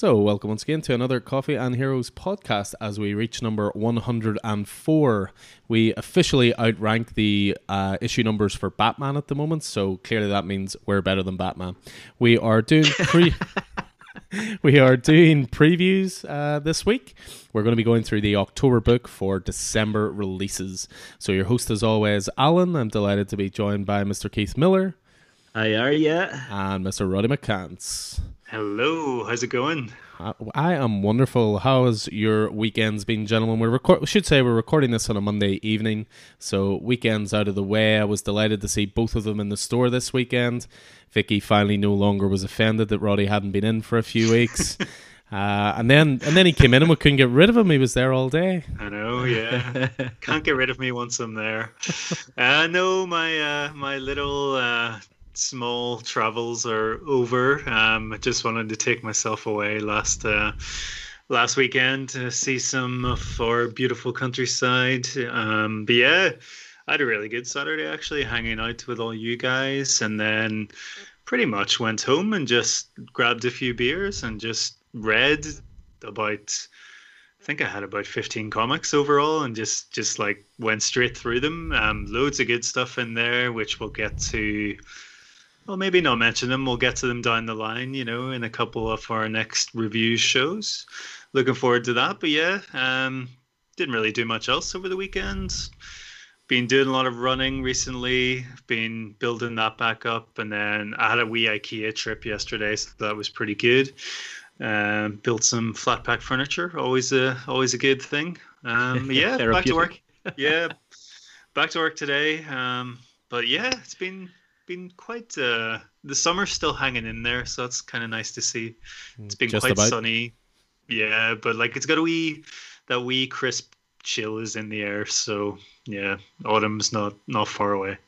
So, welcome once again to another Coffee and Heroes podcast as we reach number 104. We officially outrank the uh, issue numbers for Batman at the moment, so clearly that means we're better than Batman. We are doing pre. we are doing previews uh, this week. We're going to be going through the October book for December releases. So, your host, as always, Alan. I'm delighted to be joined by Mr. Keith Miller. Hi, are you? And Mr. Roddy McCants. Hello, how's it going? Uh, I am wonderful. How has your weekends been, gentlemen? We're record. We should say we're recording this on a Monday evening, so weekends out of the way. I was delighted to see both of them in the store this weekend. Vicky finally no longer was offended that Roddy hadn't been in for a few weeks. Uh, and then and then he came in and we couldn't get rid of him. He was there all day. I know, yeah. Can't get rid of me once I'm there. Uh, no, my uh, my little uh, small travels are over. Um, I just wanted to take myself away last uh, last weekend to see some of our beautiful countryside. Um, but yeah, I had a really good Saturday actually, hanging out with all you guys, and then pretty much went home and just grabbed a few beers and just read about. I think I had about 15 comics overall and just just like went straight through them. Um, loads of good stuff in there, which we'll get to well, maybe not mention them. We'll get to them down the line, you know, in a couple of our next review shows. Looking forward to that. But yeah, um, didn't really do much else over the weekend. Been doing a lot of running recently. Been building that back up, and then I had a wee IKEA trip yesterday, so that was pretty good. Um, built some flat pack furniture. Always a always a good thing. Um, yeah, back to work. Yeah, back to work today. Um, but yeah, it's been been quite uh, the summer's still hanging in there, so that's kind of nice to see. It's been Just quite about. sunny, yeah, but like it's got a wee that wee crisp chill is in the air. So yeah, autumn's not not far away.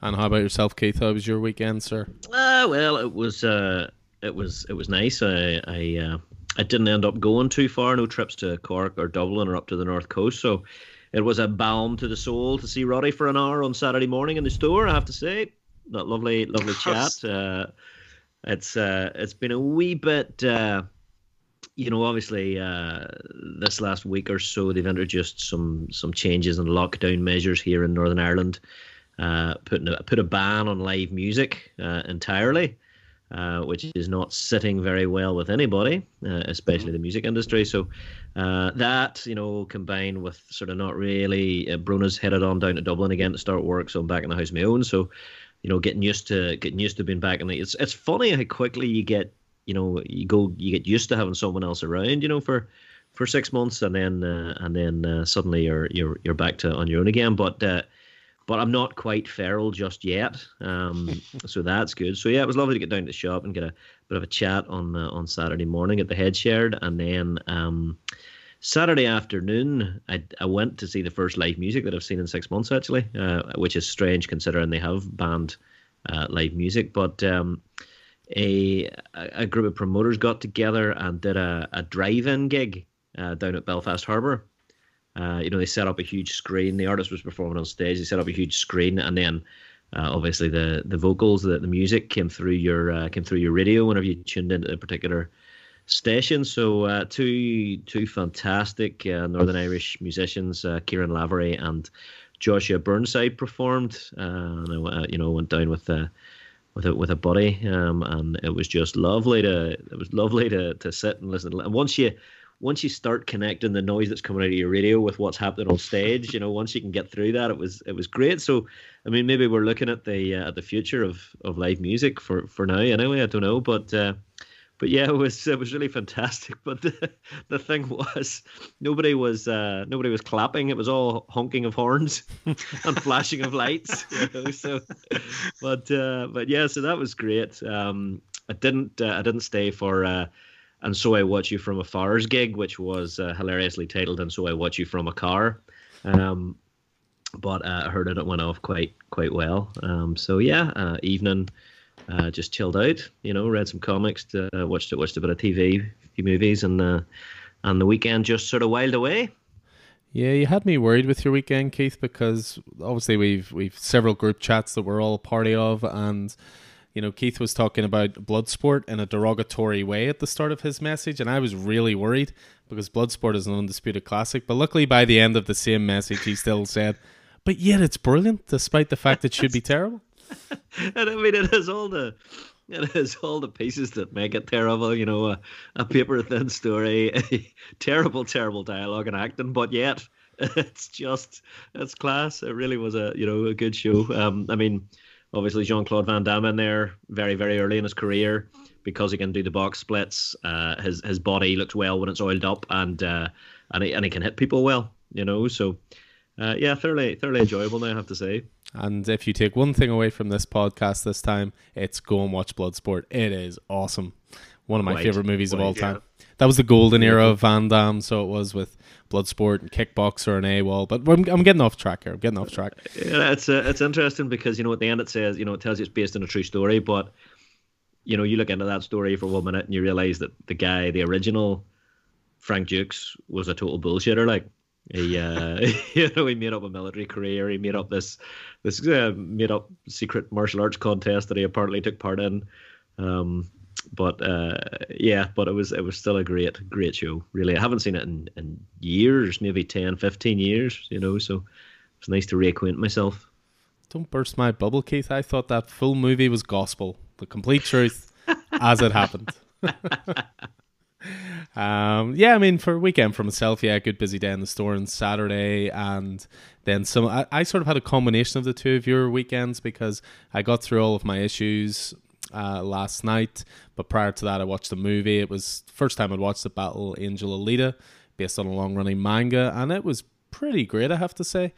And how about yourself, Keith? How was your weekend, sir? Uh, well, it was uh, it was it was nice. I I uh, I didn't end up going too far. No trips to Cork or Dublin or up to the north coast. So it was a balm to the soul to see Roddy for an hour on Saturday morning in the store. I have to say, that lovely, lovely chat. Uh, it's uh, it's been a wee bit. Uh, you know, obviously, uh, this last week or so, they've introduced some some changes and lockdown measures here in Northern Ireland, uh, putting a, put a ban on live music uh, entirely uh, which is not sitting very well with anybody, uh, especially the music industry. So uh, that, you know, combined with sort of not really, uh, Bruno's headed on down to Dublin again to start work, so I'm back in the house my own. So, you know, getting used to getting used to being back in the. It's it's funny how quickly you get, you know, you go you get used to having someone else around, you know, for for six months, and then uh, and then uh, suddenly you're you're you're back to on your own again. But uh, but I'm not quite feral just yet. Um, so that's good. So yeah, it was lovely to get down to the shop and get a bit of a chat on uh, on Saturday morning at the Head Shared, and then um, Saturday afternoon I, I went to see the first live music that I've seen in six months actually, uh, which is strange considering they have banned uh, live music, but. Um, a a group of promoters got together and did a, a drive-in gig uh, down at Belfast Harbour, uh, you know, they set up a huge screen. The artist was performing on stage. They set up a huge screen, and then uh, obviously the the vocals, the, the music came through your uh, came through your radio whenever you tuned into a particular station. So uh, two two fantastic uh, Northern Irish musicians, Ciaran Lavery and Joshua Burnside, performed. and I, you know, went down with the with a with a buddy, um, and it was just lovely to it was lovely to to sit and listen. And once you once you start connecting the noise that's coming out of your radio with what's happening on stage, you know, once you can get through that, it was it was great. So, I mean, maybe we're looking at the uh, the future of, of live music for, for now. Anyway, I don't know, but uh, but yeah, it was it was really fantastic. But the, the thing was, nobody was uh, nobody was clapping. It was all honking of horns and flashing of lights. You know, so, but uh, but yeah, so that was great. Um, I didn't uh, I didn't stay for uh, and so I watch you from a afar's gig, which was uh, hilariously titled "And so I watch you from a car." Um, but uh, I heard it, it went off quite quite well. Um, so yeah, uh, evening, uh, just chilled out. You know, read some comics, uh, watched it, watched a bit of TV, a few movies, and uh, and the weekend just sort of wiled away. Yeah, you had me worried with your weekend, Keith, because obviously we've we've several group chats that we're all a party of, and you know, Keith was talking about Bloodsport in a derogatory way at the start of his message, and I was really worried because Bloodsport is an undisputed classic. But luckily, by the end of the same message, he still said, "But yet, it's brilliant, despite the fact it should be terrible." and I mean, it has all the it has all the pieces that make it terrible. You know, a, a paper thin story, a terrible, terrible dialogue and acting, but yet it's just it's class. It really was a you know a good show. Um, I mean obviously Jean Claude Van Damme in there very very early in his career because he can do the box splits. Uh, his his body looks well when it's oiled up, and uh, and he, and he can hit people well. You know, so uh, yeah, thoroughly thoroughly enjoyable. Now I have to say. And if you take one thing away from this podcast this time, it's go and watch Bloodsport. It is awesome. One of my favorite movies of all time. Yeah. That was the golden era of Van Damme, so it was with Bloodsport and Kickboxer and AWOL. But I'm, I'm getting off track here. I'm getting off track. Yeah, it's uh, it's interesting because you know at the end it says you know it tells you it's based on a true story, but you know you look into that story for one minute and you realize that the guy, the original Frank Dux, was a total bullshitter. Like he, uh, you know, he made up a military career. He made up this this uh, made up secret martial arts contest that he apparently took part in. Um, but uh, yeah, but it was it was still a great great show. Really, I haven't seen it in, in years, maybe 10, 15 years. You know, so it's nice to reacquaint myself. Don't burst my bubble, Keith. I thought that full movie was gospel, the complete truth as it happened. um, yeah, I mean, for weekend for myself, yeah, good busy day in the store on Saturday, and then some. I, I, sort of had a combination of the two of your weekends because I got through all of my issues uh, last night. But prior to that, I watched the movie. It was first time I'd watched the Battle Angel Alita, based on a long running manga, and it was pretty great, I have to say.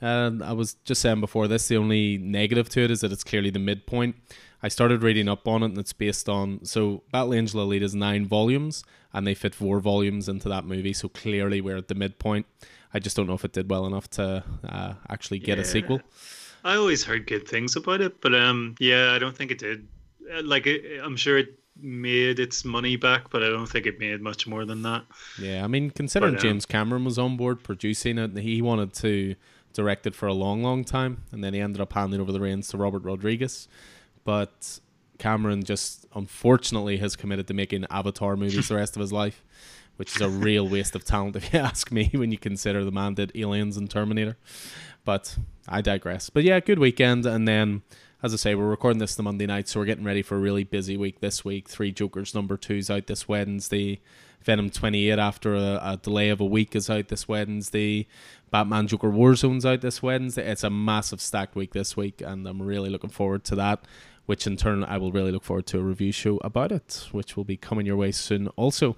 And I was just saying before this, the only negative to it is that it's clearly the midpoint. I started reading up on it, and it's based on so Battle Angel Alita is nine volumes, and they fit four volumes into that movie. So clearly, we're at the midpoint. I just don't know if it did well enough to uh, actually get yeah. a sequel. I always heard good things about it, but um, yeah, I don't think it did like I'm sure it made its money back, but I don't think it made much more than that. Yeah, I mean, considering but, um, James Cameron was on board producing it, he wanted to direct it for a long, long time, and then he ended up handing over the reins to Robert Rodriguez. But Cameron just unfortunately has committed to making Avatar movies the rest of his life, which is a real waste of talent if you ask me. When you consider the man did Aliens and Terminator, but I digress. But yeah, good weekend, and then as I say, we're recording this the Monday night, so we're getting ready for a really busy week this week. Three Jokers number two's out this Wednesday. Venom 28 after a, a, delay of a week is out this Wednesday. Batman Joker Warzone's out this Wednesday. It's a massive stacked week this week, and I'm really looking forward to that. Which in turn, I will really look forward to a review show about it, which will be coming your way soon also.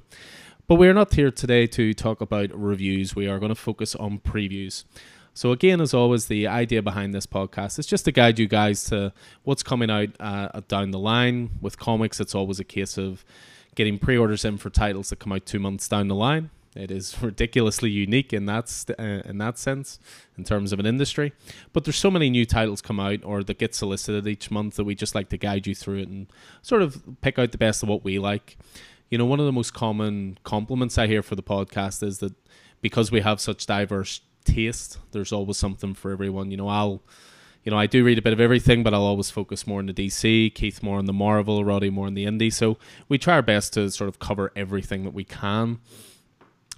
But we are not here today to talk about reviews. We are going to focus on previews. So again, as always, the idea behind this podcast is just to guide you guys to what's coming out uh, down the line. With comics, it's always a case of getting pre-orders in for titles that come out two months down the line. It is ridiculously unique in that st- uh, in that sense, in terms of an industry. But there's so many new titles come out or that get solicited each month that we just like to guide you through it and sort of pick out the best of what we like. You know, one of the most common compliments I hear for the podcast is that because we have such diverse taste. There's always something for everyone. You know, I'll, you know, I do read a bit of everything, but I'll always focus more on the DC, Keith more on the Marvel, Roddy more on the indie. So we try our best to sort of cover everything that we can.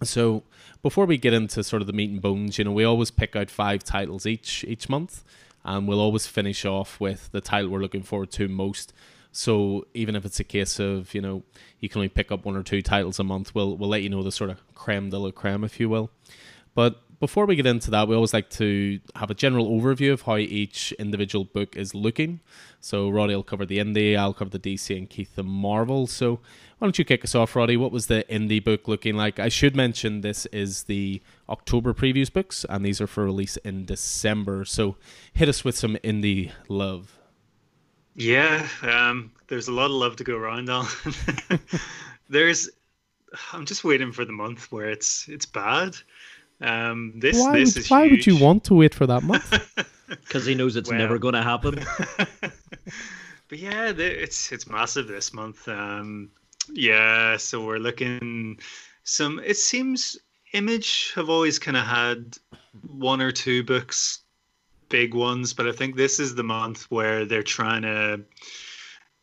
So before we get into sort of the meat and bones, you know, we always pick out five titles each each month, and we'll always finish off with the title we're looking forward to most. So even if it's a case of you know you can only pick up one or two titles a month, we'll we'll let you know the sort of creme de la creme, if you will. But before we get into that, we always like to have a general overview of how each individual book is looking. So Roddy will cover the indie, I'll cover the DC, and Keith the Marvel. So why don't you kick us off, Roddy? What was the indie book looking like? I should mention this is the October previews books, and these are for release in December. So hit us with some indie love. Yeah, um, there's a lot of love to go around on. there's, I'm just waiting for the month where it's it's bad. Um, this why this would, is why huge. would you want to wait for that month? Because he knows it's well, never going to happen. but yeah, it's it's massive this month. Um, yeah, so we're looking some. It seems Image have always kind of had one or two books, big ones, but I think this is the month where they're trying to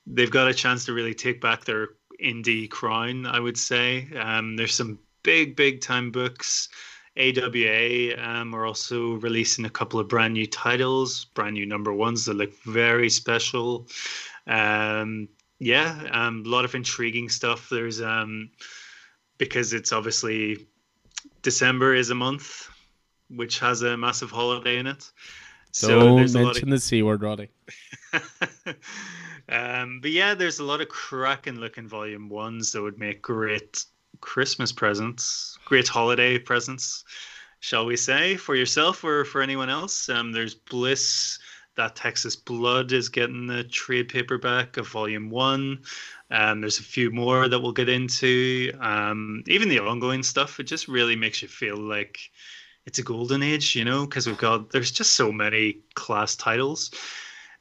they've got a chance to really take back their indie crown. I would say um, there's some big, big time books. AWA um, are also releasing a couple of brand new titles, brand new number ones that look very special. Um, yeah, um, a lot of intriguing stuff. There's um, because it's obviously December is a month which has a massive holiday in it. So Don't mention of... the c word, Roddy. um, but yeah, there's a lot of cracking looking volume ones that would make great Christmas presents, great holiday presents, shall we say, for yourself or for anyone else. Um, there's Bliss. That Texas Blood is getting the trade paperback of Volume One. Um, there's a few more that we'll get into. Um, even the ongoing stuff, it just really makes you feel like it's a golden age, you know, because we've got there's just so many class titles.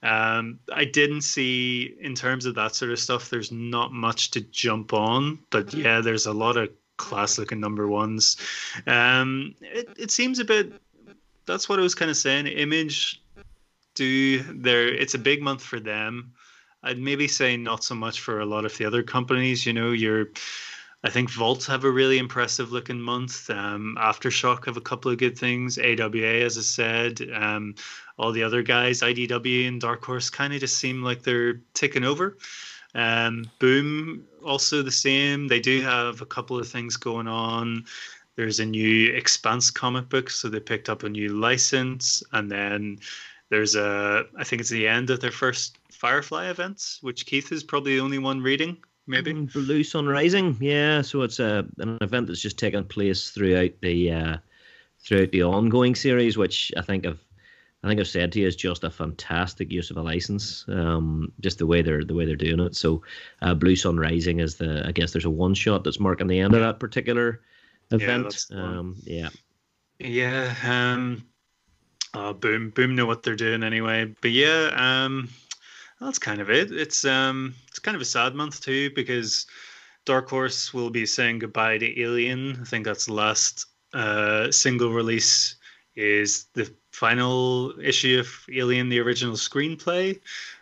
Um, I didn't see in terms of that sort of stuff. There's not much to jump on, but yeah, there's a lot of class looking number ones. Um, it it seems a bit. That's what I was kind of saying. Image do there. It's a big month for them. I'd maybe say not so much for a lot of the other companies. You know, you're I think Vault have a really impressive looking month. Um, Aftershock have a couple of good things. AWA, as I said, um, all the other guys, IDW and Dark Horse, kind of just seem like they're taking over. Um, Boom, also the same. They do have a couple of things going on. There's a new Expanse comic book, so they picked up a new license, and then there's a, I think it's the end of their first Firefly events, which Keith is probably the only one reading maybe Blue Sun Rising. Yeah, so it's a an event that's just taken place throughout the uh, throughout the ongoing series, which I think I've I think I've said to you is just a fantastic use of a license. Um, just the way they're the way they're doing it. So, uh, Blue Sun Rising is the I guess there's a one shot that's marking the end of that particular event. Yeah. Um, yeah. Yeah. Um, uh, boom, boom, know what they're doing anyway. But yeah, um, that's kind of it. It's um, it's kind of a sad month too because Dark Horse will be saying goodbye to Alien. I think that's the last uh, single release. Is the final issue of Alien, the original screenplay,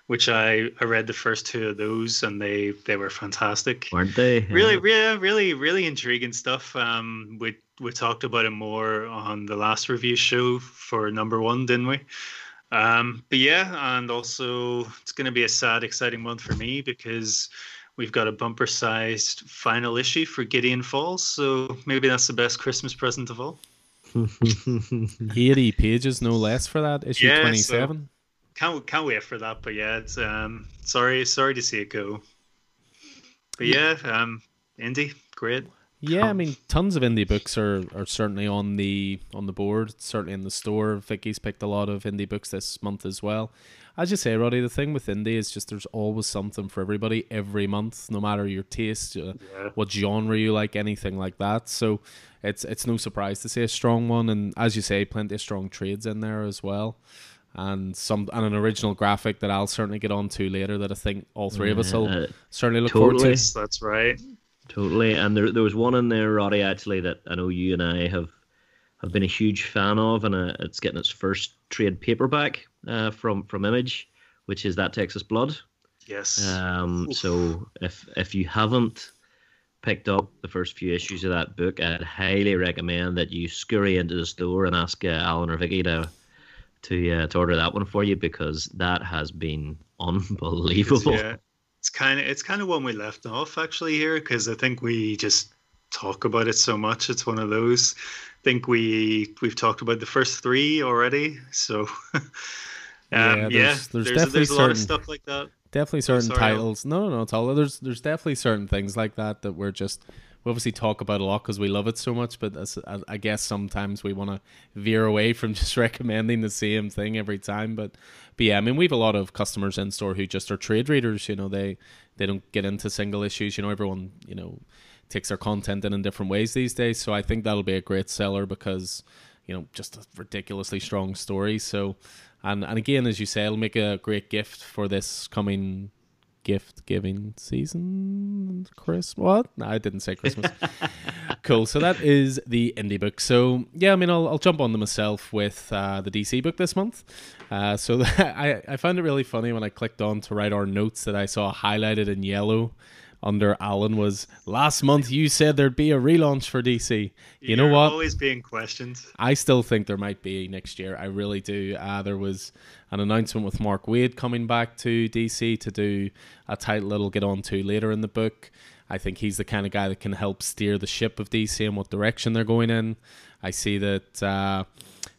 which I, I read the first two of those and they they were fantastic, weren't they? Yeah. Really, really, really, really intriguing stuff. Um, we we talked about it more on the last review show for number one, didn't we? Um, but yeah, and also it's going to be a sad, exciting month for me because we've got a bumper sized final issue for Gideon Falls. So maybe that's the best Christmas present of all. 80 pages, no less, for that issue yeah, 27. So can't can't wait for that. But yeah, it's um sorry sorry to see it go. But yeah, um, indie, great. Yeah, I mean, tons of indie books are, are certainly on the on the board, certainly in the store. Vicky's picked a lot of indie books this month as well. As you say, Roddy, the thing with indie is just there's always something for everybody every month, no matter your taste, uh, yeah. what genre you like, anything like that. So it's it's no surprise to see a strong one, and as you say, plenty of strong trades in there as well and some and an original graphic that I'll certainly get on to later that I think all three of us will uh, certainly look totally. forward to. That's right. Totally, and there there was one in there, Roddy, actually that I know you and I have have been a huge fan of, and uh, it's getting its first trade paperback uh, from from Image, which is that Texas Blood. Yes. Um. Oof. So if if you haven't picked up the first few issues of that book, I'd highly recommend that you scurry into the store and ask uh, Alan or Vicky to to uh, to order that one for you because that has been unbelievable. Yeah it's kind of it's kind of one we left off actually here because I think we just talk about it so much. It's one of those. I think we we've talked about the first three already. So um, yeah, there's, yeah, there's, there's, definitely there's certain, a lot of stuff like that. Definitely certain sorry, titles. No, no, no, it's all there's there's definitely certain things like that that we're just we obviously talk about a lot because we love it so much. But as, as, I guess sometimes we want to veer away from just recommending the same thing every time. But but yeah, I mean, we have a lot of customers in store who just are trade readers. You know, they they don't get into single issues. You know, everyone you know takes their content in in different ways these days. So I think that'll be a great seller because you know just a ridiculously strong story. So and and again, as you say, it'll make a great gift for this coming gift giving season. Chris, what? No, I didn't say Christmas. cool. So that is the indie book. So yeah, I mean, I'll, I'll jump on to myself with uh, the DC book this month. Uh, so I I found it really funny when I clicked on to write our notes that I saw highlighted in yellow under Alan was last month you said there'd be a relaunch for DC. You You're know what? Always being questioned. I still think there might be next year. I really do. Uh, there was an announcement with Mark Waid coming back to DC to do a title that'll get on to later in the book. I think he's the kind of guy that can help steer the ship of DC and what direction they're going in. I see that uh,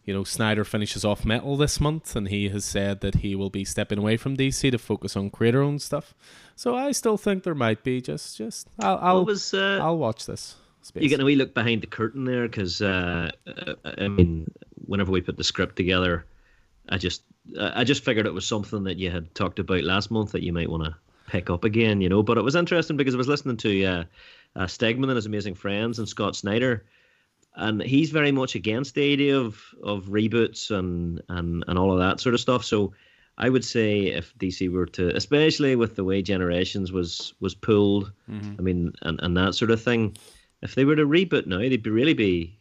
you know Snyder finishes off Metal this month, and he has said that he will be stepping away from DC to focus on creator-owned stuff. So I still think there might be just just I'll I'll, was, uh, I'll watch this. Space. You get a wee look behind the curtain there because uh, I mean, whenever we put the script together, I just I just figured it was something that you had talked about last month that you might want to pick up again, you know. But it was interesting because I was listening to uh, uh, Stegman and his amazing friends and Scott Snyder, and he's very much against the idea of of reboots and and and all of that sort of stuff. So I would say if DC were to, especially with the way Generations was was pulled, mm-hmm. I mean, and and that sort of thing, if they were to reboot now, they'd be really be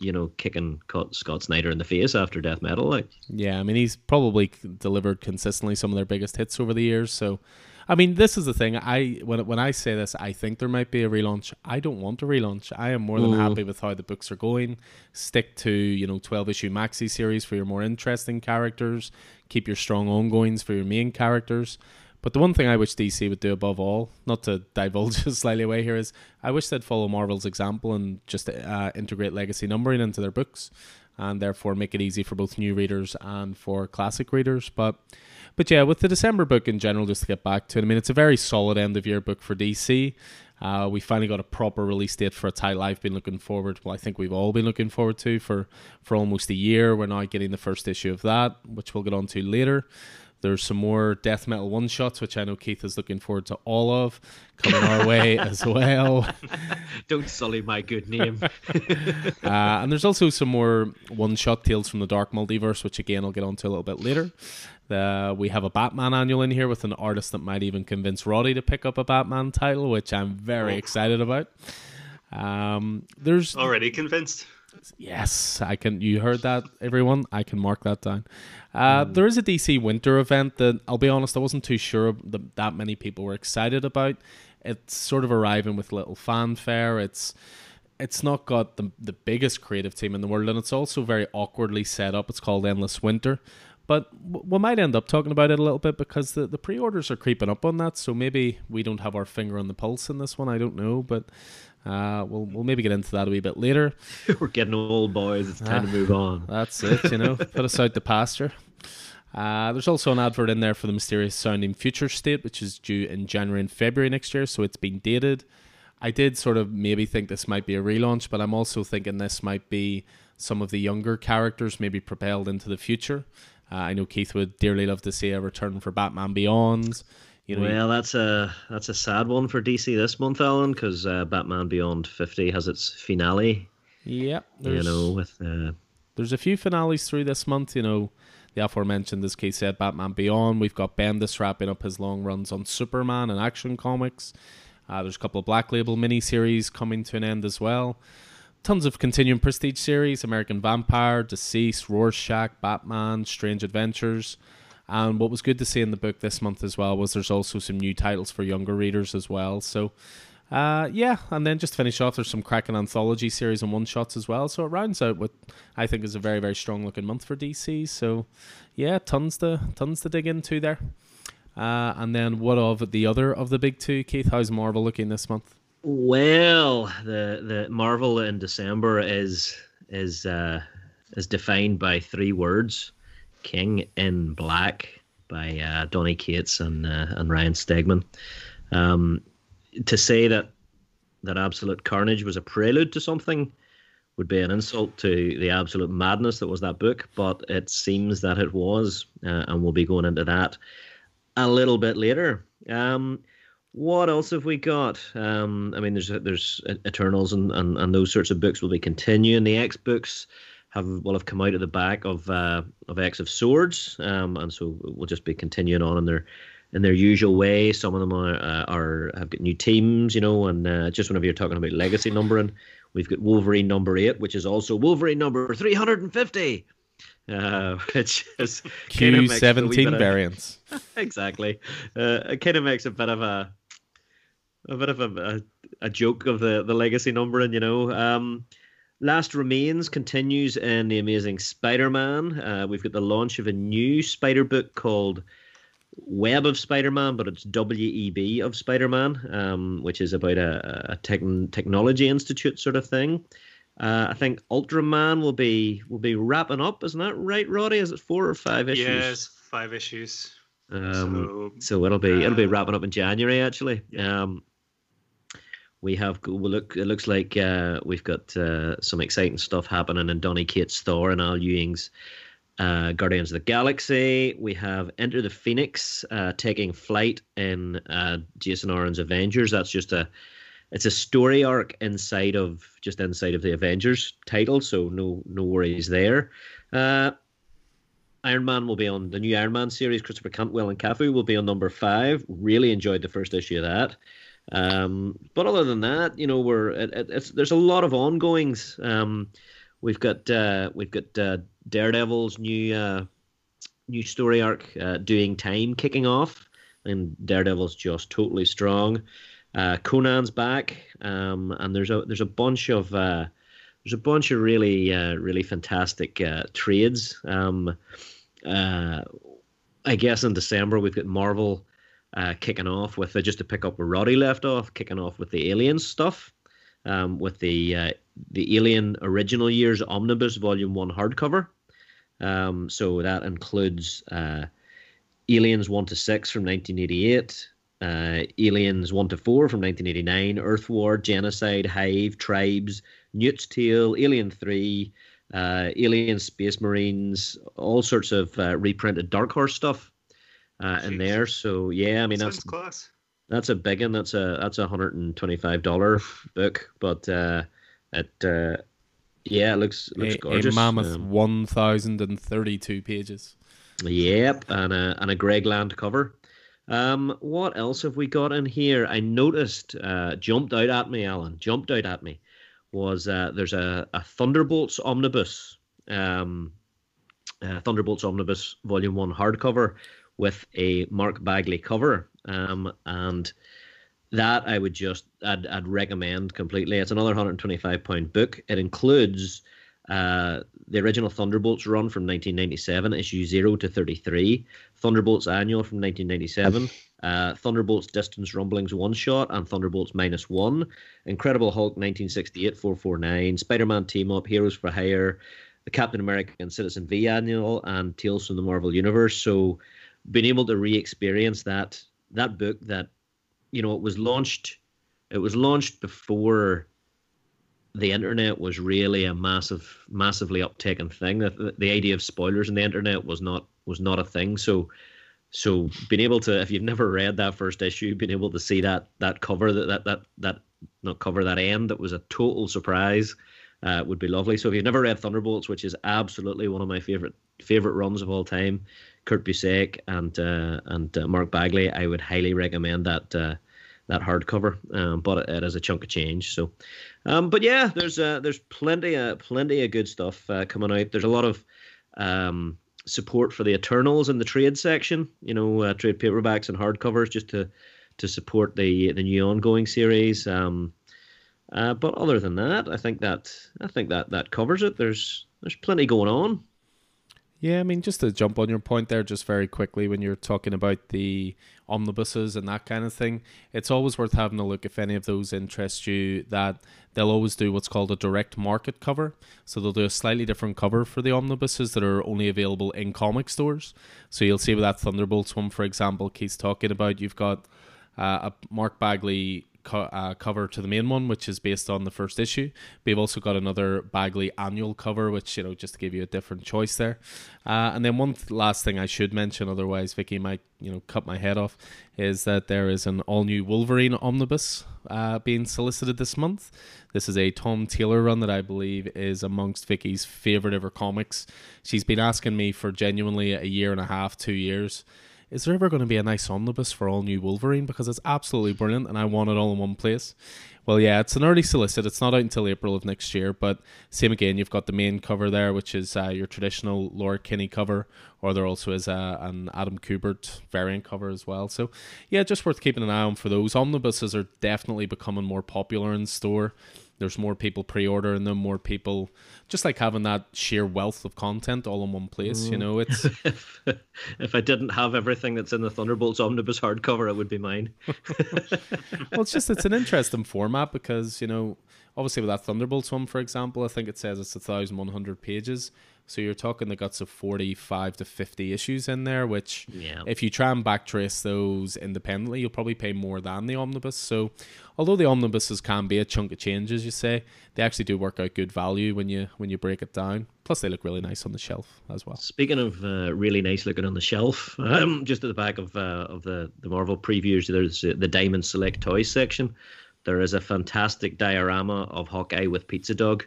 you know, kicking Scott Snyder in the face after death metal. Like, yeah, I mean, he's probably delivered consistently some of their biggest hits over the years. So, I mean, this is the thing. I when when I say this, I think there might be a relaunch. I don't want a relaunch. I am more than mm. happy with how the books are going. Stick to you know twelve issue maxi series for your more interesting characters. Keep your strong ongoings for your main characters. But the one thing I wish DC would do above all, not to divulge slightly away here, is I wish they'd follow Marvel's example and just uh, integrate legacy numbering into their books, and therefore make it easy for both new readers and for classic readers. But but yeah, with the December book in general, just to get back to it, I mean, it's a very solid end of year book for DC. Uh, we finally got a proper release date for a title I've been looking forward. Well, I think we've all been looking forward to for for almost a year. We're now getting the first issue of that, which we'll get on to later. There's some more death metal one shots, which I know Keith is looking forward to all of, coming our way as well. Don't sully my good name. uh, and there's also some more one shot tales from the Dark Multiverse, which again I'll get onto a little bit later. Uh, we have a Batman annual in here with an artist that might even convince Roddy to pick up a Batman title, which I'm very oh. excited about. Um, there's already convinced. Yes, I can. You heard that, everyone. I can mark that down. Uh, mm. There is a DC winter event that I'll be honest, I wasn't too sure that that many people were excited about. It's sort of arriving with little fanfare. It's it's not got the the biggest creative team in the world, and it's also very awkwardly set up. It's called Endless Winter, but we might end up talking about it a little bit because the, the pre-orders are creeping up on that. So maybe we don't have our finger on the pulse in this one. I don't know, but uh, we'll we'll maybe get into that a wee bit later. We're getting old, boys. It's time to move on. That's it. You know, put us out the pasture. Uh, there's also an advert in there for the mysterious sounding future state, which is due in January and February next year, so it's been dated. I did sort of maybe think this might be a relaunch, but I'm also thinking this might be some of the younger characters maybe propelled into the future. Uh, I know Keith would dearly love to see a return for Batman Beyond. You know, well, that's a that's a sad one for DC this month, Alan, because uh, Batman Beyond Fifty has its finale. Yeah, you know, with uh, there's a few finales through this month. You know, the aforementioned, as Keith said, Batman Beyond. We've got Bendis wrapping up his long runs on Superman and Action Comics. Uh, there's a couple of Black Label miniseries coming to an end as well. Tons of continuing prestige series: American Vampire, DCeased, Rorschach, Batman, Strange Adventures. And what was good to see in the book this month as well was there's also some new titles for younger readers as well. So, uh, yeah, and then just finish off, there's some cracking anthology series and one shots as well. So it rounds out what I think is a very, very strong looking month for DC. So, yeah, tons to tons to dig into there. Uh, and then what of the other of the big two, Keith? How's Marvel looking this month? Well, the the Marvel in December is is uh, is defined by three words. King in Black by uh, Donny Cates and uh, and Ryan Stegman. Um, to say that that Absolute Carnage was a prelude to something would be an insult to the absolute madness that was that book, but it seems that it was, uh, and we'll be going into that a little bit later. Um, what else have we got? Um, I mean, there's there's Eternals and, and, and those sorts of books will be continuing. The X books have will have come out of the back of uh, of X of Swords, um, and so we'll just be continuing on in their in their usual way. Some of them are uh, are have got new teams, you know, and uh, just whenever you're talking about legacy numbering, We've got Wolverine number eight, which is also Wolverine number 350, uh, which is Q17 variants. exactly. Uh, it kind of makes a bit of a a bit of a, a, a joke of the, the legacy numbering, you know. Um, Last Remains continues in the Amazing Spider Man. Uh, we've got the launch of a new Spider book called Web of Spider Man, but it's WEB of Spider Man, um, which is about a, a technology institute sort of thing. Uh, I think Ultraman will be will be wrapping up, isn't that right, Roddy? Is it four or five issues? Yes, five issues. Um, so, so, it'll be uh, it'll be wrapping up in January actually. Yeah. Um, we have we look it looks like uh, we've got uh, some exciting stuff happening in Donny Cates Thor and Al Ewing's uh, Guardians of the Galaxy. We have Enter the Phoenix uh, taking flight in uh, Jason Aaron's Avengers. That's just a it's a story arc inside of just inside of the Avengers title, so no no worries there. Uh, Iron Man will be on the new Iron Man series. Christopher Cantwell and Cafu will be on number five. Really enjoyed the first issue of that. Um, but other than that, you know, we're it, it's there's a lot of ongoings. Um, we've got uh, we've got uh, Daredevil's new uh, new story arc, uh, doing time kicking off, and Daredevil's just totally strong. Uh, Conan's back, um, and there's a there's a bunch of uh, there's a bunch of really really fantastic trades. Um, I guess in December we've got Marvel uh, kicking off with uh, just to pick up where Roddy left off, kicking off with the Alien stuff, um, with the uh, the Alien Original Years Omnibus Volume One hardcover. Um, so that includes uh, Aliens One to Six from 1988. Uh, Aliens 1 to 4 from 1989, Earth War, Genocide, Hive, Tribes, Newt's Tale, Alien 3, uh, Alien Space Marines, all sorts of reprinted Dark Horse stuff uh, in there. So yeah, I mean Sounds that's class. That's a big one. That's a that's a hundred and twenty five dollar book, but uh, it uh, yeah, it looks looks a, gorgeous. A mammoth um, one thousand and thirty two pages. Yep, and a and a Greg Land cover. Um, what else have we got in here? I noticed, uh, jumped out at me, Alan, jumped out at me, was uh, there's a, a Thunderbolts omnibus, um, uh, Thunderbolts omnibus volume one hardcover with a Mark Bagley cover. Um, and that I would just I'd, I'd recommend completely. It's another 125 pound book. It includes uh, the original Thunderbolts run from 1997, issue 0 to 33, Thunderbolts Annual from 1997, uh, Thunderbolts Distant Rumblings one shot, and Thunderbolts minus one, Incredible Hulk 1968 449, Spider Man Team Up, Heroes for Hire, the Captain America and Citizen V Annual, and Tales from the Marvel Universe. So been able to re-experience that that book that you know it was launched it was launched before the internet was really a massive massively uptaken thing. The, the idea of spoilers in the internet was not was not a thing. So so being able to if you've never read that first issue being able to see that that cover that that that, that not cover that end that was a total surprise uh, would be lovely. So if you've never read thunderbolts which is absolutely one of my favorite favorite runs of all time Kurt Busiek and uh, and uh, Mark Bagley, I would highly recommend that uh, that hardcover. Um, but it, is a chunk of change. So, um, but yeah, there's uh, there's plenty of plenty of good stuff uh, coming out. There's a lot of um, support for the Eternals in the trade section. You know, uh, trade paperbacks and hardcovers just to to support the the new ongoing series. Um, but other than that, I think that I think that that covers it. There's there's plenty going on. Yeah, I mean, just to jump on your point there, just very quickly, when you're talking about the omnibuses and that kind of thing, it's always worth having a look if any of those interest you. That they'll always do what's called a direct market cover. So they'll do a slightly different cover for the omnibuses that are only available in comic stores. So you'll see with that Thunderbolts one, for example, Keith's talking about, you've got uh, a Mark Bagley co- uh, cover to the main one, which is based on the first issue. We've also got another Bagley annual cover, which you know just to give you a different choice there. Uh, and then one th- last thing I should mention, otherwise Vicky might you know cut my head off, is that there is an all new Wolverine omnibus uh, being solicited this month. This is a Tom Taylor run that I believe is amongst Vicky's favorite ever comics. She's been asking me for genuinely a year and a half, two years is there ever going to be a nice omnibus for all new Wolverine? Because it's absolutely brilliant and I want it all in one place. Well, yeah, it's an early solicit. It's not out until April of next year, but same again, you've got the main cover there, which is uh, your traditional Laura Kinney cover, or there also is uh, an Adam Kubert variant cover as well. So, yeah, just worth keeping an eye on for those. Omnibuses are definitely becoming more popular in store there's more people pre-ordering them more people just like having that sheer wealth of content all in one place mm. you know it's if, if i didn't have everything that's in the thunderbolts omnibus hardcover it would be mine well it's just it's an interesting format because you know obviously with that thunderbolts one for example i think it says it's 1100 pages so you're talking the guts of 45 to 50 issues in there, which yeah. if you try and backtrace those independently, you'll probably pay more than the omnibus. So although the omnibuses can be a chunk of change, as you say, they actually do work out good value when you when you break it down. Plus, they look really nice on the shelf as well. Speaking of uh, really nice looking on the shelf, um, just at the back of uh, of the the Marvel previews, there's the Diamond Select Toys section. There is a fantastic diorama of Hawkeye with Pizza Dog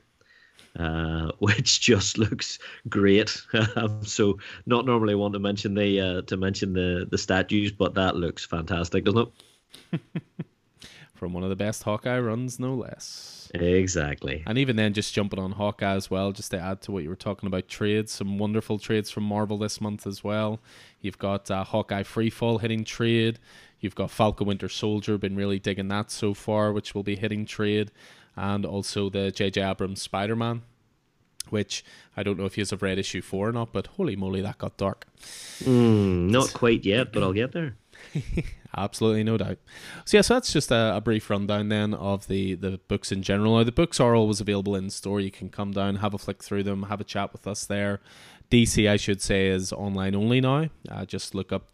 uh, which just looks great. Um, so, not normally want to mention the uh, to mention the the statues, but that looks fantastic, doesn't it? From one of the best Hawkeye runs, no less. Exactly. And even then, just jumping on Hawkeye as well, just to add to what you were talking about trades, some wonderful trades from Marvel this month as well. You've got uh, Hawkeye Freefall hitting trade. You've got Falcon Winter Soldier, been really digging that so far, which will be hitting trade and also the J.J. Abrams Spider Man, which I don't know if you have read issue four or not, but holy moly, that got dark. Mm, not quite yet, but I'll get there. Absolutely, no doubt. So yeah, so that's just a, a, brief rundown then of the the books in general. Now the books are always available in store. You can come down, have a flick through them, have a chat with us there. DC, I should say, is online only now. Uh, just look up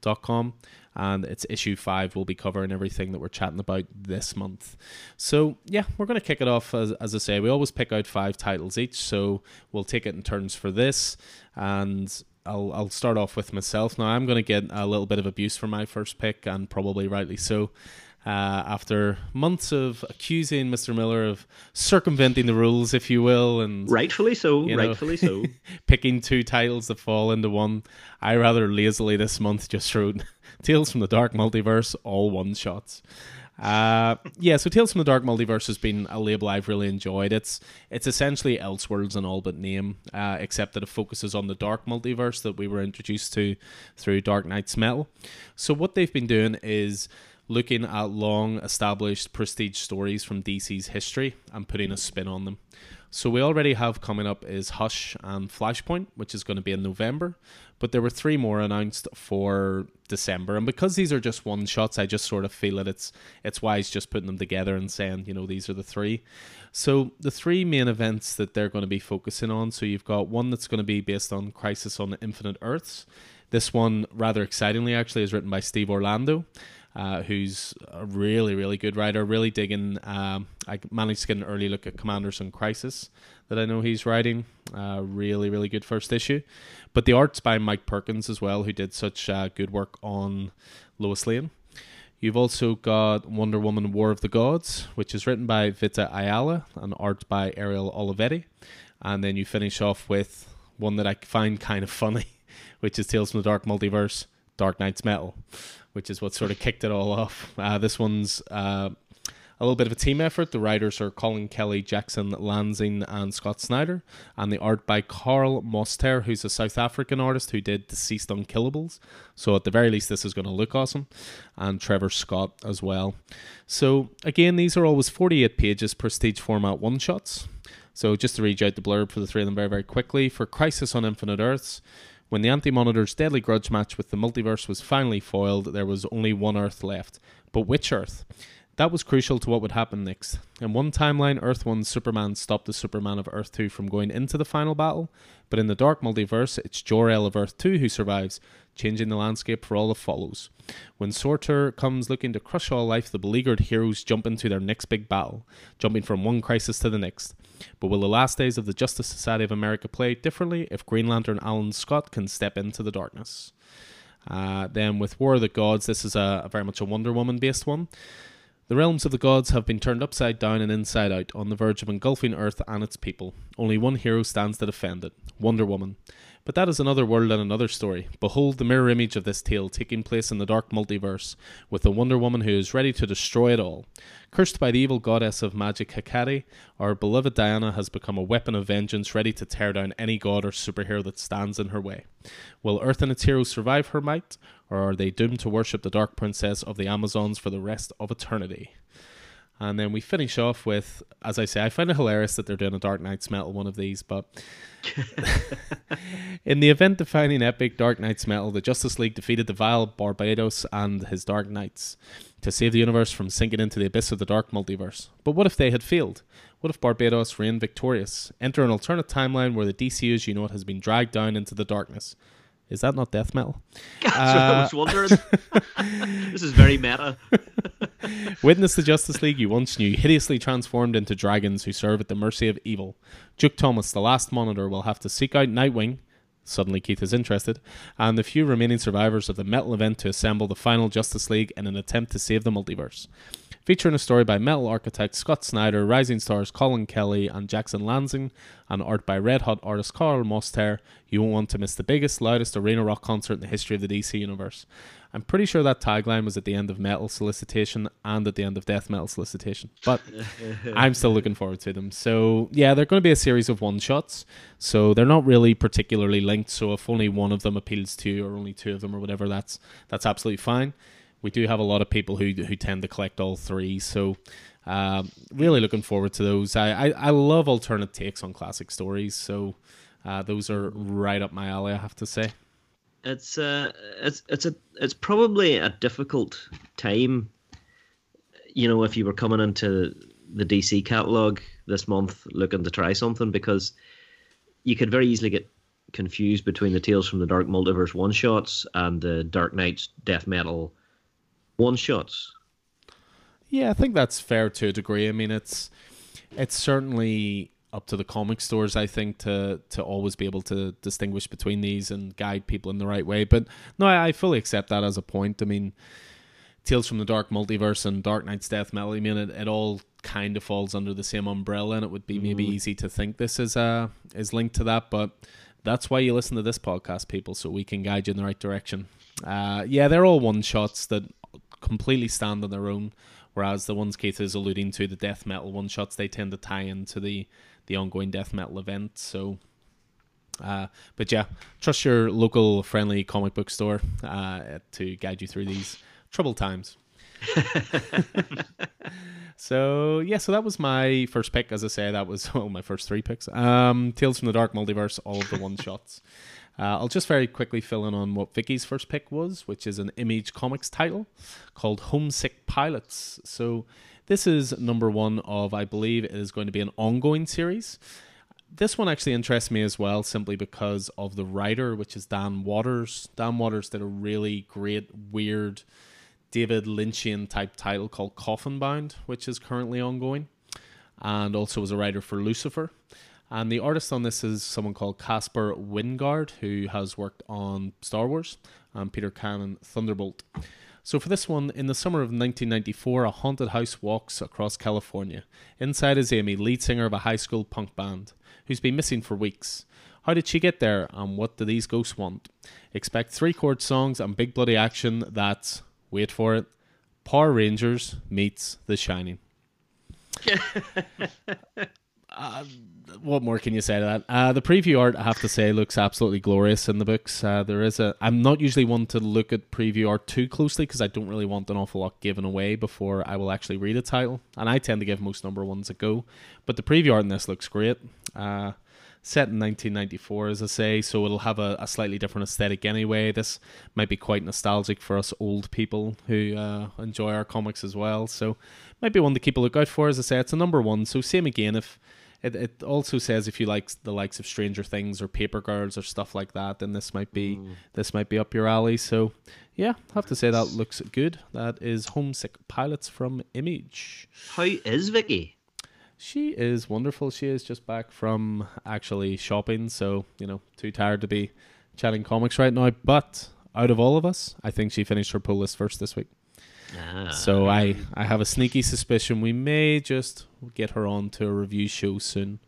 dcconnect.com and it's issue five. We'll be covering everything that we're chatting about this month. So, yeah, we're going to kick it off. As, as I say, we always pick out five titles each, so we'll take it in turns for this. And I'll, I'll start off with myself. Now, I'm going to get a little bit of abuse for my first pick, and probably rightly so. Uh, after months of accusing Mr. Miller of circumventing the rules, if you will, and rightfully so, you know, rightfully so, picking two titles that fall into one, I rather lazily this month just wrote Tales from the Dark Multiverse, all one shots. Uh, yeah, so Tales from the Dark Multiverse has been a label I've really enjoyed. It's it's essentially Elseworlds in all but name, uh, except that it focuses on the Dark Multiverse that we were introduced to through Dark Nights Metal. So what they've been doing is looking at long established prestige stories from DC's history and putting a spin on them. So we already have coming up is Hush and Flashpoint, which is going to be in November, but there were three more announced for December, and because these are just one shots, I just sort of feel that it's it's wise just putting them together and saying, you know, these are the three. So the three main events that they're going to be focusing on. So you've got one that's going to be based on Crisis on Infinite Earths. This one, rather excitingly, actually, is written by Steve Orlando uh, who's a really, really good writer. Really digging. Um, I managed to get an early look at Commanders in Crisis that I know he's writing. Uh, really, really good first issue. But the art's by Mike Perkins as well, who did such uh, good work on Lois Lane. You've also got Wonder Woman War of the Gods, which is written by Vita Ayala and art by Ariel Olivetti. And then you finish off with one that I find kind of funny, which is Tales from the Dark Multiverse, Dark Knight's Metal which is what sort of kicked it all off. Uh, this one's uh, a little bit of a team effort. The writers are Collin Kelly, Jackson Lanzing, and Scott Snyder, and the art by Karl Mostert, who's a South African artist who did DCeased Unkillables. So at the very least, this is going to look awesome, and Trevor Scott as well. So again, these are always 48 pages, prestige format one shots. So just to read out the blurb for the three of them very very quickly for Crisis on Infinite Earths. When the Anti Monitor's deadly grudge match with the multiverse was finally foiled, there was only one Earth left. But which Earth? That was crucial to what would happen next. In one timeline, Earth 1's Superman stopped the Superman of Earth 2 from going into the final battle, but in the Dark Multiverse, it's Jor-El of Earth 2 who survives, changing the landscape for all that follows. When Sorter comes looking to crush all life, the beleaguered heroes jump into their next big battle, jumping from one crisis to the next. But will the last days of the Justice Society of America play differently if Green Lantern Alan Scott can step into the darkness? Uh, then with War of the Gods, this is a, a very much a Wonder Woman based one. The realms of the gods have been turned upside down and inside out, on the verge of engulfing Earth and its people. Only one hero stands to defend it Wonder Woman. But that is another world and another story. Behold the mirror image of this tale taking place in the dark multiverse, with the Wonder Woman who is ready to destroy it all. Cursed by the evil goddess of magic Hecate, our beloved Diana has become a weapon of vengeance ready to tear down any god or superhero that stands in her way. Will Earth and its heroes survive her might, or are they doomed to worship the Dark Princess of the Amazons for the rest of eternity? And then we finish off with, as I say, I find it hilarious that they're doing a Dark Knight's Metal one of these, but in the event defining epic Dark Knight's Metal, the Justice League defeated the vile Barbatos and his Dark Knights to save the universe from sinking into the abyss of the Dark Multiverse. But what if they had failed? What if Barbatos reigned victorious? Enter an alternate timeline where the DC as you know it has been dragged down into the darkness. Is that not death metal? That's what I was uh, wondering. this is very meta. Witness the Justice League you once knew, hideously transformed into dragons who serve at the mercy of evil. Duke Thomas, the last monitor, will have to seek out Nightwing. Suddenly, Keith is interested, and the few remaining survivors of the metal event to assemble the final Justice League in an attempt to save the multiverse featuring a story by metal architect Scott Snyder, rising stars Collin Kelly and Jackson Lanzing, and art by red hot artist Karl Mostert. You won't want to miss the biggest, loudest arena rock concert in the history of the DC universe. I'm pretty sure that tagline was at the end of Metal Solicitation and at the end of Death Metal Solicitation, but I'm still looking forward to them. So, yeah, they're going to be a series of one shots, so they're not really particularly linked. So, if only one of them appeals to you, or only two of them, or whatever, that's that's absolutely fine we do have a lot of people who who tend to collect all three. So um, really looking forward to those. I, I, I love alternate takes on classic stories. So uh, those are right up my alley. I have to say. It's uh it's it's a it's probably a difficult time. You know, if you were coming into the DC catalog this month looking to try something, because you could very easily get confused between the Tales from the Dark Multiverse one shots and the Dark Knights death metal one shots. Yeah, I think that's fair to a degree. I mean, it's it's certainly up to the comic stores, I think, to to always be able to distinguish between these and guide people in the right way. But no, I, I fully accept that as a point. I mean, Tales from the Dark Multiverse and Dark Knight's Death Metal. I mean, it, it all kind of falls under the same umbrella, and it would be mm. maybe easy to think this is uh is linked to that, but that's why you listen to this podcast, people, so we can guide you in the right direction. Uh, yeah, they're all one shots that completely stand on their own. Whereas the ones Keith is alluding to, the death metal one shots, they tend to tie into the the ongoing death metal event. So, uh, but yeah, trust your local friendly comic book store uh, to guide you through these troubled times. so yeah, so that was my first pick. As I say, that was well, my first three picks. Um, Tales from the Dark Multiverse, all of the one shots. Uh, I'll just very quickly fill in on what Vicky's first pick was, which is an Image Comics title called Homesick Pilots. So this is number one of, I believe, it is going to be an ongoing series. This one actually interests me as well, simply because of the writer, which is Dan Watters. Dan Watters did a really great, weird David Lynchian type title called Coffin Bound, which is currently ongoing, and also was a writer for Lucifer. And the artist on this is someone called Casper Wijngaard, who has worked on Star Wars and Peter Cannon Thunderbolt. So for this one, in the summer of 1994, a haunted house walks across California. Inside is Amy, lead singer of a high school punk band, who's been missing for weeks. How did she get there, and what do these ghosts want? Expect three chord songs and big bloody action that's, wait for it, Power Rangers meets The Shining. uh, what more can you say to that? Uh, the preview art, I have to say, looks absolutely glorious in the books. Uh, there is a. I'm not usually one to look at preview art too closely because I don't really want an awful lot given away before I will actually read a title, and I tend to give most number ones a go. But the preview art in this looks great. Uh, set in 1994, as I say, so it'll have a, a, slightly different aesthetic anyway. This might be quite nostalgic for us old people who uh, enjoy our comics as well. So, might be one to keep a lookout for. As I say, it's a number one. So, same again if it, it also says if you like the likes of Stranger Things or Paper Girls or stuff like that, then this might be mm. this might be up your alley. So yeah, I have to say that looks good. That is Homesick Pilots from Image. How is Vicky? She is wonderful. She is just back from actually shopping, so you know, too tired to be chatting comics right now. But out of all of us, I think she finished her pull list first this week. Ah. So I, I have a sneaky suspicion we may just get her on to a review show soon,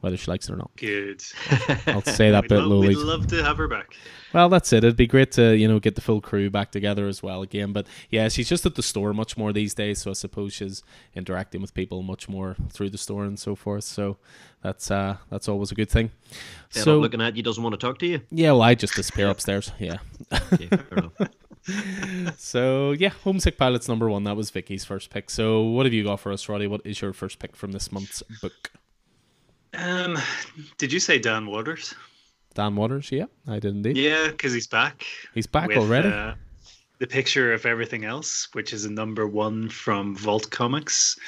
whether she likes it or not. Good. I'll say that We'd, bit lowly. we'd love to have her back. Well, that's it. It'd be great to you know get the full crew back together as well again. But yeah, she's just at the store much more these days, so I suppose she's interacting with people much more through the store and so forth. So that's uh that's always a good thing. Fed so looking at you doesn't want to talk to you. yeah, well, I just disappear upstairs. Yeah. Okay, fair enough. So yeah, Homesick Pilots number one. That was Vicky's first pick. So what have you got for us, Roddy? What is your first pick from this month's book? Um, did you say Dan Watters? Dan Watters. Yeah, I did indeed. Yeah, because he's back. He's back with, already. Uh, the picture of everything else, which is a number one from Vault Comics.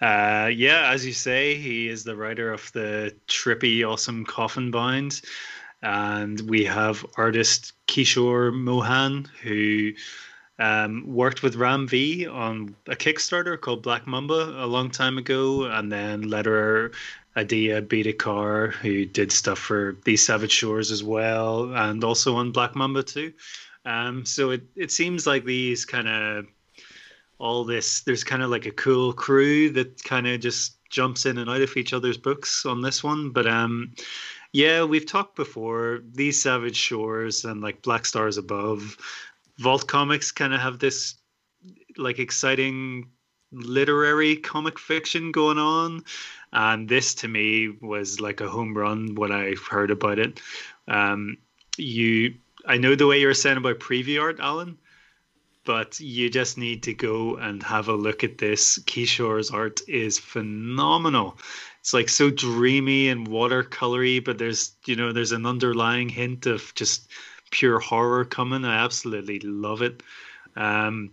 Uh, yeah, as you say, he is the writer of the trippy, awesome Coffin Bound, and we have artist Kishore Mohan who um, worked with Ram V on a Kickstarter called Black Mumba a long time ago, and then letterer Aditya Bidikar, who did stuff for These Savage Shores as well, and also on Black Mumba too. Um, so it, it seems like these kind of all this there's kind of like a cool crew that kind of just jumps in and out of each other's books on this one. But um, yeah, we've talked before. These Savage Shores and like Black Stars Above. Vault Comics kind of have this like exciting literary comic fiction going on. And this to me was like a home run when i heard about it. Um you i know the way you were saying about preview art alan but you just need to go and have a look at this. Kishore's art is phenomenal it's like so dreamy and watercolory but there's you know there's an underlying hint of just pure horror coming i absolutely love it um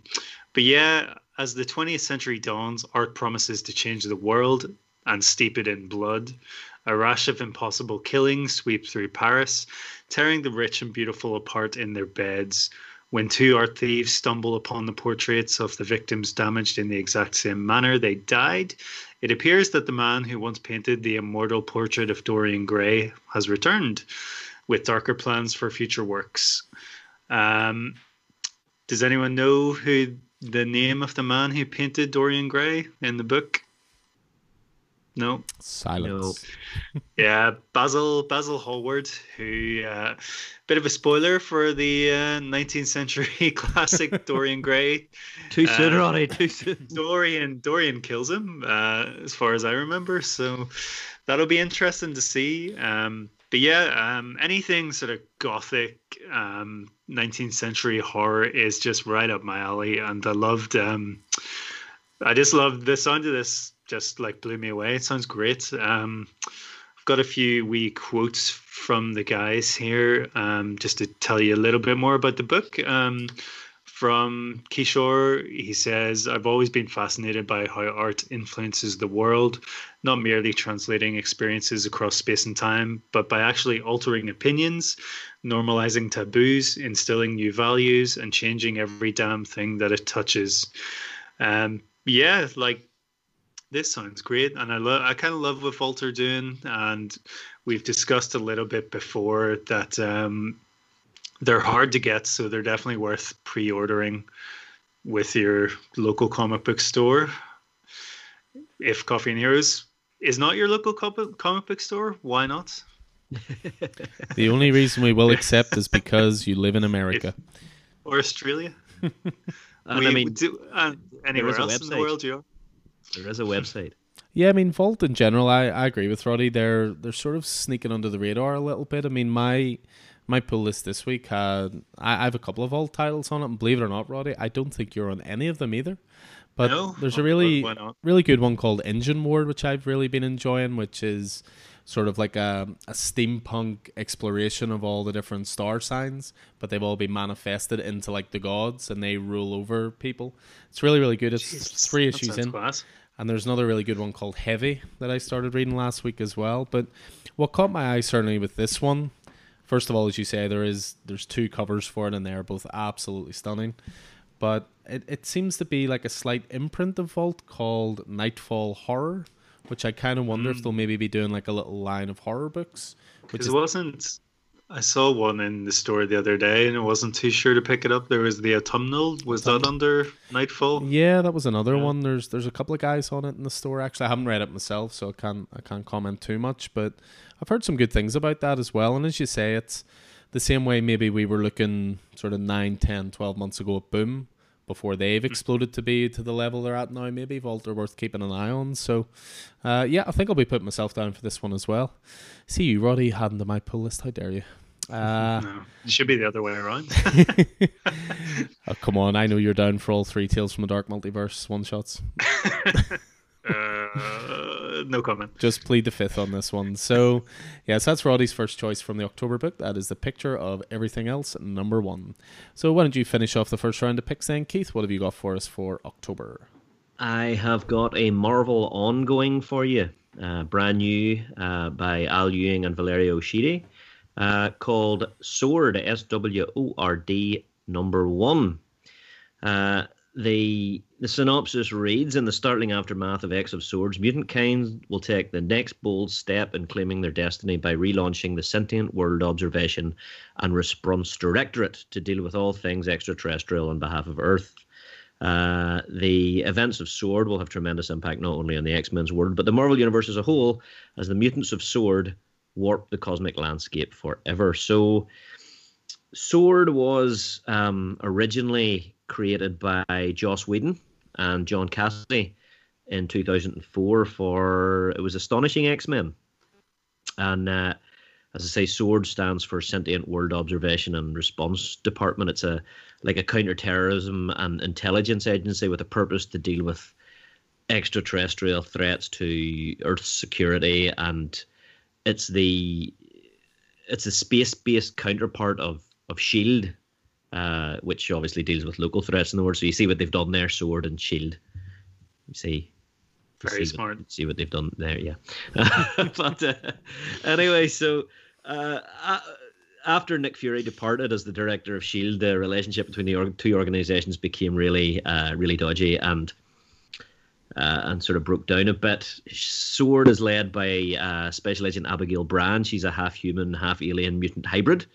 but yeah as the 20th century dawns, art promises to change the world and steep it in blood. A rash of impossible killings sweep through Paris, tearing the rich and beautiful apart in their beds. When two art thieves stumble upon the portraits of the victims damaged in the exact same manner they died, it appears that the man who once painted the immortal portrait of Dorian Gray has returned with darker plans for future works. Um, does anyone know who the name of the man who painted Dorian Gray in the book? No. Silence. Yeah, Basil Basil Hallward, who uh, bit of a spoiler for the uh, 19th century classic Dorian Gray. Too soon, Uh, Ronnie. Too soon. Dorian Dorian kills him, uh, as far as I remember. So that'll be interesting to see. Um, but yeah, um, anything sort of gothic um, 19th century horror is just right up my alley, and I loved. Um, I just loved the sound of this. Just like blew me away. It sounds great. Um, I've got a few wee quotes from the guys here, um, just to tell you a little bit more about the book. Um, from Kishore, he says, I've always been fascinated by how art influences the world, not merely translating experiences across space and time, but by actually altering opinions, normalizing taboos, instilling new values, and changing every damn thing that it touches. Um, yeah, like this sounds great, and I love. I kind of love what walter are doing, and we've discussed a little bit before that um, they're hard to get, so they're definitely worth pre-ordering with your local comic book store. If Coffee and Heroes is not your local co- comic book store, why not? The only reason we will accept is because you live in America. Or Australia? And We- I mean, do, uh, anywhere else in the world you are. There is a website. Yeah, I mean Vault in general, I, I agree with Roddy. They're they're sort of sneaking under the radar a little bit. I mean my my pull list this week had I, I have a couple of Vault titles on it, and believe it or not, Roddy, I don't think you're on any of them either. But No? there's a really really good one called Engineward, which I've really been enjoying, which is sort of like a, a steampunk exploration of all the different star signs, but they've all been manifested into like the gods and they rule over people. It's really, really good. It's Jesus, three issues in. class. And there's another really good one called Heavy that I started reading last week as well. But what caught my eye certainly with this one, first of all, as you say, there is there's two covers for it and they're both absolutely stunning. But it, it seems to be like a slight imprint of Vault called Nightfall Horror, which I kind of wonder if hmm. they'll maybe be doing like a little line of horror books. Which is wasn't I saw one in the store the other day, and I wasn't too sure to pick it up. There was the autumnal. Was that under Nightfall? Yeah, that was another Yeah. one. There's there's a couple of guys on it in the store. Actually, I haven't read it myself, so I can't I can't comment too much. But I've heard some good things about that as well. And as you say, it's the same way maybe we were looking sort of 9, 10, 12 months ago at Boom before they've exploded to be to the level they're at now. Maybe Vault are worth keeping an eye on. So, uh, yeah, I think I'll be putting myself down for this one as well. See you, Roddy, adding to my pull list. How dare you? Uh, No, it should be the other way around. oh, come on, I know you're down for all three Tales from the Dark Multiverse one shots. uh, no comment. just plead the fifth on this one. So, yes, that's Roddy's first choice from the October book. That is the picture of everything else, number one. So, why don't you finish off the first round of picks then, Keith? What have you got for us for October? I have got a Marvel ongoing for you, uh, brand new uh, by Al Ewing and Valerio Schiti, uh, called Sword, S W O R D, number one. Uh, the the synopsis reads In the startling aftermath of X of Swords, mutant kind will take the next bold step in claiming their destiny by relaunching the Sentient World Observation and Response Directorate to deal with all things extraterrestrial on behalf of Earth. Uh, the events of Sword will have tremendous impact not only on the X Men's world, but the Marvel Universe as a whole, as the mutants of Sword warp the cosmic landscape forever. So, Sword was um, originally created by Joss Whedon and John Cassaday in 2004 for it was Astonishing X Men, and uh, as I say, SWORD stands for Sentient World Observation and Response Department. It's a like a counterterrorism and intelligence agency with a purpose to deal with extraterrestrial threats to Earth's security, and it's the it's a space-based counterpart of of Shield, uh, which obviously deals with local threats in the world. So you see what they've done there, Sword and Shield. You see. Very see smart. What, see what they've done there, yeah. but uh, anyway, so uh, after Nick Fury departed as the director of Shield, the relationship between the two organizations became really, uh, really dodgy and uh, and sort of broke down a bit. Sword is led by uh, Special Agent Abigail Brand. She's a half human, half alien mutant hybrid,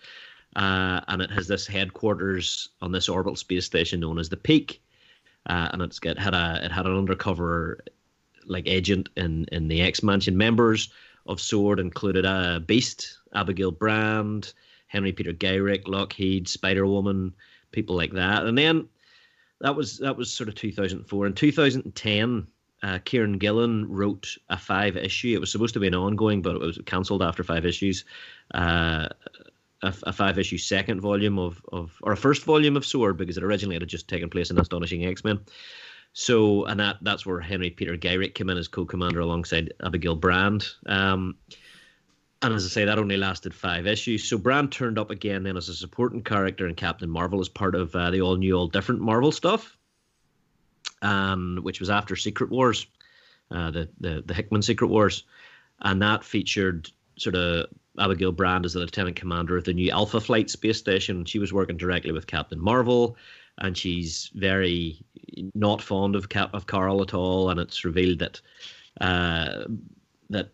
uh, and it has this headquarters on this orbital space station known as the Peak. Uh, and it's got had a it had an undercover like agent in in the X Mansion. Members of Sword included uh, Beast, Abigail Brand, Henry Peter Gyrich, Lockheed, Spider Woman, people like that. And then that was that was sort of 2004. In 2010, uh, Kieron Gillen wrote a five issue. It was supposed to be an ongoing, but it was cancelled after five issues. Uh, a, a five issue second volume of, of or a first volume of Sword because it originally had just taken place in Astonishing X Men. So, and that that's where Henry Peter Gyrich came in as co-commander alongside Abigail Brand. Um, and as I say, that only lasted five issues. So Brand turned up again then as a supporting character in Captain Marvel as part of uh, the all new, all different Marvel stuff, um, which was after Secret Wars, uh, the, the the Hickman Secret Wars, and that featured sort of Abigail Brand as the lieutenant commander of the new Alpha Flight space station. She was working directly with Captain Marvel, and she's very not fond of Cap- of Carl at all. And it's revealed that uh, that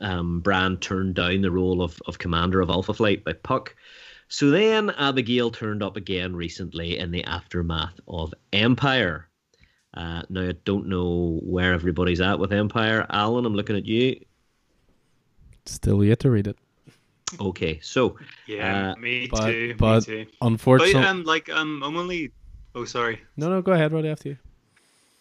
um, Brand turned down the role of, of commander of Alpha Flight by Puck. So then Abigail turned up again recently in the aftermath of Empire. Uh, now I don't know where everybody's at with Empire. Alan, I'm looking at you. Still yet to read it. Okay, so Yeah, Uh, me but- too. but- me too. Unfortunately, But um, like um, I'm only. Oh, sorry. no, no, go ahead, Right after you.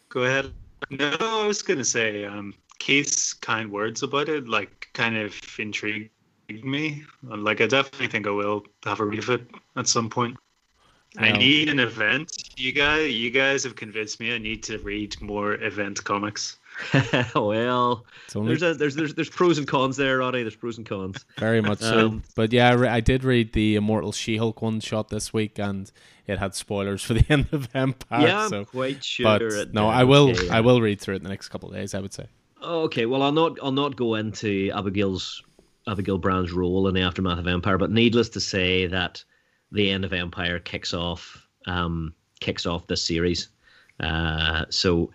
Go ahead. No, I was gonna say um, Keith's kind words about it, like, kind of intrigued me. Like, I definitely think I will have a read of it at some point. I need an event. You guys, you guys have convinced me. I need to read more event comics. well, only there's a, there's there's there's pros and cons there, Roddy. There's pros and cons. Very much so. Um, But yeah, I, re- I did read the Immortal She-Hulk one shot this week, and it had spoilers for the end of Empire. yeah, I'm quite sure. But no. I will. Okay, I will read through it in the next couple of days. I would say. Okay, well, I'll not I'll not go into Abigail's Abigail Brand's role in the aftermath of Empire, but needless to say that the end of Empire kicks off um, kicks off this series. Uh, so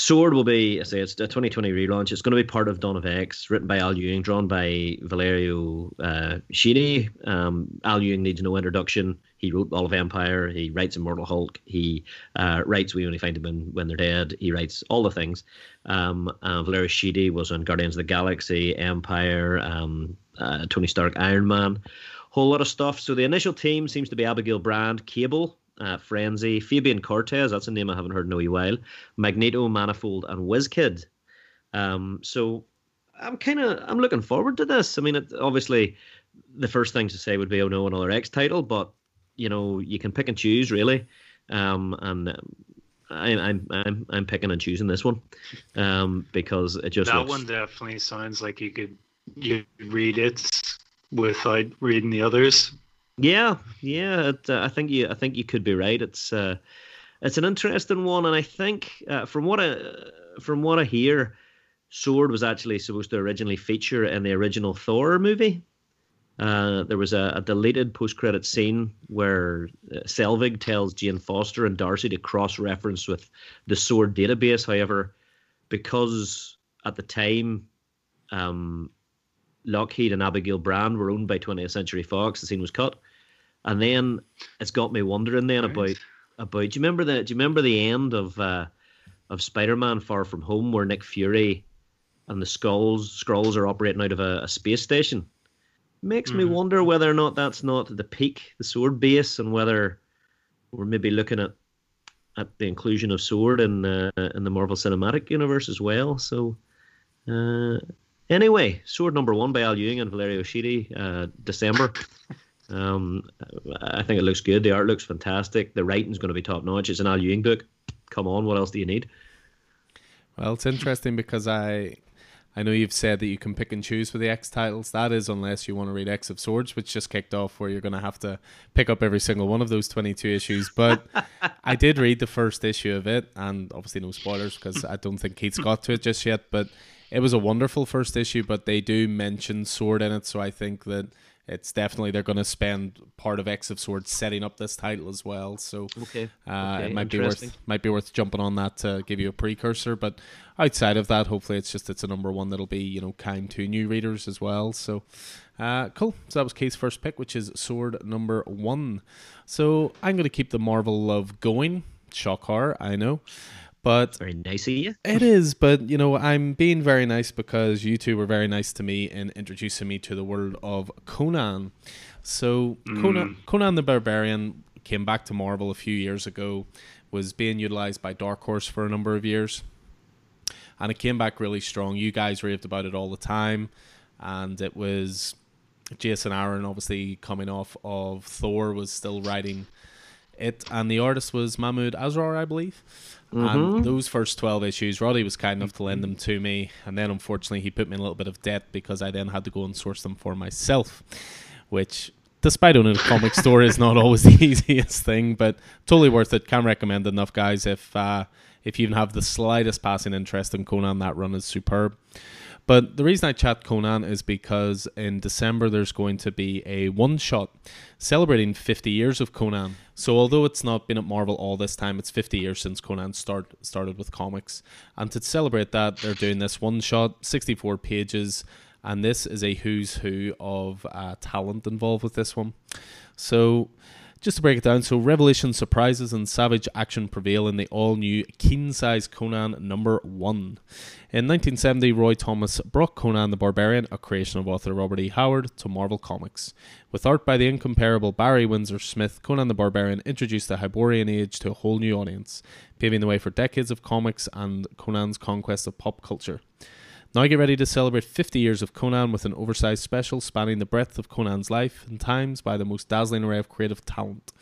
Sword will be, I say, it's a 2020 relaunch. It's going to be part of Dawn of X, written by Al Ewing, drawn by Valerio uh, Schiti. Um, Al Ewing needs no introduction. He wrote all of Empire. He writes Immortal Hulk. He uh, writes We Only Find Them when, They're Dead. He writes all the things. Um, uh, Valerio Schiti was on Guardians of the Galaxy, Empire, um, uh, Tony Stark, Iron Man, whole lot of stuff. So the initial team seems to be Abigail Brand, Cable, uh, Frenzy, Fabian Cortez, that's a name I haven't heard in a wee while, Magneto, Manifold, and WizKid. Um, so I'm kind of I'm looking forward to this. I mean, it, obviously, the first thing to say would be, oh no, another X title, but you know, you can pick and choose really, um, and. Um, I, I'm I'm I'm picking and choosing this one, um, because it just that looks... one definitely sounds like you could you read it without reading the others. Yeah, yeah. It, uh, I think you. I think you could be right. It's uh, it's an interesting one, and I think uh, from what I from what I hear, Sword was actually supposed to originally feature in the original Thor movie. Uh, there was a, a deleted post-credit scene where uh, Selvig tells Jane Foster and Darcy to cross-reference with the Sword database. However, because at the time, um, Lockheed and Abigail Brand were owned by 20th Century Fox, the scene was cut. And then it's got me wondering then right. about about. Do you remember the Do you remember the end of uh, of Spider Man Far From Home where Nick Fury and the skulls Skrulls are operating out of a, a space station? Makes mm-hmm. me wonder whether or not that's not the peak, the Sword base, and whether we're maybe looking at at the inclusion of Sword in uh, in the Marvel Cinematic Universe as well. So. Uh, Anyway, Sword number one by Al Ewing and Valerio Schiti, uh, December. Um, I think it looks good. The art looks fantastic. The writing's going to be top notch. It's an Al Ewing book. Come on, what else do you need? Well, it's interesting because I I know you've said that you can pick and choose for the X titles. That is, unless you want to read X of Swords, which just kicked off, where you're going to have to pick up every single one of those 22 issues. But I did read the first issue of it, and obviously no spoilers because I don't think Keith's got to it just yet. But it was a wonderful first issue, but they do mention Sword in it, so I think that it's definitely they're going to spend part of X of Swords setting up this title as well. So okay, uh, okay. it might be worth might be worth jumping on that to give you a precursor. But outside of that, hopefully it's just it's a number one that'll be you know kind to new readers as well. So uh, cool. So that was Kate's first pick, which is Sword number one. So I'm going to keep the Marvel love going. Shock horror, I know. But very nice of you. It is, but you know, I'm being very nice because you two were very nice to me in introducing me to the world of Conan. So mm. Conan, Conan the Barbarian came back to Marvel a few years ago, was being utilized by Dark Horse for a number of years, and it came back really strong. You guys raved about it all the time, and it was Jason Aaron, obviously coming off of Thor, was still writing it, and the artist was Mahmud Asrar, I believe. Mm-hmm. And those first 12 issues, Roddy was kind enough to lend them to me. And then unfortunately, he put me in a little bit of debt because I then had to go and source them for myself, which, despite owning a comic store, is not always the easiest thing, but totally worth it. Can recommend enough, guys. If, uh, if you even have the slightest passing interest in Conan, that run is superb. But the reason I chat Conan is because in December there's going to be a one shot celebrating 50 years of Conan. So although it's not been at Marvel all this time, it's 50 years since Conan start, started with comics. And to celebrate that, they're doing this one shot, 64 pages, and this is a who's who of uh, talent involved with this one. So just to break it down, so revelation, surprises, and savage action prevail in the all new King Size Conan number one. In 1970, Roy Thomas brought Conan the Barbarian, a creation of author Robert E. Howard, to Marvel Comics. With art by the incomparable Barry Windsor Smith, Conan the Barbarian introduced the Hyborian Age to a whole new audience, paving the way for decades of comics and Conan's conquest of pop culture. Now get ready to celebrate 50 years of Conan with an oversized special spanning the breadth of Conan's life and times by the most dazzling array of creative talent.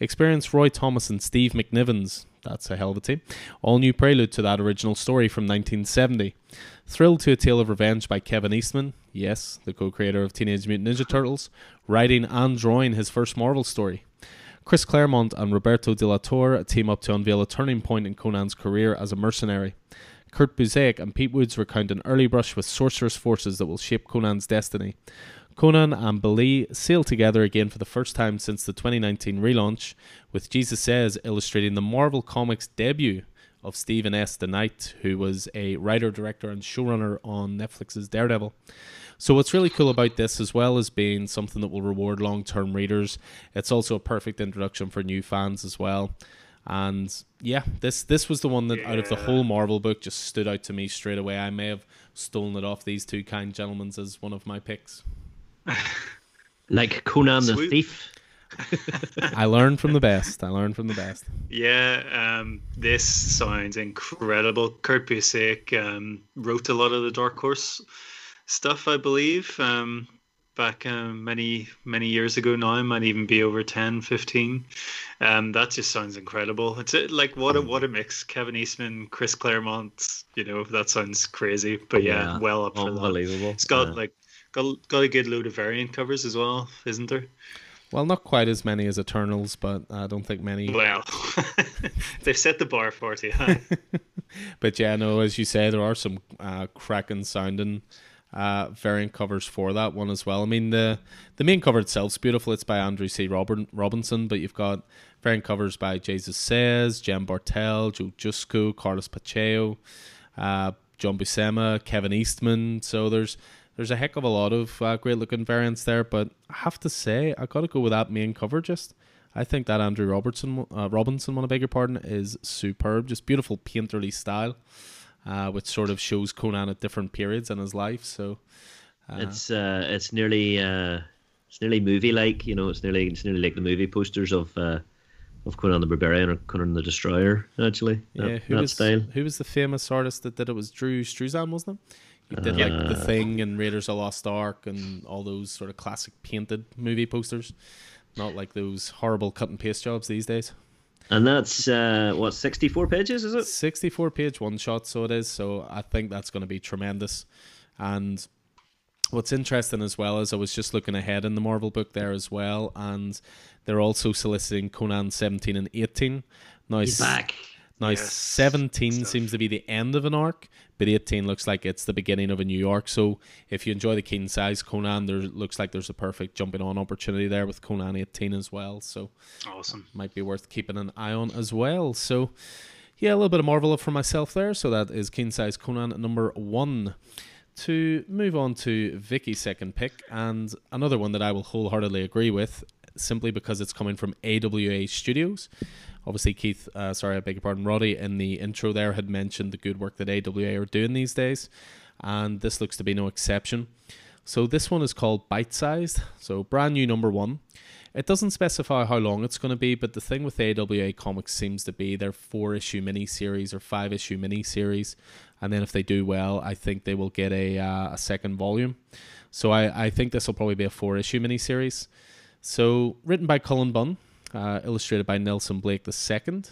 Experience Roy Thomas and Steve McNiven's, that's a hell of a team, all new prelude to that original story from 1970. Thrilled to a tale of revenge by Kevin Eastman, yes, the co creator of Teenage Mutant Ninja Turtles, writing and drawing his first Marvel story. Chris Claremont and Roberto De La Torre team up to unveil a turning point in Conan's career as a mercenary. Kurt Busiek and Pete Woods recount an early brush with sorcerous forces that will shape Conan's destiny. Conan and Billy sail together again for the first time since the 2019 relaunch, with Jesus Saiz illustrating the Marvel Comics debut of Stephen S. DeKnight, who was a writer, director, and showrunner on Netflix's Daredevil. So, what's really cool about this, as well as being something that will reward long term readers, it's also a perfect introduction for new fans as well. And yeah, this this was the one that yeah. out of the whole Marvel book just stood out to me straight away. I may have stolen it off these two kind gentlemen as one of my picks. like Conan Sweet. the Thief. I learned from the best. I learned from the best. Yeah, um, this sounds incredible. Kurt Busiek um, wrote a lot of the Dark Horse stuff, I believe, um, back um, many, many years ago now. It might even be over 10, 15. Um, that just sounds incredible. It's uh, like what a, what a mix. Kevin Eastman, Chris Claremont, you know, that sounds crazy. But yeah, yeah well up for Unbelievable. that. It's got yeah. like, got, got a good load of variant covers as well, isn't there? Well, not quite as many as Eternals, but I don't think many. Well, they've set the bar for you. Huh? but yeah, no, as you say, there are some uh, cracking sounding uh, variant covers for that one as well. I mean, the the main cover itself's beautiful. It's by Andrew C. Robin, Robinson, but you've got variant covers by Jesus Saiz, Jen Bartel, Joe Jusko, Carlos Pacheco, uh, John Buscema, Kevin Eastman. So there's there's a heck of a lot of uh, great looking variants there, but I have to say I got to go with that main cover. Just I think that Andrew Robertson uh, Robinson, want to beg your pardon, is superb. Just beautiful painterly style, uh, which sort of shows Conan at different periods in his life. So uh, it's uh, it's nearly uh, it's nearly movie like. You know, it's nearly it's nearly like the movie posters of. of Conan the Barbarian or Conan the Destroyer, actually. Yeah, that, who that was style. who was the famous artist that did it? Was Drew Struzan, wasn't it? He did like the uh, Thing and Raiders of Lost Ark and all those sort of classic painted movie posters, not like those horrible cut and paste jobs these days. And that's uh, what sixty four pages, is it? Sixty four page one shot, so it is. So I think that's going to be tremendous. And what's interesting as well is I was just looking ahead in the Marvel book there as well, and they're also soliciting Conan seventeen and eighteen. Now, He's back. Now, yes. 17 seems to be the end of an arc, but 18 looks like it's the beginning of a new arc. So, if you enjoy the king size Conan, there looks like there's a perfect jumping on opportunity there with Conan 18 as well. So, awesome. Might be worth keeping an eye on as well. So, yeah, a little bit of Marvel for myself there. So, that is king size Conan number one. To move on to Vicky's second pick, and another one that I will wholeheartedly agree with, simply because it's coming from AWA Studios. Obviously, Keith, uh, sorry, I beg your pardon, Roddy in the intro there had mentioned the good work that AWA are doing these days, and this looks to be no exception. So, this one is called Bite Sized, so brand new number one. It doesn't specify how long it's going to be, but the thing with AWA comics seems to be their four issue mini series or five issue mini series, and then if they do well, I think they will get a, uh, a second volume. So I, I think this will probably be a four issue mini series. So written by Cullen Bunn, uh, illustrated by Nelson Blake II.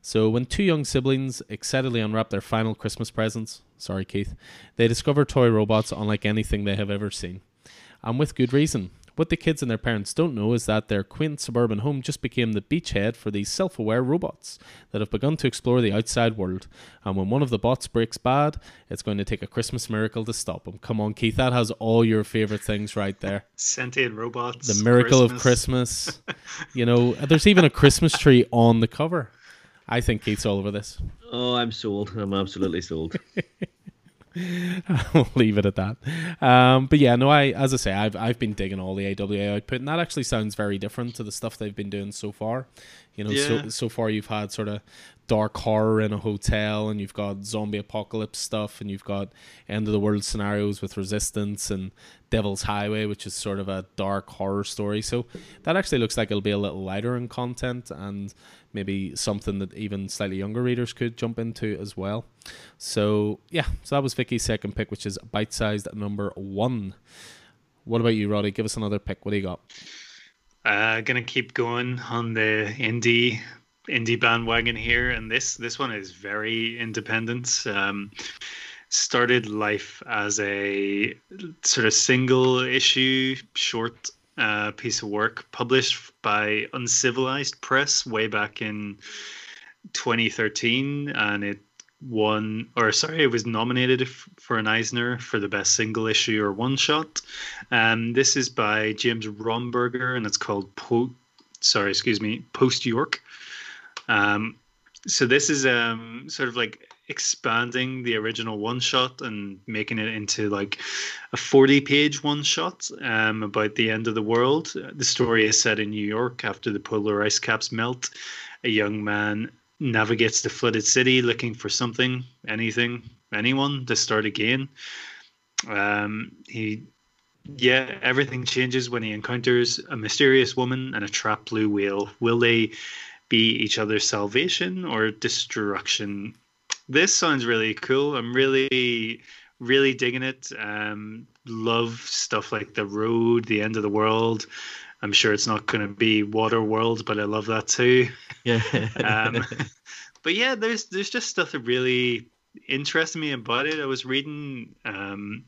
So, when two young siblings excitedly unwrap their final Christmas presents, sorry, Keith, they discover toy robots unlike anything they have ever seen. And with good reason. What the kids and their parents don't know is that their quaint suburban home just became the beachhead for these self aware robots that have begun to explore the outside world. And when one of the bots breaks bad, it's going to take a Christmas miracle to stop them. Come on, Keith, that has all your favorite things right there. Sentient robots. The miracle Christmas. of Christmas. you know, there's even a Christmas tree on the cover. I think Keith's all over this. Oh, I'm sold. I'm absolutely sold. I'll leave it at that. Um, but yeah, no, I as I say, I've I've been digging all the AWA output, and that actually sounds very different to the stuff they've been doing so far. You know, yeah. so so far you've had sort of dark horror in a hotel, and you've got zombie apocalypse stuff, and you've got end of the world scenarios with Resistance and Devil's Highway, which is sort of a dark horror story. So that actually looks like it'll be a little lighter in content and maybe something that even slightly younger readers could jump into as well. So yeah, so that was Vicky's second pick, which is bite sized number one. What about you, Roddy? Give us another pick. What do you got? Uh, gonna keep going on the indie indie bandwagon here, and this this one is very independent. Um, started life as a sort of single issue short uh, piece of work published by Uncivilized Press way back in 2013, and it won, or sorry, it was nominated for an Eisner for the best single issue or one shot. Um, this is by James Romberger, and it's called Po. Sorry, excuse me, Post York. Um, so this is um sort of like expanding the original one shot and making it into like a 40 page one shot um, about the end of the world. The story is set in New York after the polar ice caps melt. A young man navigates the flooded city looking for something, anything, anyone to start again. Um, he, yeah, everything changes when he encounters a mysterious woman and a trapped blue whale. Will they be each other's salvation or destruction? This sounds really cool. I'm really, really digging it. Um, love stuff like The Road, The End of the World. I'm sure it's not going to be Water World, but I love that too. Yeah. um, but yeah, there's there's just stuff that really interested me about it. I was reading um,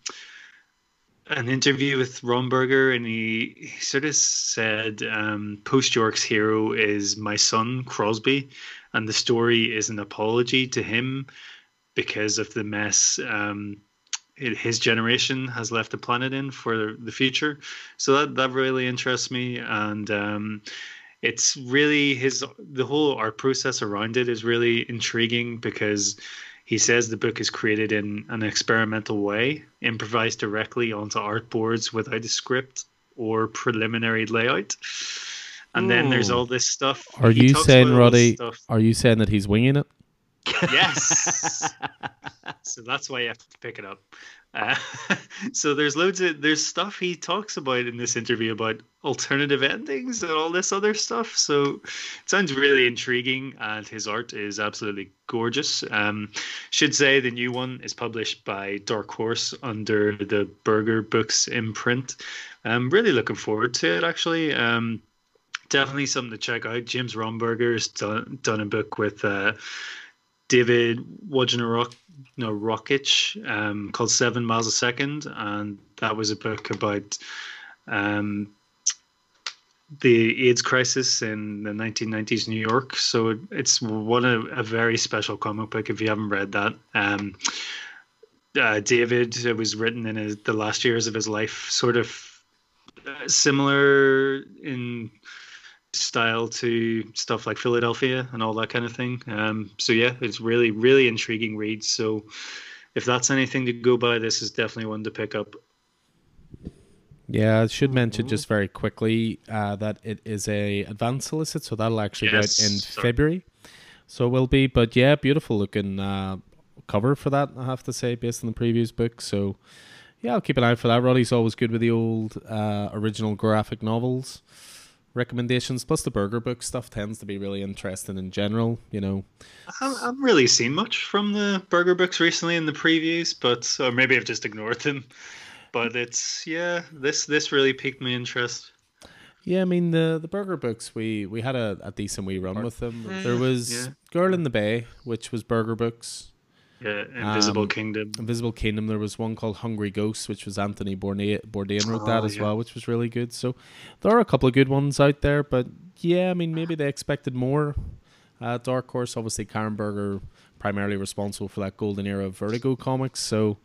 an interview with Romberger, and he, he sort of said um, Post York's hero is my son Crosby, and the story is an apology to him because of the mess um, his generation has left the planet in for the future. So that that really interests me, and um, it's really his the whole art process around it is really intriguing because he says the book is created in an experimental way, improvised directly onto art boards without a script or preliminary layout. And Ooh. then there's all this stuff. Are he you saying, Roddy? Are you saying that he's winging it? Yes. so that's why you have to pick it up. Uh, so there's loads of there's stuff he talks about in this interview about alternative endings and all this other stuff. So it sounds really intriguing, and his art is absolutely gorgeous. Um, should say the new one is published by Dark Horse under the Berger Books imprint. I'm really looking forward to it. Actually, um, definitely something to check out. James Romberger's done done a book with. Uh, David Wojnarok, no, Rockich, um, called Seven Miles a Second, and that was a book about um, the AIDS crisis in the 1990s New York. So it's one of a very special comic book. If you haven't read that, um, uh, David, it was written in the last years of his life, sort of uh, similar in style to stuff like Philadelphia and all that kind of thing. Um, so yeah, it's really really intriguing reads. So if that's anything to go by, this is definitely one to pick up. Yeah, I should mention just very quickly uh, that it is a advanced solicit, so that'll actually yes, go out in sorry. February. So it will be, but yeah, beautiful looking uh, cover for that. I have to say, based on the previous book. So yeah, I'll keep an eye for that. Roddy's always good with the old uh, original graphic novels recommendations. Plus, the Berger book stuff tends to be really interesting in general. You know, I haven't really seen much from the Berger books recently in the previews, but or maybe I've just ignored them. But it's yeah, this this really piqued my interest. Yeah, I mean the the Berger books we we had a, a decent wee run with them. Mm, there was yeah. Girl in the Bay, which was Berger books. Yeah, Invisible um, Kingdom. Invisible Kingdom. There was one called Hungry Ghosts, which was Anthony Bourdain, Bourdain wrote oh, that as yeah. well, which was really good. So there are a couple of good ones out there, but yeah, I mean maybe they expected more. Uh, Dark Horse, obviously, Karen Berger primarily responsible for that golden era of Vertigo comics. So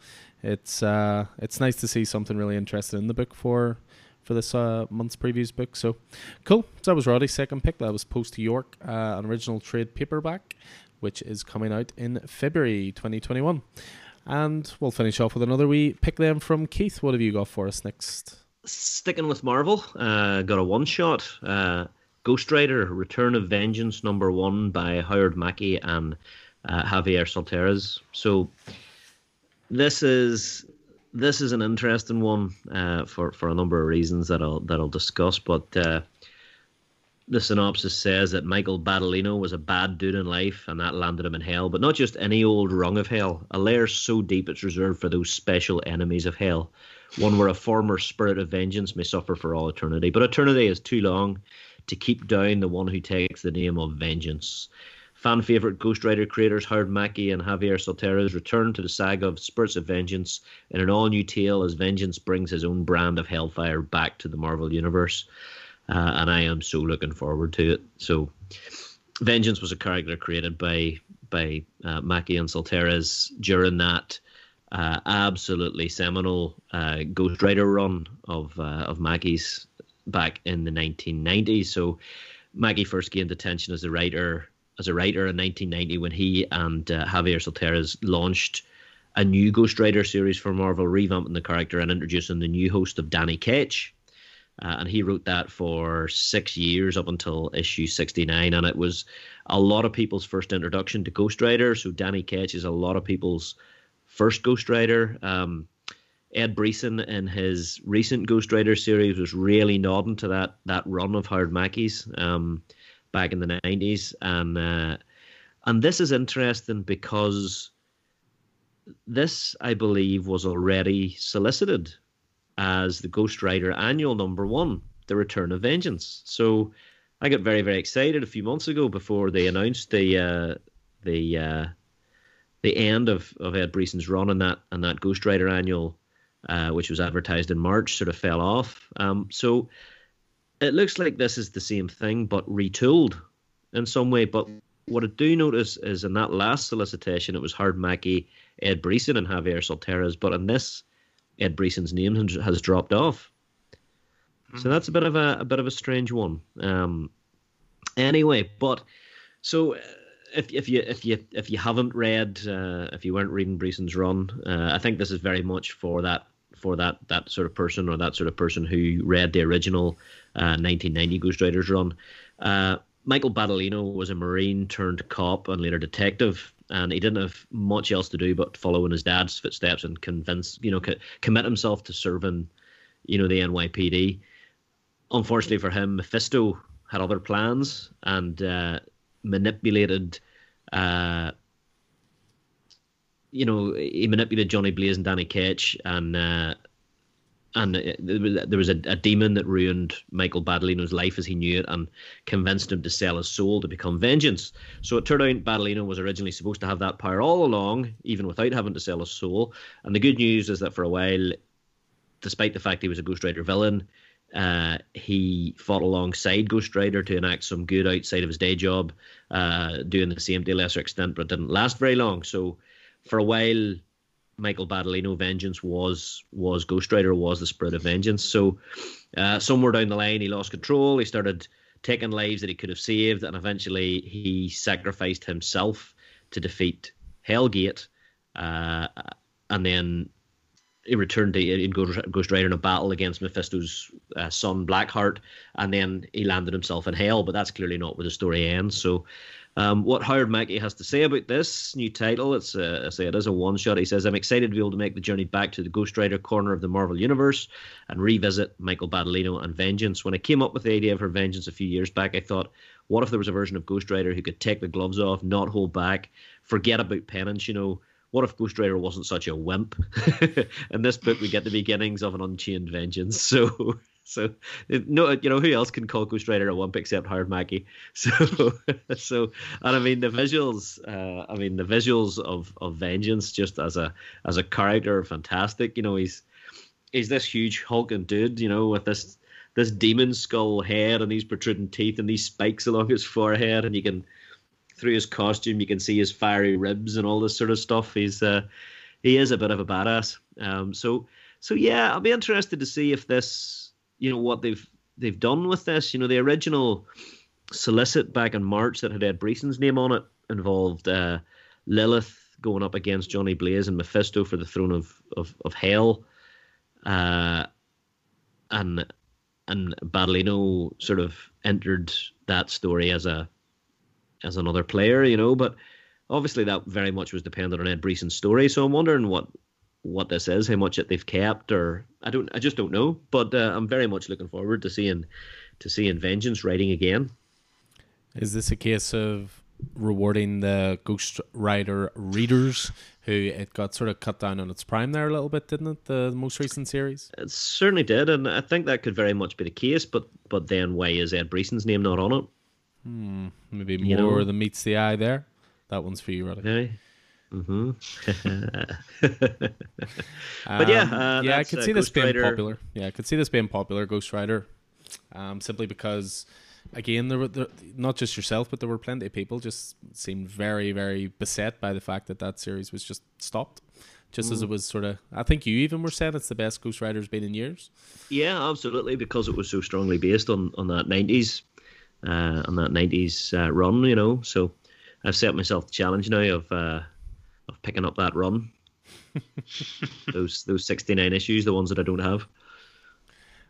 it's uh, it's nice to see something really interesting in the book for for this uh, month's previews book. So cool. So that was Roddy's second pick. That was Post York, uh, an original trade paperback which is coming out in February 2021. And we'll finish off with another wee pick them from Keith. What have you got for us next? Sticking with Marvel, uh, got a one shot. Uh, Ghost Rider Return of Vengeance number one by Howard Mackie and uh, Javier Saltares. So this is this is an interesting one uh, for for a number of reasons that I'll that I'll discuss. But uh, the synopsis says that Michael Badilino was a bad dude in life and that landed him in hell, but not just any old rung of hell, a lair so deep it's reserved for those special enemies of hell, one where a former spirit of vengeance may suffer for all eternity. But eternity is too long to keep down the one who takes the name of vengeance. Fan favorite Ghost Rider creators Howard Mackie and Javier Saltares return to the saga of Spirits of Vengeance in an all new tale as Vengeance brings his own brand of hellfire back to the Marvel Universe uh, and I am so looking forward to it. So, Vengeance was a character created by by uh, Mackie and Saltares during that uh, absolutely seminal uh, Ghost Rider run of uh, of Mackie's back in the 1990s. So, Mackie first gained attention as a writer as a writer in 1990 when he and uh, Javier Saltares launched a new Ghost Rider series for Marvel, revamping the character and introducing the new host of Danny Ketch. Uh, and he wrote that for six years up until issue 69. And it was a lot of people's first introduction to Ghost Rider. So Danny Ketch is a lot of people's first Ghost Rider. Um, Ed Brisson in his recent Ghost Rider series was really nodding to that that run of Howard Mackie's um, back in the 90s. And, uh, and this is interesting because this, I believe, was already solicited as the Ghost Rider annual number one, The Return of Vengeance. So I got very, very excited a few months ago before they announced the uh, the uh, the end of, of Ed Brisson's run on that and that Ghost Rider annual, uh, which was advertised in March, sort of fell off. Um, so it looks like this is the same thing but retooled in some way. But what I do notice is in that last solicitation, it was Howard Mackie, Ed Brisson, and Javier Saltares. But in this, Ed Brisson's name has dropped off. Mm-hmm. So that's a bit of a, a bit of a strange one. Um, anyway, but so uh, if if you if you if you haven't read uh, if you weren't reading Brisson's run, uh, I think this is very much for that for that that sort of person or that sort of person who read the original 1990 uh, Ghost Riders run. Uh, Michael Badilino was a Marine turned cop and later detective, and he didn't have much else to do but follow in his dad's footsteps and convince, you know, co- commit himself to serving, you know, the NYPD. Unfortunately for him, Mephisto had other plans and uh, manipulated. Uh, you know, he manipulated Johnny Blaze and Danny Ketch, and uh, and there was a, a, demon that ruined Michael Badilino's life as he knew it and convinced him to sell his soul to become vengeance. So it turned out Badilino was originally supposed to have that power all along, even without having to sell his soul. And the good news is that for a while, despite the fact he was a Ghost Rider villain, uh, he fought alongside Ghost Rider to enact some good outside of his day job, uh, doing the same to a lesser extent, but it didn't last very long. So for a while, Michael Badilino vengeance was was Ghost Rider was the spirit of vengeance. So uh, somewhere down the line, he lost control. He started taking lives that he could have saved, and eventually he sacrificed himself to defeat Hellgate. Uh, and then he returned to in Ghost Rider in a battle against Mephisto's uh, son Blackheart, and then he landed himself in hell. But that's clearly not where the story ends. So um, what Howard Mackie has to say about this new title, it's uh, I say it is a one shot. He says, "I'm excited to be able to make the journey back to the Ghost Rider corner of the Marvel universe and revisit Michael Badilino and Vengeance. When I came up with the idea for Vengeance a few years back, I thought, what if there was a version of Ghost Rider who could take the gloves off, not hold back, forget about penance, you know." What if Ghost Rider wasn't such a wimp? In this book, we get the beginnings of an unchained vengeance. So so no, you know who else can call Ghost Rider a wimp except Howard Mackie. So, so, and I mean the visuals. Uh, I mean the visuals of of Vengeance just as a as a character fantastic. You know he's he's this huge hulking dude. You know with this this demon skull head and these protruding teeth and these spikes along his forehead, and you can through his costume you can see his fiery ribs and all this sort of stuff. He's uh, he is a bit of a badass. Um, so so yeah, I'll be interested to see if this you know what they've they've done with this. You know, the original solicit back in March that had Ed Brisson's name on it involved uh, Lilith going up against Johnny Blaze and Mephisto for the throne of of, of hell, uh, and and Badilino sort of entered that story as a as another player, you know, but obviously that very much was dependent on Ed Brisson's story. So I'm wondering what what this is, how much it they've kept, or I don't, I just don't know. But uh, I'm very much looking forward to seeing to seeing Vengeance writing again. Is this a case of rewarding the Ghost Rider readers who it got sort of cut down on its prime there a little bit, didn't it? The most recent series. It certainly did, and I think that could very much be the case. But but then why is Ed Brisson's name not on it? Hmm, maybe more you know? than meets the eye there. That one's for you, Roddy. Mm-hmm. but yeah, uh, yeah, I could see uh, this being Rider. popular. Yeah, I could see this being popular, Ghost Rider, um, simply because, again, there were there, not just yourself, but there were plenty of people just seemed very, very beset by the fact that that series was just stopped. Just mm. as it was sort of, I think you even were saying it's the best Ghost Rider's been in years. Yeah, absolutely, because it was so strongly based on on that nineties, uh, on that nineties uh, run, you know. So I've set myself the challenge now of uh, of picking up that run. those those sixty nine issues, the ones that I don't have.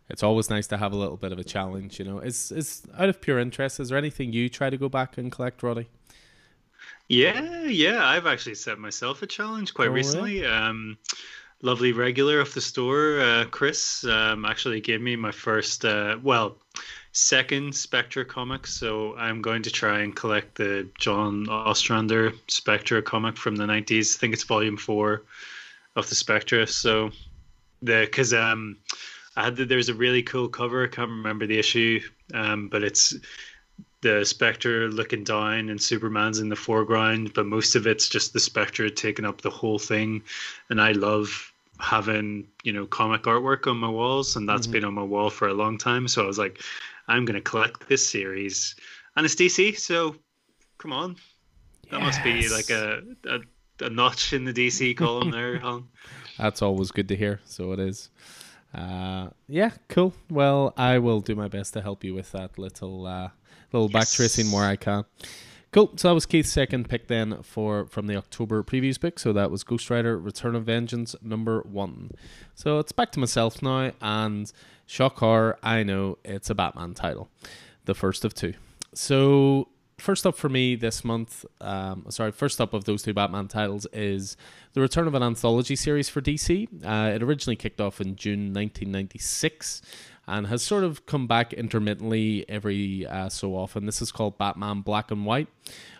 It's always nice to have a little bit of a challenge, you know. Is is out of pure interest, is there anything you try to go back and collect, Roddy? Yeah, yeah, I've actually set myself a challenge quite Oh, recently. Um, lovely regular of the store, uh, Chris, um, actually gave me my first, uh, well, second Spectre comic. So I'm going to try and collect the John Ostrander Spectre comic from the 90s. I think it's volume four of the Spectre. So the because um, I had the, there's a really cool cover. I can't remember the issue, um, but it's the Spectre looking down and Superman's in the foreground, but most of it's just the Spectre taking up the whole thing. And I love having, you know, comic artwork on my walls, and that's Mhm. been on my wall for a long time. So I was like, I'm going to collect this series. And it's DC, so come on. That must be like a, a, a notch in the DC column there. That's always good to hear. So it is. Uh, yeah, cool. Well, I will do my best to help you with that little uh, little back Yes. tracing where I can. Cool. So that was Keith's second pick then for from the October previews pick. So that was Ghost Rider: Return of Vengeance number one. So it's back to myself now, and shock horror. I know it's a Batman title, the first of two. So first up for me this month, um, sorry, first up of those two Batman titles is the return of an anthology series for DC. Uh, it originally kicked off in June 1996 and has sort of come back intermittently every uh, so often. This is called Batman Black and White.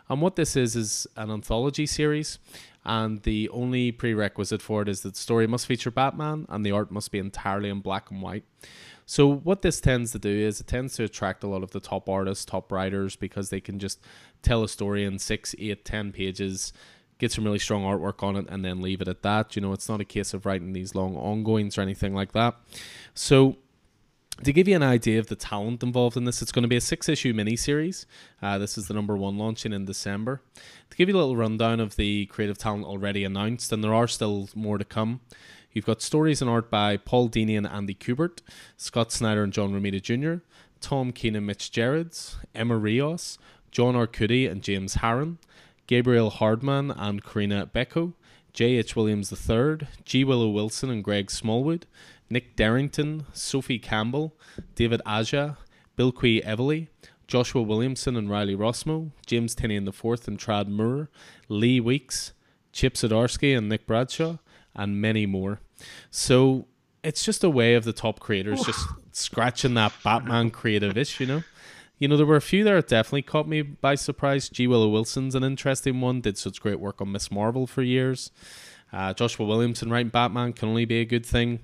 And what this is, is an anthology series. And the only prerequisite for it is that the story must feature Batman and the art must be entirely in black and white. So what this tends to do is it tends to attract a lot of the top artists, top writers, because they can just tell a story in six, eight, ten pages, get some really strong artwork on it, and then leave it at that. You know, it's not a case of writing these long ongoings or anything like that. So to give you an idea of the talent involved in this, it's going to be a six issue miniseries. Uh, this is the number one launching in December. To give you a little rundown of the creative talent already announced, and there are still more to come. You've got stories and art by Paul Dini and Andy Kubert, Scott Snyder and John Romita Jr., Tom Keenan, Mitch Gerads, Emma Rios, John Arcudi and James Harren, Gabriel Hardman and Corinna Bechko, J.H. Williams III, G. Willow Wilson and Greg Smallwood, Nick Derington, Sophie Campbell, David Aja, Bilquis Evely, Joshua Williamson and Riley Rossmo, James the Fourth and Tradd Moore, Lee Weeks, Chip Zdarsky and Nick Bradshaw, and many more. So it's just a way of the top creators just scratching that Batman creative itch, you know? You know, there were a few there that definitely caught me by surprise. G. Willow Wilson's an interesting one, did such great work on Miss Marvel for years. Uh, Joshua Williamson writing Batman can only be a good thing.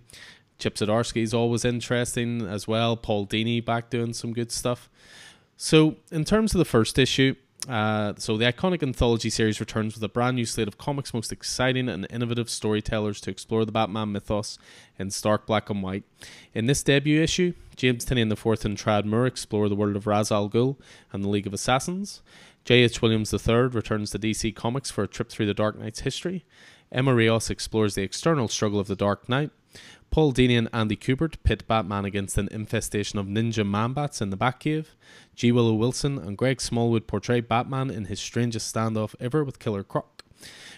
Chip Zdarsky is always interesting as well. Paul Dini back doing some good stuff. So, in terms of the first issue, uh, so the iconic anthology series returns with a brand new slate of comics' most exciting and innovative storytellers to explore the Batman mythos in stark black and white. In this debut issue, James Tynion IV and Tradd Moore explore the world of Ra's al Ghul and the League of Assassins. J.H. Williams III returns to DC Comics for a trip through the Dark Knight's history. Emma Rios explores the external struggle of the Dark Knight. Paul Dini and Andy Kubert pit Batman against an infestation of ninja man-bats in the Batcave. G. Willow Wilson and Greg Smallwood portray Batman in his strangest standoff ever with Killer Croc.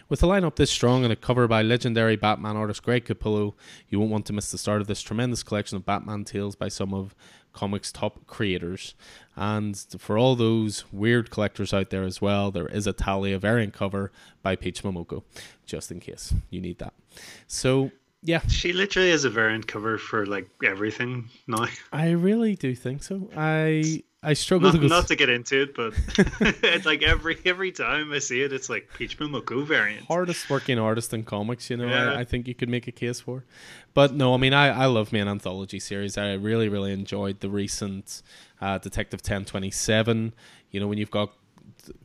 With a lineup this strong and a cover by legendary Batman artist Greg Capullo, you won't want to miss the start of this tremendous collection of Batman tales by some of comics' top creators. And for all those weird collectors out there as well, there is a Talia variant cover by Peach Momoko, just in case you need that. So yeah, She literally has a variant cover for like everything now. I really do think so. I I struggle Not, to go. not to get into it, but it's like every every time I see it, it's like Peach Momoko variant. hardest working artist in comics, you know, Yeah. I, I think you could make a case for. But no, I mean, I, I love me an anthology series. I really, really enjoyed the recent uh, Detective 1027. You know, when you've got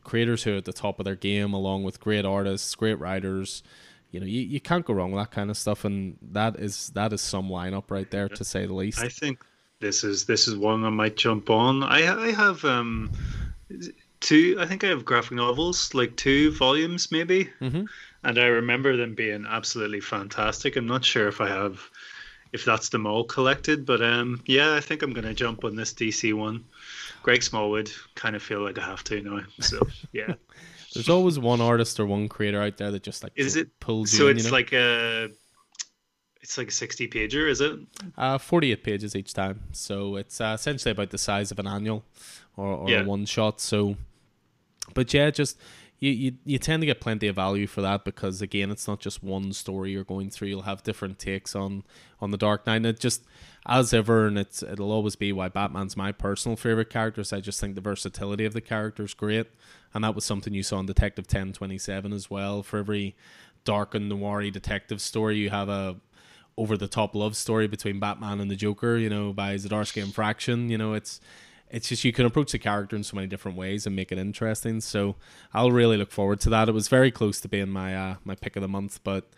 creators who are at the top of their game, along with great artists, great writers, you know, you, you can't go wrong with that kind of stuff. And that is that is some lineup right there, to say the least. I think this is this is one I might jump on. I I have um two. I think I have graphic novels, like two volumes maybe, mm-hmm. and I remember them being absolutely fantastic. I'm not sure if I have if that's them all collected, but um yeah, I think I'm gonna jump on this DC one. Greg Smallwood, kind of feel like I have to now. So yeah, there's always one artist or one creator out there that just like Is it pulls you so in, it's you know? like a it's like a 60 pager, is it? Uh, 48 pages each time. So it's uh, essentially about the size of an annual or, or Yeah. a one shot. So, but yeah, just you, you, you tend to get plenty of value for that because, again, it's not just one story you're going through. You'll have different takes on, on the Dark Knight. And it just, as ever, and it's, it'll always be why Batman's my personal favorite characters. I just think the versatility of the character is great. And that was something you saw in Detective 1027 as well. For every dark and noir detective story, you have a over the top love story between Batman and the Joker, you know, by Zdarsky and Fraction. You know, it's it's just you can approach the character in so many different ways and make it interesting. So I'll really look forward to that. It was very close to being my uh, my pick of the month, but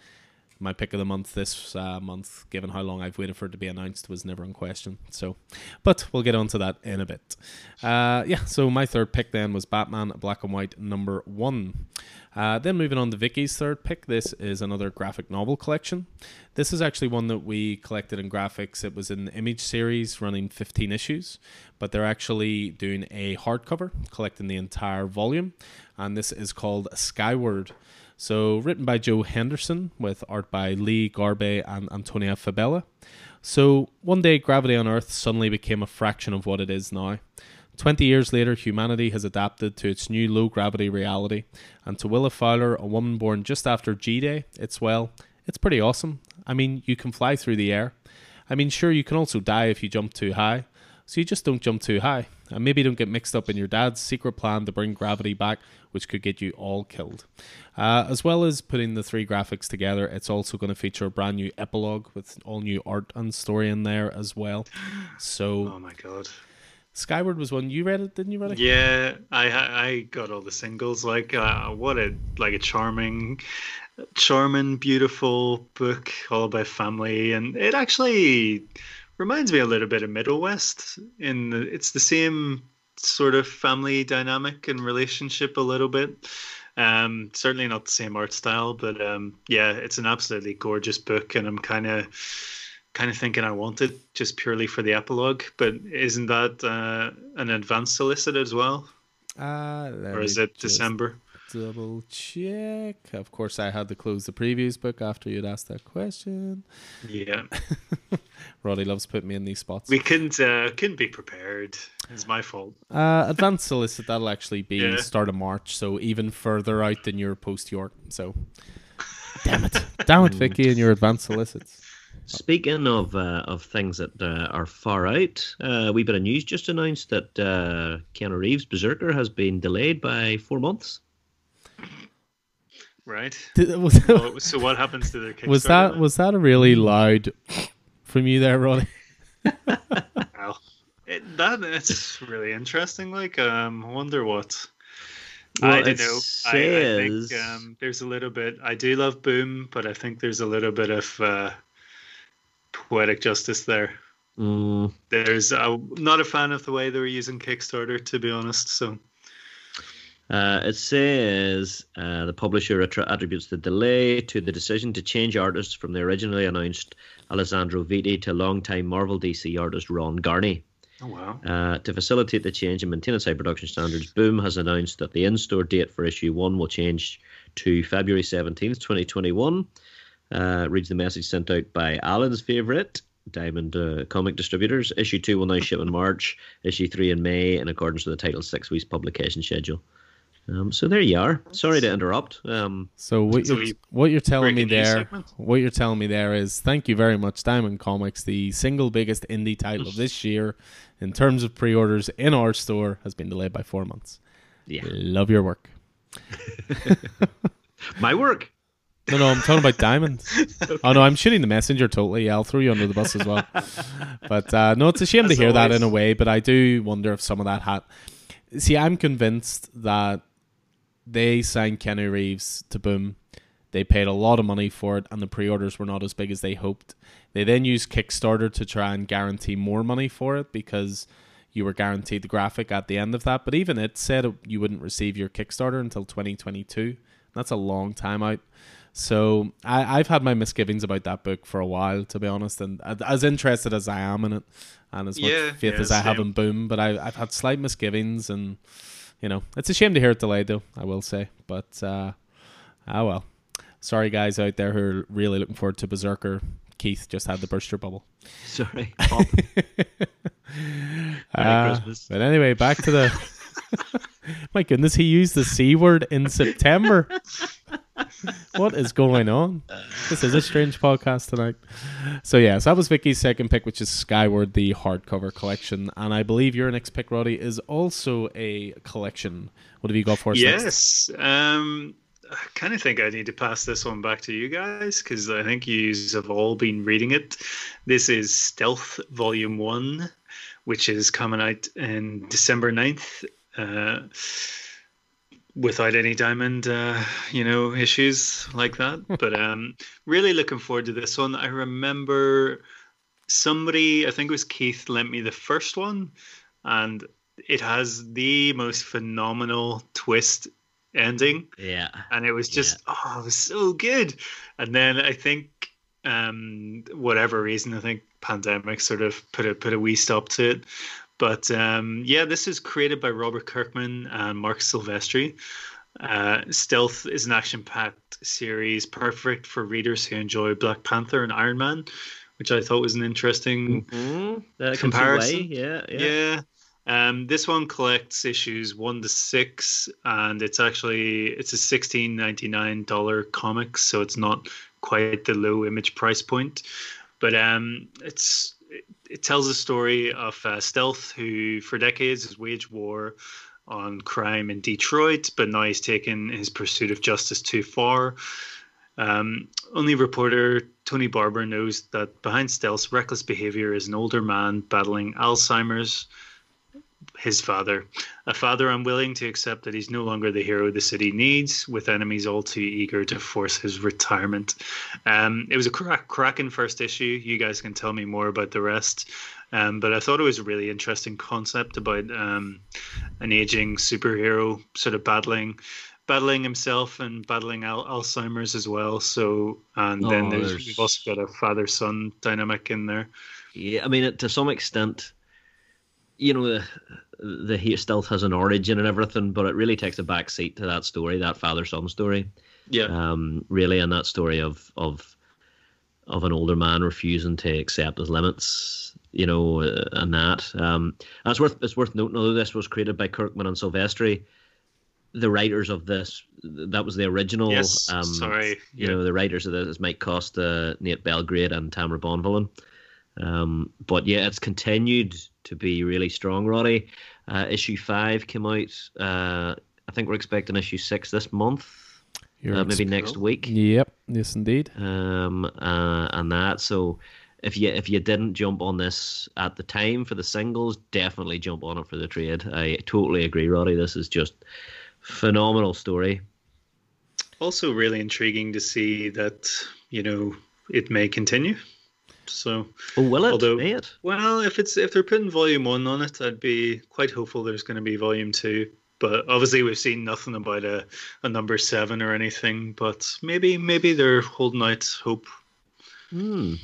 my pick of the month this uh, month, given how long I've waited for it to be announced, was never in question. So, but we'll get on to that in a bit. Uh, yeah, so my third pick then was Batman Black and White number one. Uh, then moving on to Vicky's third pick, this is another graphic novel collection. This is actually one that we collected in graphics. It was an image series running 15 issues, but they're actually doing a hardcover, collecting the entire volume, and this is called Skyward. So, written by Joe Henderson with art by Lee Garbett and Antonio Fabela. So, one day gravity on Earth suddenly became a fraction of what it is now. 20 years later, humanity has adapted to its new low gravity reality, and to Willa Fowler, a woman born just after G Day, it's well, it's pretty awesome. I mean, you can fly through the air. I mean, sure, you can also die if you jump too high, so you just don't jump too high, and maybe don't get mixed up in your dad's secret plan to bring gravity back, which could get you all killed. Uh, as well as putting the three graphics together, it's also going to feature a brand new epilogue with all new art and story in there as well. So, Oh my god. Skyward was one you read it, didn't you, Roddy? Yeah, I I got all the singles. Like, uh, what a like a charming, charming, beautiful book all about family, and it actually reminds me a little bit of Middle West. In the, it's the same sort of family dynamic and relationship a little bit. Um, certainly not the same art style, but um, yeah, it's an absolutely gorgeous book, and I'm kind of kind of thinking I want it just purely for the epilogue. But isn't that uh, an advance solicit as well, Uh, or is it just December? Double check. Of course, I had to close the previews book after you'd asked that question. Yeah, Roddy loves putting me in these spots. we couldn't uh, couldn't be prepared. It's my fault. Uh, advanced solicit that'll actually be Yeah. start of March, so even further out than your post York. So, damn it, damn it, Vicky, and your advanced solicits. Speaking of uh, of things that uh, are far out, uh, a wee bit of news just announced that uh, Keanu Reeves' Berserker has been delayed by four months. Right. Did- was, Well, so what happens to the Kickstarter? was that then? was that a really loud from you there, Ronnie? Well, it, that it's really interesting. Like, um, I wonder what. Well, I don't know. I, I think um, there's a little bit. I do love Boom, but I think there's a little bit of uh, poetic justice there. Mm, There's. I'm not a fan of the way they were using Kickstarter, to be honest. So Uh, it says uh, the publisher attri- attributes the delay to the decision to change artists from the originally announced Alessandro Vitti to longtime Marvel DC artist Ron Garney. Oh wow. Uh, to facilitate the change and maintain its high production standards, Boom has announced that the in-store date for issue one will change to February seventeenth, twenty twenty-one. Uh, reads the message sent out by Alan's favorite Diamond uh, Comic Distributors. Issue two will now ship in March. Issue three in May, in accordance with the title six weeks publication schedule. Um, so there you are. Sorry to interrupt. Um, So what you're, what you're telling me there, what you're telling me there is, thank you very much, Diamond Comics, the single biggest indie title of this year in terms of pre-orders in our store, has been delayed by four months. yeah, Love your work. my work. No, no, I'm talking about Diamond. Oh no, I'm shooting the messenger totally. Yeah, I'll throw you under the bus as well. But uh, no, it's a shame to hear that in a way. But I do wonder if some of that hat. See, I'm convinced that they signed Keanu Reeves to Boom. They paid a lot of money for it, and the pre-orders were not as big as they hoped. They then used Kickstarter to try and guarantee more money for it because you were guaranteed the graphic at the end of that. But even it said it- you wouldn't receive your Kickstarter until 2022. That's a long time out. So I, I've had my misgivings about that book for a while, to be honest, and as- interested as I am in it, and as much Yeah, faith yeah, as I have in Boom, but I, I've had slight misgivings, and you know, it's a shame to hear it delayed, though. I will say, but uh, ah well. Sorry, guys out there who are really looking forward to Berserker. Keith just had the burster bubble. Sorry. Pop. Uh, but anyway, back to the. My goodness, he used the c word in September. what is going on? This is a strange podcast tonight. So yeah, so that was Vicky's second pick, which is Skyward, the hardcover collection, and I believe your next pick, Roddy, is also a collection. What have you got for us? Yes, um, I kind of think I need to pass this one back to you guys because I think you have all been reading it. This is Stealth Volume One, which is coming out in December 9th. Uh, without any diamond, uh, you know, issues like that. but um, really looking forward to this one. I remember somebody, I think it was Keith, lent me the first one, and it has the most phenomenal twist ending. Yeah. And it was just, yeah. oh, it was so good. And then I think, um, whatever reason, I think pandemic sort of put a put a wee stop to it. But um, yeah, this is created by Robert Kirkman and Marc Silvestri. Uh, Stealth is an action packed series, perfect for readers who enjoy Black Panther and Iron Man, which I thought was an interesting mm-hmm. comparison. Yeah, yeah. yeah. Um, this one collects issues one to six, and it's actually it's a sixteen ninety nine dollar comic, so it's not quite the low image price point, but um, it's it tells the story of uh, Stealth, who for decades has waged war on crime in Detroit, but now he's taken his pursuit of justice too far. Um, only reporter Tony Barber knows that behind Stealth's reckless behavior is an older man battling Alzheimer's his father. A father unwilling to accept that he's no longer the hero the city needs, with enemies all too eager to force his retirement. Um, it was a crack, cracking first issue. You guys can tell me more about the rest. Um, but I thought it was a really interesting concept about um, an aging superhero sort of battling battling himself and battling al- Alzheimer's as well. So, and oh, then we've also got a father son dynamic in there. Yeah, I mean, to some extent, you know the the stealth has an origin and everything, but it really takes a back seat to that story, that father son story. Yeah. Um, really, and that story of of of an older man refusing to accept his limits, you know, uh, and that. Um, and it's worth it's worth noting, although this was created by Kirkman and Silvestri, the writers of this that was the original. Yes. Um, sorry. You yeah. know, the writers of this is Mike Costa, Nate Bellegarde, and Tamara Bonvillain. Um, but yeah, it's continued to be really strong, Roddy. Uh, issue five came out. Uh, I think we're expecting issue six this month. Uh, maybe next week. Yep. Yes, indeed. Um, uh, and that. So, if you if you didn't jump on this at the time for the singles, definitely jump on it for the trade. I totally agree, Roddy. This is just phenomenal story. Also, really intriguing to see that you know it may continue. So, oh, will it? Although, it? Well, if it's if they're putting volume one on it, I'd be quite hopeful there's going to be volume two. But obviously, we've seen nothing about a, a number seven or anything. But maybe maybe they're holding out hope. Hmm.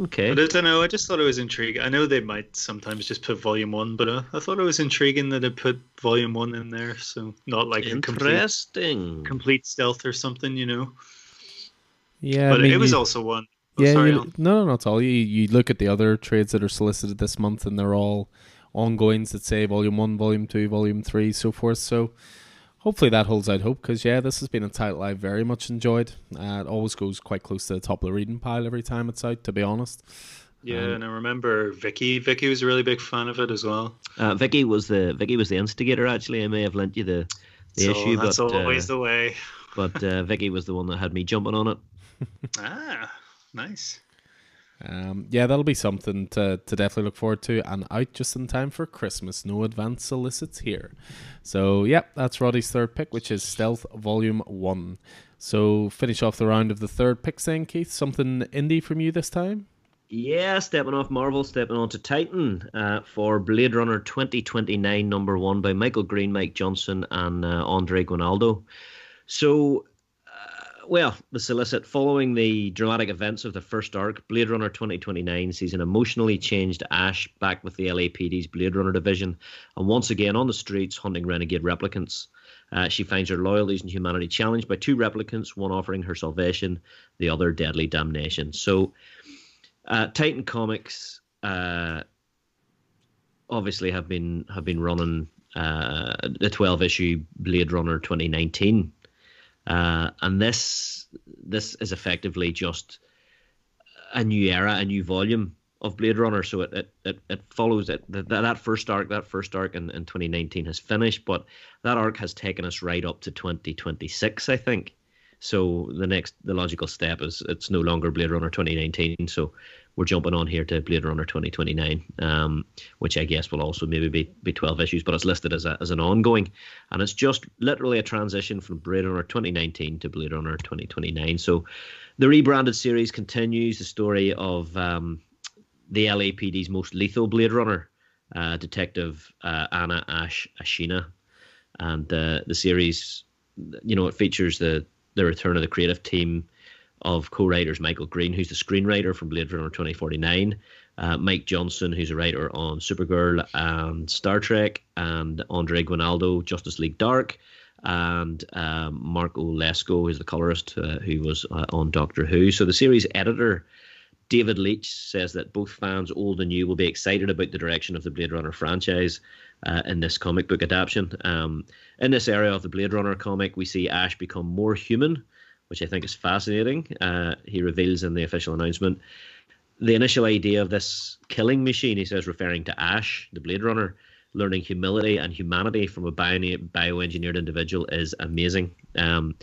Okay. But I don't know. I just thought it was intriguing. I know they might sometimes just put volume one, but uh, I thought it was intriguing that they put volume one in there. So not like interesting a complete, complete stealth or something, you know. Yeah, but I mean, it was you, also one Oh, yeah, sorry, you, no, no, not all. You you look at the other trades that are solicited this month, and they're all ongoings that say volume one, volume two, volume three, so forth. So hopefully that holds out hope because yeah, this has been a title I very much enjoyed. Uh, it always goes quite close to the top of the reading pile every time it's out. To be honest. Yeah, um, and I remember Vicky. Vicky was a really big fan of it as well. Uh, Vicky was the Vicky was the instigator. Actually, I may have lent you the the so issue, that's but always uh, the way. but uh, Vicky was the one that had me jumping on it. ah, Nice. Um, yeah, that'll be something to, to definitely look forward to and out just in time for Christmas. No advance solicits here. So, yeah, that's Roddy's third pick, which is Stealth Volume 1. So, finish off the round of the third pick, saying, Keith, something indie from you this time? Yeah, stepping off Marvel, stepping on to Titan uh, for Blade Runner 2029, number one by Michael Green, Mike Johnson, and uh, Andre Guinaldo. So, well, the solicit following the dramatic events of the first arc, Blade Runner 2029 sees an emotionally changed Ash back with the LAPD's Blade Runner division, and once again on the streets hunting renegade replicants. Uh, she finds her loyalties and humanity challenged by two replicants, one offering her salvation, the other deadly damnation. So, uh, Titan Comics uh, obviously have been have been running uh, the 12 issue Blade Runner 2019 uh, and this this is effectively just a new era, a new volume of Blade Runner. So it it, it, it follows it that, that first arc, that first arc in, in 2019 has finished, but that arc has taken us right up to 2026, I think. So the next, the logical step is it's no longer Blade Runner 2019. So we're jumping on here to Blade Runner 2029, um, which I guess will also maybe be, be 12 issues, but it's listed as, a, as an ongoing. And it's just literally a transition from Blade Runner 2019 to Blade Runner 2029. So the rebranded series continues the story of um, the LAPD's most lethal Blade Runner, uh, Detective uh, Anna Ash Ashina. And uh, the series, you know, it features the the return of the creative team of co-writers Michael Green, who's the screenwriter from Blade Runner 2049, uh, Mike Johnson, who's a writer on Supergirl and Star Trek, and Andre Guinaldo, Justice League Dark, and um, Marco Lesko, who's the colorist uh, who was uh, on Doctor Who. So the series editor. David Leitch says that both fans, old and new, will be excited about the direction of the Blade Runner franchise uh, in this comic book adaptation. Um, in this area of the Blade Runner comic, we see Ash become more human, which I think is fascinating. Uh, he reveals in the official announcement the initial idea of this killing machine, he says, referring to Ash, the Blade Runner, learning humility and humanity from a bio- bioengineered individual is amazing. Um,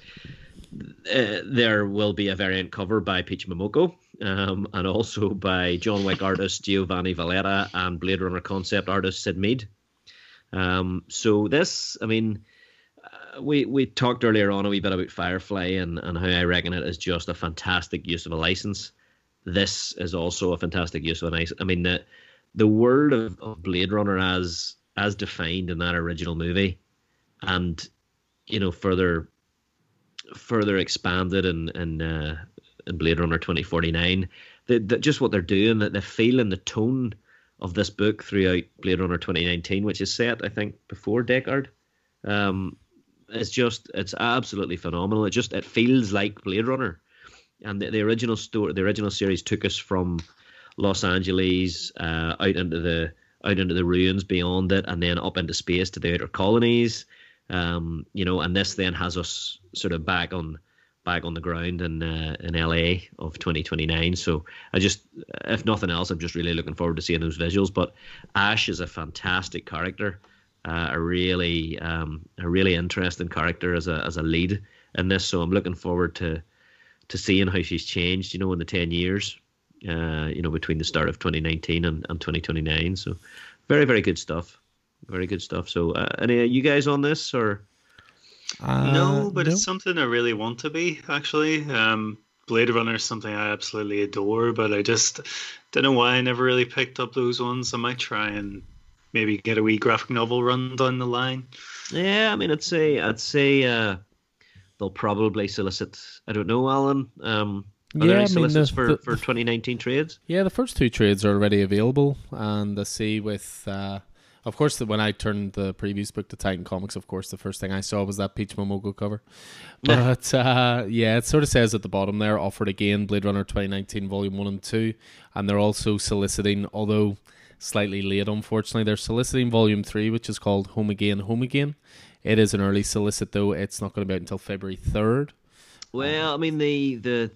uh, there will be a variant cover by Peach Momoko um, and also by John Wick artist Giovanni Valletta and Blade Runner concept artist Syd Mead. Um, so this, I mean, uh, we we talked earlier on a wee bit about Firefly and, and how I reckon it is just a fantastic use of a license. This is also a fantastic use of a nice. I mean, the the world of, of Blade Runner as as defined in that original movie, and you know further further expanded in in, uh, in Blade Runner twenty forty nine. The, the, just what they're doing, that the feel and the tone of this book throughout Blade Runner 2019, which is set, I think, before Deckard. Um, it's just, it's absolutely phenomenal. It just, it feels like Blade Runner. And the, the original story, the original series took us from Los Angeles uh, out into the out into the ruins beyond it, and then up into space to the outer colonies. Um, you know, and this then has us sort of back on back on the ground in uh, in LA of 2029. So I just, if nothing else, I'm just really looking forward to seeing those visuals. But Ash is a fantastic character, uh, a really um, a really interesting character as a as a lead in this. So I'm looking forward to to seeing how she's changed. You know, in the 10 years, uh, you know, between the start of 2019 and, and 2029. So very very good stuff. Very good stuff. So uh, any you guys on this or? Uh, no, but no. it's something I really want to be actually. Um, Blade Runner is something I absolutely adore, but I just don't know why I never really picked up those ones. I might try and maybe get a wee graphic novel run down the line. Yeah, I mean, I'd say I'd say uh, they'll probably solicit. I don't know, Alan. Um, are yeah, there any solicits I mean, the, for, the, for 2019 trades? Yeah, the first two trades are already available, and I see with. Uh, of course, when I turned the previous book to Titan Comics, of course, the first thing I saw was that Peach Momoko cover. But uh, yeah, it sort of says at the bottom there, offered again Blade Runner 2019 Volume 1 and 2. And they're also soliciting, although slightly late, unfortunately, they're soliciting Volume 3, which is called Home Again, Home Again. It is an early solicit, though. It's not going to be out until February 3rd. Well, I mean, the. the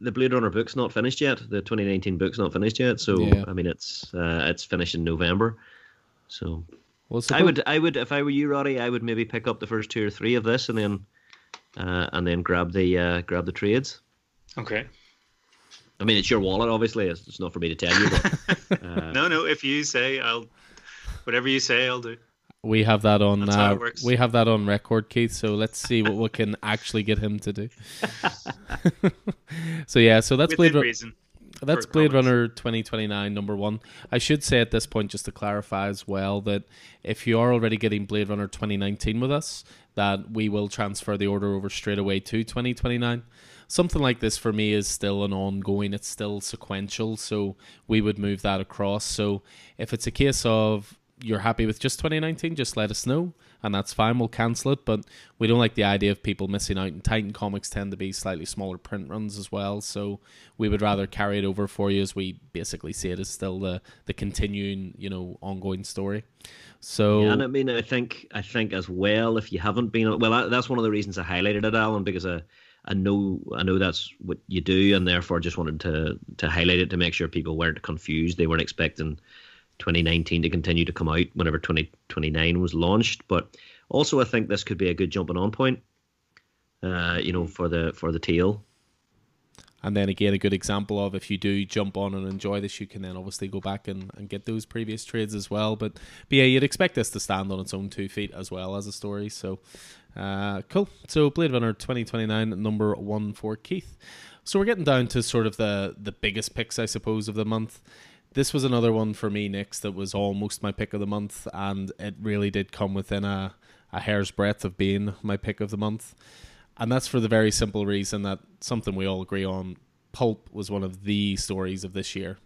the Blade Runner book's not finished yet. The 2019 book's not finished yet, so yeah. I mean it's uh, it's finished in November. So well, I would, I would, if I were you, Roddy, I would maybe pick up the first two or three of this, and then, uh, and then grab the uh, grab the trades. Okay. I mean, it's your wallet, obviously. It's, it's not for me to tell you. But, uh, no, no. If you say, I'll, whatever you say, I'll do. We have that on. Uh, we have that on record, Keith. So let's see what we can actually get him to do. so yeah, so that's Blade Runner. That's Blade. Runner 2029 number one. I should say at this point, just to clarify as well, that if you are already getting Blade Runner 2019 with us, that we will transfer the order over straight away to 2029. Something like this for me is still an ongoing, it's still sequential, so we would move that across. So if it's a case of you're happy with just 2019, just let us know and that's fine. We'll cancel it, but we don't like the idea of people missing out. And Titan comics tend to be slightly smaller print runs as well, so we would rather carry it over for you as we basically see it as still the the continuing, you know, ongoing story. So, yeah, and I mean, I think I think as well, if you haven't been, well, that's one of the reasons I highlighted it, Alan, because I. I know I know that's what you do, and therefore just wanted to to highlight it to make sure people weren't confused. They weren't expecting 2019 to continue to come out whenever 2029 was launched. But also, I think this could be a good jumping on point. Uh, you know, for the for the tail. And then again, a good example of if you do jump on and enjoy this, you can then obviously go back and, and get those previous trades as well. But, but yeah, you'd expect this to stand on its own two feet as well as a story. So uh, cool. So Blade Runner 2029, number one for Keith. So we're getting down to sort of the the biggest picks, I suppose, of the month this was another one for me, Nix, that was almost my pick of the month, and it really did come within a, a hair's breadth of being my pick of the month. And that's for the very simple reason that something we all agree on Pulp was one of the stories of this year.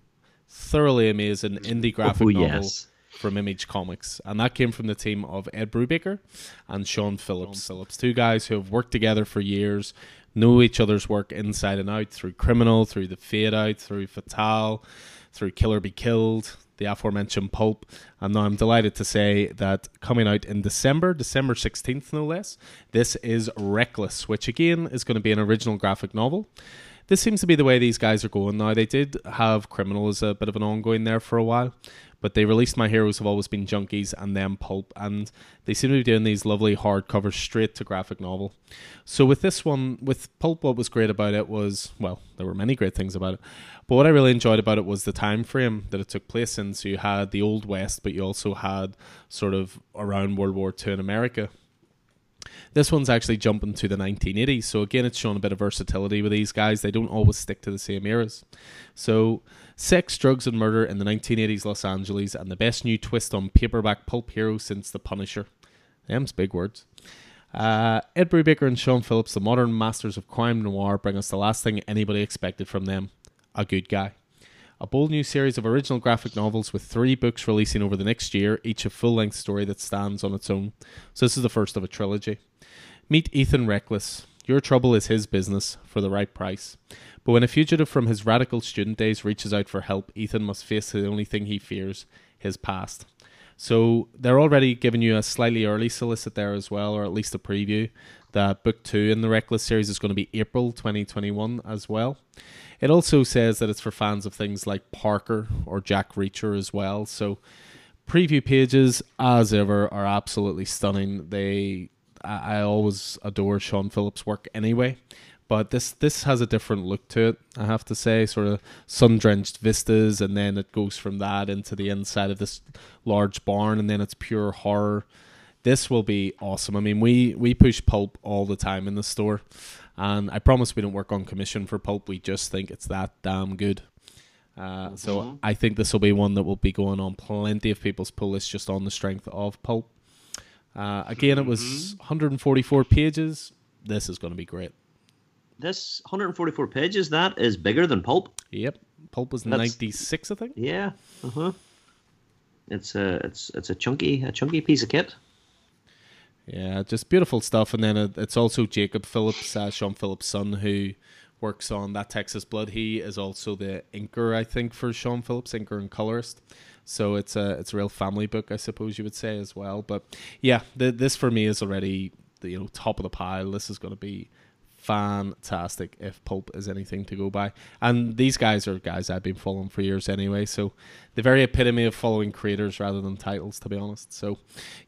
Thoroughly amazing indie graphic oh, novel yes. from Image Comics. And that came from the team of Ed Brubaker and Sean Phillips. Sean Phillips, two guys who have worked together for years, know each other's work inside and out through Criminal, through The Fade Out, through Fatale through Killer Be Killed, the aforementioned Pulp. And now I'm delighted to say that coming out in December, December 16th, no less, this is Reckless, which again is going to be an original graphic novel. This seems to be the way these guys are going now. They did have Criminal as a bit of an ongoing there for a while, but they released My Heroes Have Always Been Junkies and then Pulp, and they seem to be doing these lovely hardcovers straight to graphic novel. So with this one, with Pulp, what was great about it was, well, there were many great things about it, but what I really enjoyed about it was the time frame that it took place in. So you had the Old West, but you also had sort of around World War II in America. This one's actually jumping to the 1980s. So again, it's shown a bit of versatility with these guys. They don't always stick to the same eras. So sex, drugs, and murder in the 1980s Los Angeles, and the best new twist on paperback pulp hero since The Punisher. Them's big words. Uh, Ed Brubaker and Sean Phillips, the modern masters of crime noir, bring us the last thing anybody expected from them a good guy. A bold new series of original graphic novels with three books releasing over the next year, each a full length story that stands on its own. So, this is the first of a trilogy. Meet Ethan Reckless. Your trouble is his business for the right price. But when a fugitive from his radical student days reaches out for help, Ethan must face the only thing he fears his past. So they're already giving you a slightly early solicit there as well, or at least a preview. That book two in the Reckless series is going to be April 2021 as well. It also says that it's for fans of things like Parker or Jack Reacher as well. So preview pages, as ever, are absolutely stunning. They I, I always adore Sean Phillips' work anyway. But this this has a different look to it, I have to say. Sort of sun drenched vistas, and then it goes from that into the inside of this large barn, and then it's pure horror. This will be awesome. I mean, we we push pulp all the time in the store, and I promise we don't work on commission for pulp. We just think it's that damn good. Uh, so mm-hmm. I think this will be one that will be going on plenty of people's pull list just on the strength of pulp. Uh, again, it was mm-hmm. 144 pages. This is going to be great. This 144 pages that is bigger than Pulp. Yep, Pulp was That's, 96, I think. Yeah. Uh huh. It's a it's it's a chunky a chunky piece of kit. Yeah, just beautiful stuff. And then it's also Jacob Phillips, uh, Sean Phillips' son, who works on that Texas Blood. He is also the inker, I think, for Sean Phillips, inker and colorist. So it's a it's a real family book, I suppose you would say as well. But yeah, the, this for me is already the you know top of the pile. This is going to be fantastic if Pulp is anything to go by. And these guys are guys I've been following for years anyway, so the very epitome of following creators rather than titles, to be honest. So,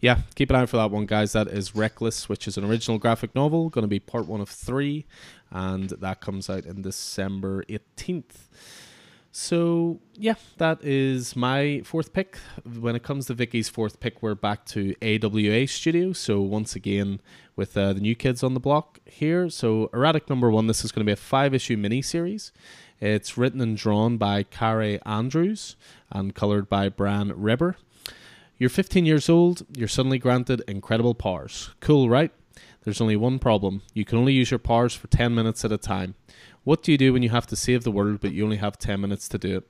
yeah, keep an eye out for that one, guys. That is Reckless, which is an original graphic novel, going to be part one of three, and that comes out in December 18th. So yeah, that is my fourth pick. When it comes to Vicky's fourth pick, we're back to AWA Studio. So once again, with uh, the new kids on the block here. So erratic number one. This is going to be a five issue mini series. It's written and drawn by Kaare Andrews and colored by Bran Reber. You're 15 years old, you're suddenly granted incredible powers. Cool, right? There's only one problem. You can only use your powers for 10 minutes at a time. What do you do when you have to save the world but you only have 10 minutes to do it?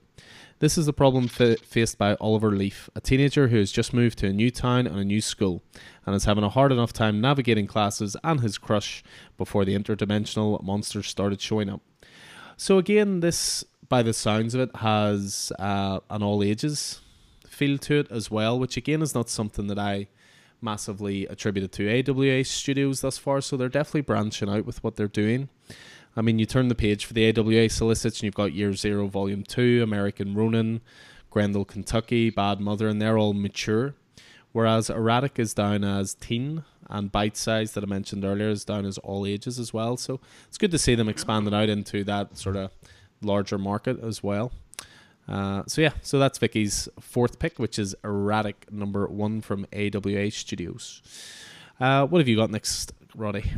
This is the problem fa- faced by Oliver Leaf, a teenager who has just moved to a new town and a new school, and is having a hard enough time navigating classes and his crush before the interdimensional monsters started showing up. So, again, this, by the sounds of it, has uh, an all ages feel to it as well, which again is not something that I massively attributed to AWA Studios thus far. So, they're definitely branching out with what they're doing. I mean, you turn the page for the AWA solicits, and you've got Year Zero, Volume Two, American Ronin, Grendel, Kentucky, Bad Mother, and they're all mature. Whereas Erratic is down as teen, and Bite Size that I mentioned earlier is down as all ages as well. So it's good to see them expanding out into that sort of larger market as well. Uh, so yeah, so that's Vicky's fourth pick, which is Erratic number one from AWA Studios. Uh, what have you got next, Roddy?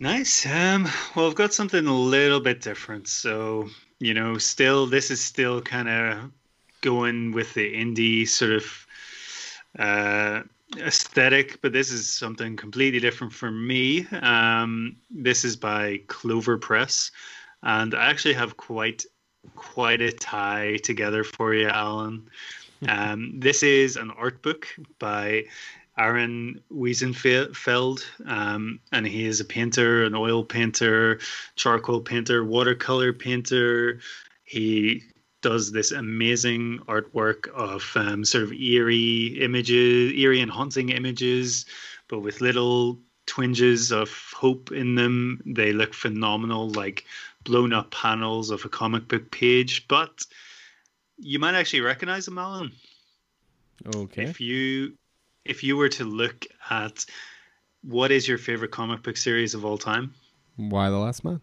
Nice. Um, well, I've got something a little bit different. So, you know, still, this is still kind of going with the indie sort of uh, aesthetic, but this is something completely different for me. Um, this is by Clover Press, and I actually have quite quite a tie together for you, Alan. Um, this is an art book by Aaron Wiesenfeld, um, and he is a painter, an oil painter, charcoal painter, watercolor painter. He does this amazing artwork of um, sort of eerie images, eerie and haunting images, but with little twinges of hope in them. They look phenomenal, like blown up panels of a comic book page. But you might actually recognize them, Alan. Okay. If you if you were to look at what is your favorite comic book series of all time? Y the Last Man.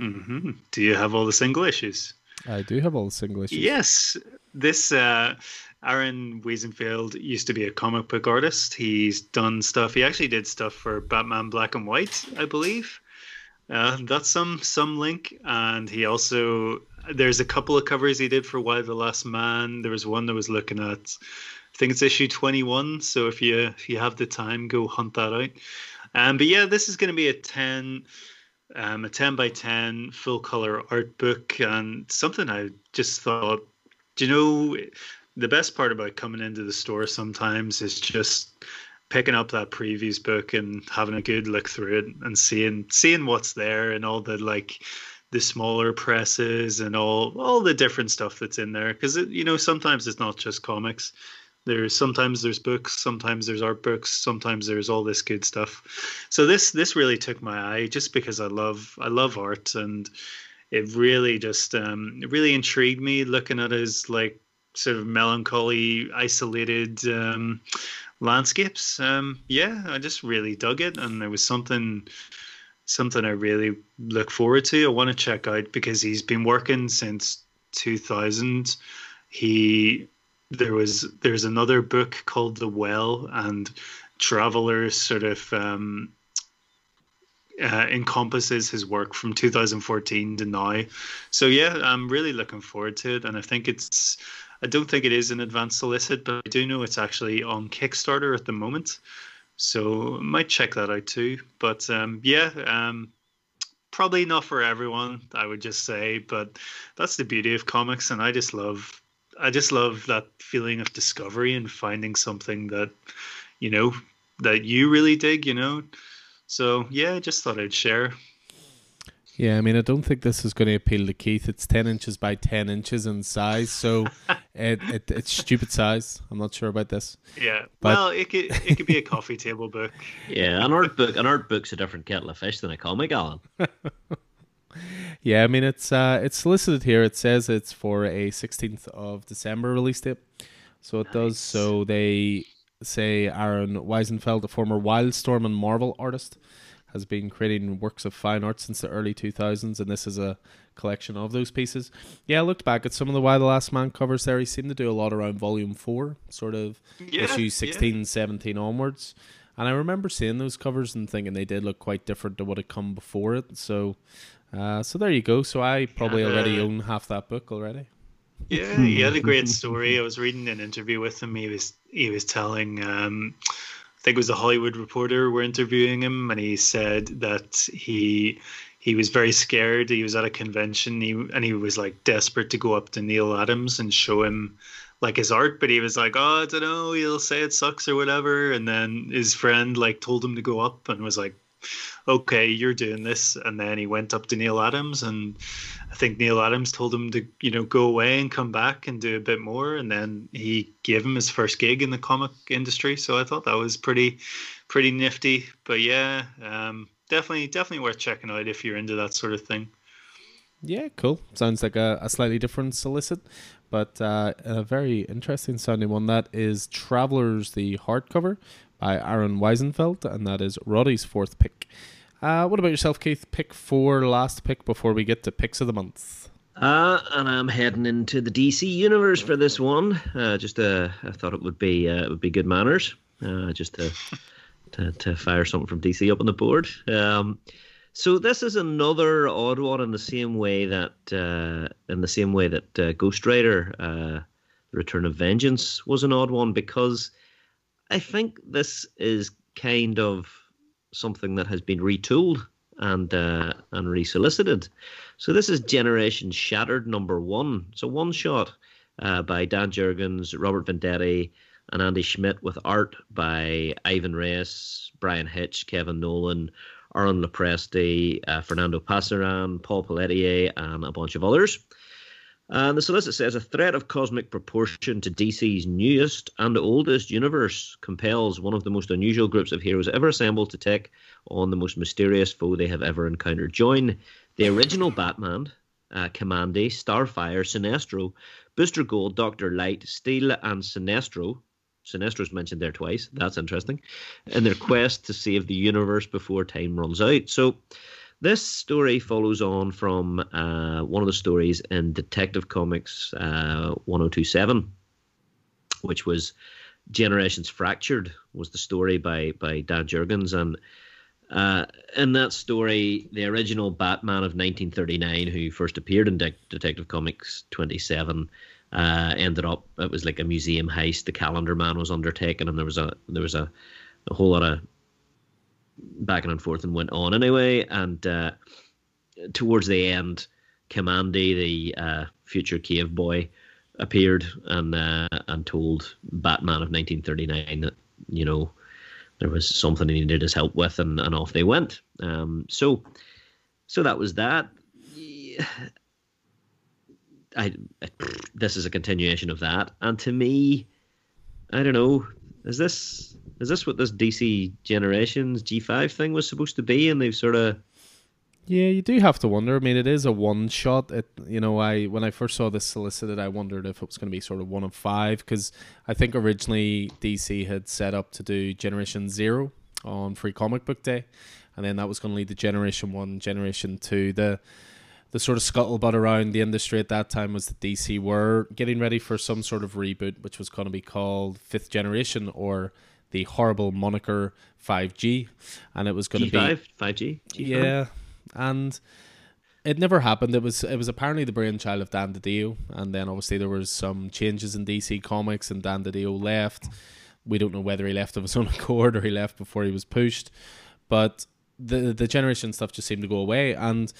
Mm-hmm. Do you have all the single issues? I do have all the single issues. Yes. This uh, Aaron Wiesenfeld used to be a comic book artist. He's done stuff. He actually did stuff for Batman Black and White, I believe. Uh, that's some some link, and he also there's a couple of covers he did for Y the Last Man. There was one that was looking at I think it's issue 21. So if you if you have the time, go hunt that out. Um, but yeah, this is going to be a 10, um, a 10 by 10 full color art book, and something I just thought, do you know, the best part about coming into the store sometimes is just picking up that previews book and having a good look through it and seeing seeing what's there and all the like the smaller presses and all all the different stuff that's in there because you know sometimes it's not just comics there's sometimes there's books, sometimes there's art books, sometimes there's all this good stuff. So this this really took my eye just because I love I love art and it really just um, it really intrigued me looking at his like sort of melancholy, isolated um, landscapes. Um, yeah, I just really dug it, and there was something something I really look forward to. I want to check out because he's been working since 2000. He there was there's another book called The Well, and Traveller sort of um, uh, encompasses his work from 2014 to now. So yeah, I'm really looking forward to it, and I think it's. I don't think it is an advanced solicit, but I do know it's actually on Kickstarter at the moment. So might check that out too. But um, yeah, um, probably not for everyone, I would just say. But that's the beauty of comics, and I just love I just love that feeling of discovery and finding something that you know that you really dig. You know, so yeah, I just thought I'd share. Yeah, I mean, I don't think this is going to appeal to Keith. It's ten inches by ten inches in size, so it, it it's stupid size. I'm not sure about this. Yeah, but, well, it could it could be a coffee table book. Yeah, an art book. An art book's a different kettle of fish than a comic, Alan. yeah, I mean it's uh, it's solicited here. It says it's for a 16th of December release date, so it nice. does. So they say Aaron Wiesenfeld, a former Wildstorm and Marvel artist, has been creating works of fine art since the early 2000s, and this is a collection of those pieces. Yeah, I looked back at some of the Y the Last Man covers there. He seemed to do a lot around volume 4, sort of yeah, issue 16, yeah. 17 onwards. And I remember seeing those covers and thinking they did look quite different to what had come before it. So Uh, so there you go. So I probably Yeah, already own half that book already. Yeah, he had a great story. I was reading an interview with him. He was he was telling, um, think it was a Hollywood reporter were interviewing him, and he said that he he was very scared. He was at a convention, he, and he was like desperate to go up to Neal Adams and show him like his art, but he was like, "Oh, I don't know, he'll say it sucks or whatever." And then his friend like told him to go up and was like, "Okay, you're doing this." And then he went up to Neal Adams, and I think Neal Adams told him to you know go away and come back and do a bit more. And then he gave him his first gig in the comic industry. So I thought that was pretty pretty nifty. But yeah, um, definitely definitely worth checking out if you're into that sort of thing. Yeah, cool. Sounds like a, a slightly different solicit, but uh, a very interesting sounding one. That is Travelers, the hardcover by Aaron Wiesenfeld, and that is Roddy's fourth pick. Uh, what about yourself, Keith? Pick four, last pick before we get to picks of the month. Uh, and I'm heading into the DC universe for this one. Uh, just uh, I thought it would be uh, it would be good manners, uh, just to, to to fire something from DC up on the board. Um, so this is another odd one in the same way that uh, in the same way that Ghost Rider, Return of Vengeance, was an odd one because I think this is kind of something that has been retooled and uh, and resolicited. So this is Generation Shattered number one. So one shot uh, by Dan Jurgens, Robert Venditti, and Andy Schmidt with art by Ivan Reis, Bryan Hitch, Kevin Nowlan, Aaron Lopresti, uh, Fernando Pasarin, Paul Pelletier, and a bunch of others. And the solicit says a threat of cosmic proportion to DC's newest and oldest universe compels one of the most unusual groups of heroes ever assembled to take on the most mysterious foe they have ever encountered. Join the original Batman, uh, Kamandi, Starfire, Sinestro, Booster Gold, Doctor Light, Steel, and Sinestro. Sinestro's mentioned there twice. That's interesting. In their quest to save the universe before time runs out. So, this story follows on from uh, one of the stories in Detective Comics uh, 1027, which was Generations Fractured, was the story by by Dan Jurgens. And uh, in that story, the original Batman of 1939, who first appeared in De- Detective Comics 27, uh, ended up it was like a museum heist. The Calendar Man was undertaken, and there was a there was a, a whole lot of back and forth and went on anyway. And uh, towards the end, Kamandi, the uh, future cave boy, appeared and uh, and told Batman of 1939 that you know there was something he needed his help with, and, and off they went. Um, so so that was that. I, I this is a continuation of that, and to me, I don't know. Is this is this what this DC Generations G5 thing was supposed to be? And they've sort of Yeah, you do have to wonder. I mean, it is a one shot. It, you know, I when I first saw this solicited, I wondered if it was going to be sort of one of five because I think originally DC had set up to do Generation Zero on Free Comic Book Day, and then that was going to lead to Generation One, Generation Two. The the sort of scuttlebutt around the industry at that time was that DC were getting ready for some sort of reboot, which was going to be called Fifth Generation or the horrible moniker 5G, and it was going to be G5, 5G. G5. yeah, and it never happened. It was it was apparently the brainchild of Dan DiDio, and then obviously there was some changes in DC Comics, and Dan DiDio left. We don't know whether he left of his own accord or he left before he was pushed, but the the generation stuff just seemed to go away. And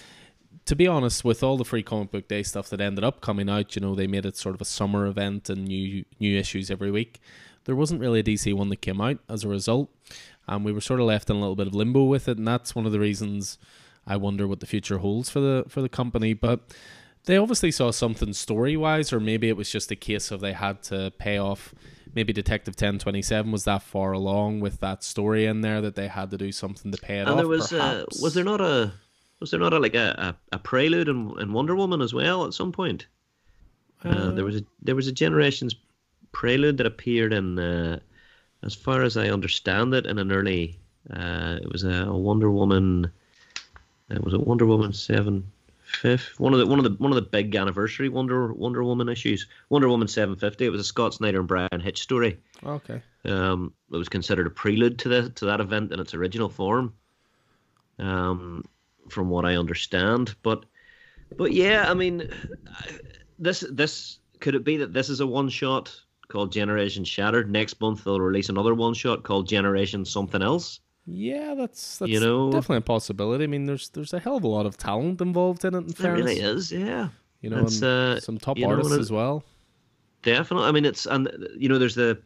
to be honest, with all the free comic book day stuff that ended up coming out, you know, they made it sort of a summer event and new new issues every week. There wasn't really a DC one that came out as a result, and we were sort of left in a little bit of limbo with it, and that's one of the reasons I wonder what the future holds for the for the company. But they obviously saw something story wise, or maybe it was just a case of they had to pay off. Maybe Detective Ten Twenty Seven was that far along with that story in there that they had to do something to pay it And off. there was uh, was there not a was there not a like a, a, a prelude in, in Wonder Woman as well at some point? Uh, there was a there was a Generations prelude that appeared in, uh, as far as I understand it, in an early. Uh, it was a, a Wonder Woman. It was a Wonder Woman seven fifth one of the one of the one of the big anniversary Wonder Wonder Woman issues. Wonder Woman seven fifty. It was a Scott Snyder and Bryan Hitch story. okay. Um, it was considered a prelude to the to that event in its original form. Um, from what I understand. But but yeah, I mean, this this could it be that this is a one shot called Generation Shattered? Next month they'll release another one shot called Generation something else. Yeah, that's that's you know, definitely a possibility. I mean, there's there's a hell of a lot of talent involved in it. In there really is, yeah. You know, uh, some top artists know, as well. Definitely. I mean, it's and you know, there's the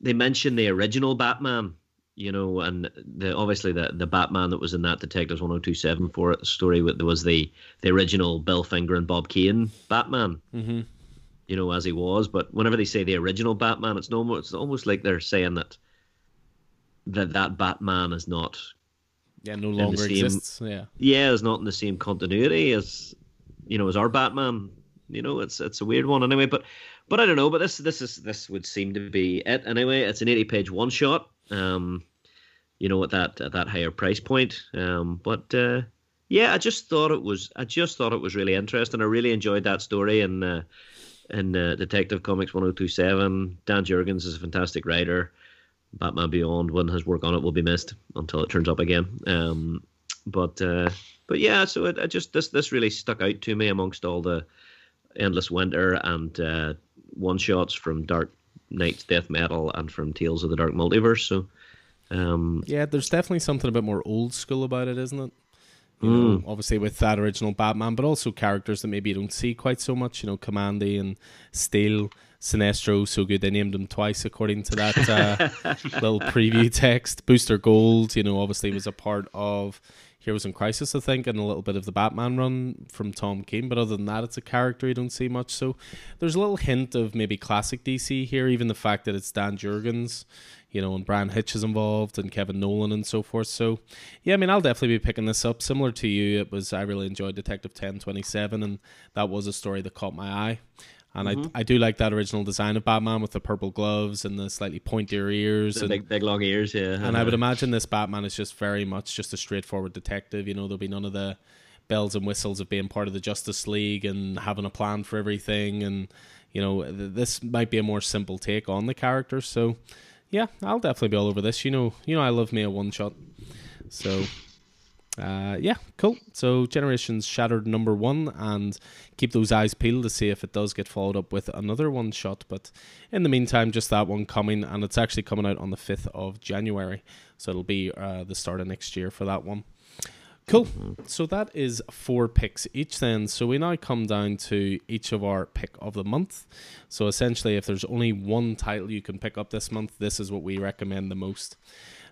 they mentioned the original Batman, you know, and the obviously the the Batman that was in that Detectives 1027 for it story with was the the original Bill Finger and Bob Kane Batman. Mm-hmm. You know, as he was, but whenever they say the original Batman, it's no more. It's almost like they're saying that that that Batman is not yeah no longer same, exists yeah yeah is not in the same continuity as you know as our Batman you know it's it's a weird one anyway but but I don't know but this this is this would seem to be it anyway it's an 80 page one shot um you know at that at that higher price point. Um but uh yeah I just thought it was I just thought it was really interesting. I really enjoyed that story and uh in uh, Detective Comics 1027 Dan Jurgens is a fantastic writer. Batman Beyond when his work on it will be missed until it turns up again. Um, but uh, but yeah, so it, it, just this this really stuck out to me amongst all the endless winter and uh, one shots from Dark Nights Death Metal and from Tales of the Dark Multiverse. So um, yeah, there's definitely something a bit more old school about it, isn't it? You mm. know, obviously with that original Batman, but also characters that maybe you don't see quite so much. You know, Kamandi and Steel Sinestro so good they named him twice according to that uh, little preview text. Booster Gold, you know, obviously was a part of Heroes in Crisis, I think, and a little bit of the Batman run from Tom King. But other than that, it's a character you don't see much. So there's a little hint of maybe classic DC here, even the fact that it's Dan Jurgens, you know, and Bryan Hitch is involved and Kevin Nowlan and so forth. So yeah, I mean, I'll definitely be picking this up. Similar to you, it was I really enjoyed Detective 1027, and that was a story that caught my eye. And mm-hmm. I, I do like that original design of Batman with the purple gloves and the slightly pointier ears the and big, big long ears, yeah. And I would imagine this Batman is just very much just a straightforward detective. You know, there'll be none of the bells and whistles of being part of the Justice League and having a plan for everything. And you know, th- this might be a more simple take on the character. So, yeah, I'll definitely be all over this. You know, you know, I love me a one shot. So uh, yeah, cool. So Generations Shattered number one, and keep those eyes peeled to see if it does get followed up with another one shot. But in the meantime, just that one coming, and it's actually coming out on the 5th of January. So it'll be uh, the start of next year for that one. Cool. So that is four picks each then. So we now come down to each of our pick of the month. So essentially, if there's only one title you can pick up this month, this is what we recommend the most.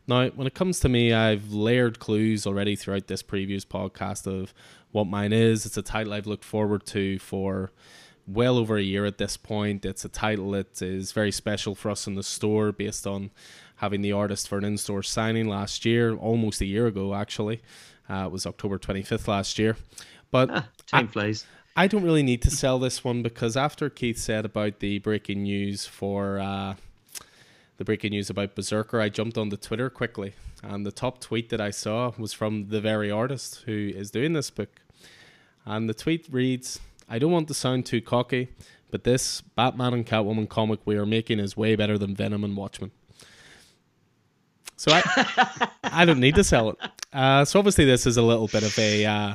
Now, when it comes to me, I've layered clues already throughout this previous podcast of what mine is. It's a title I've looked forward to for well over a year at this point. It's a title that is very special for us in the store based on having the artist for an in store signing last year, almost a year ago, actually. Uh, it was October 25th last year. But ah, time I, flies. I don't really need to sell this one because after Keith said about the breaking news for. Uh, the breaking news about Berserker, I jumped on the Twitter quickly, and the top tweet that I saw was from the very artist who is doing this book. And the tweet reads I don't want to sound too cocky, but this Batman and Catwoman comic we are making is way better than Venom and Watchmen. So I, I don't need to sell it. Uh, so obviously this is a little bit of a uh,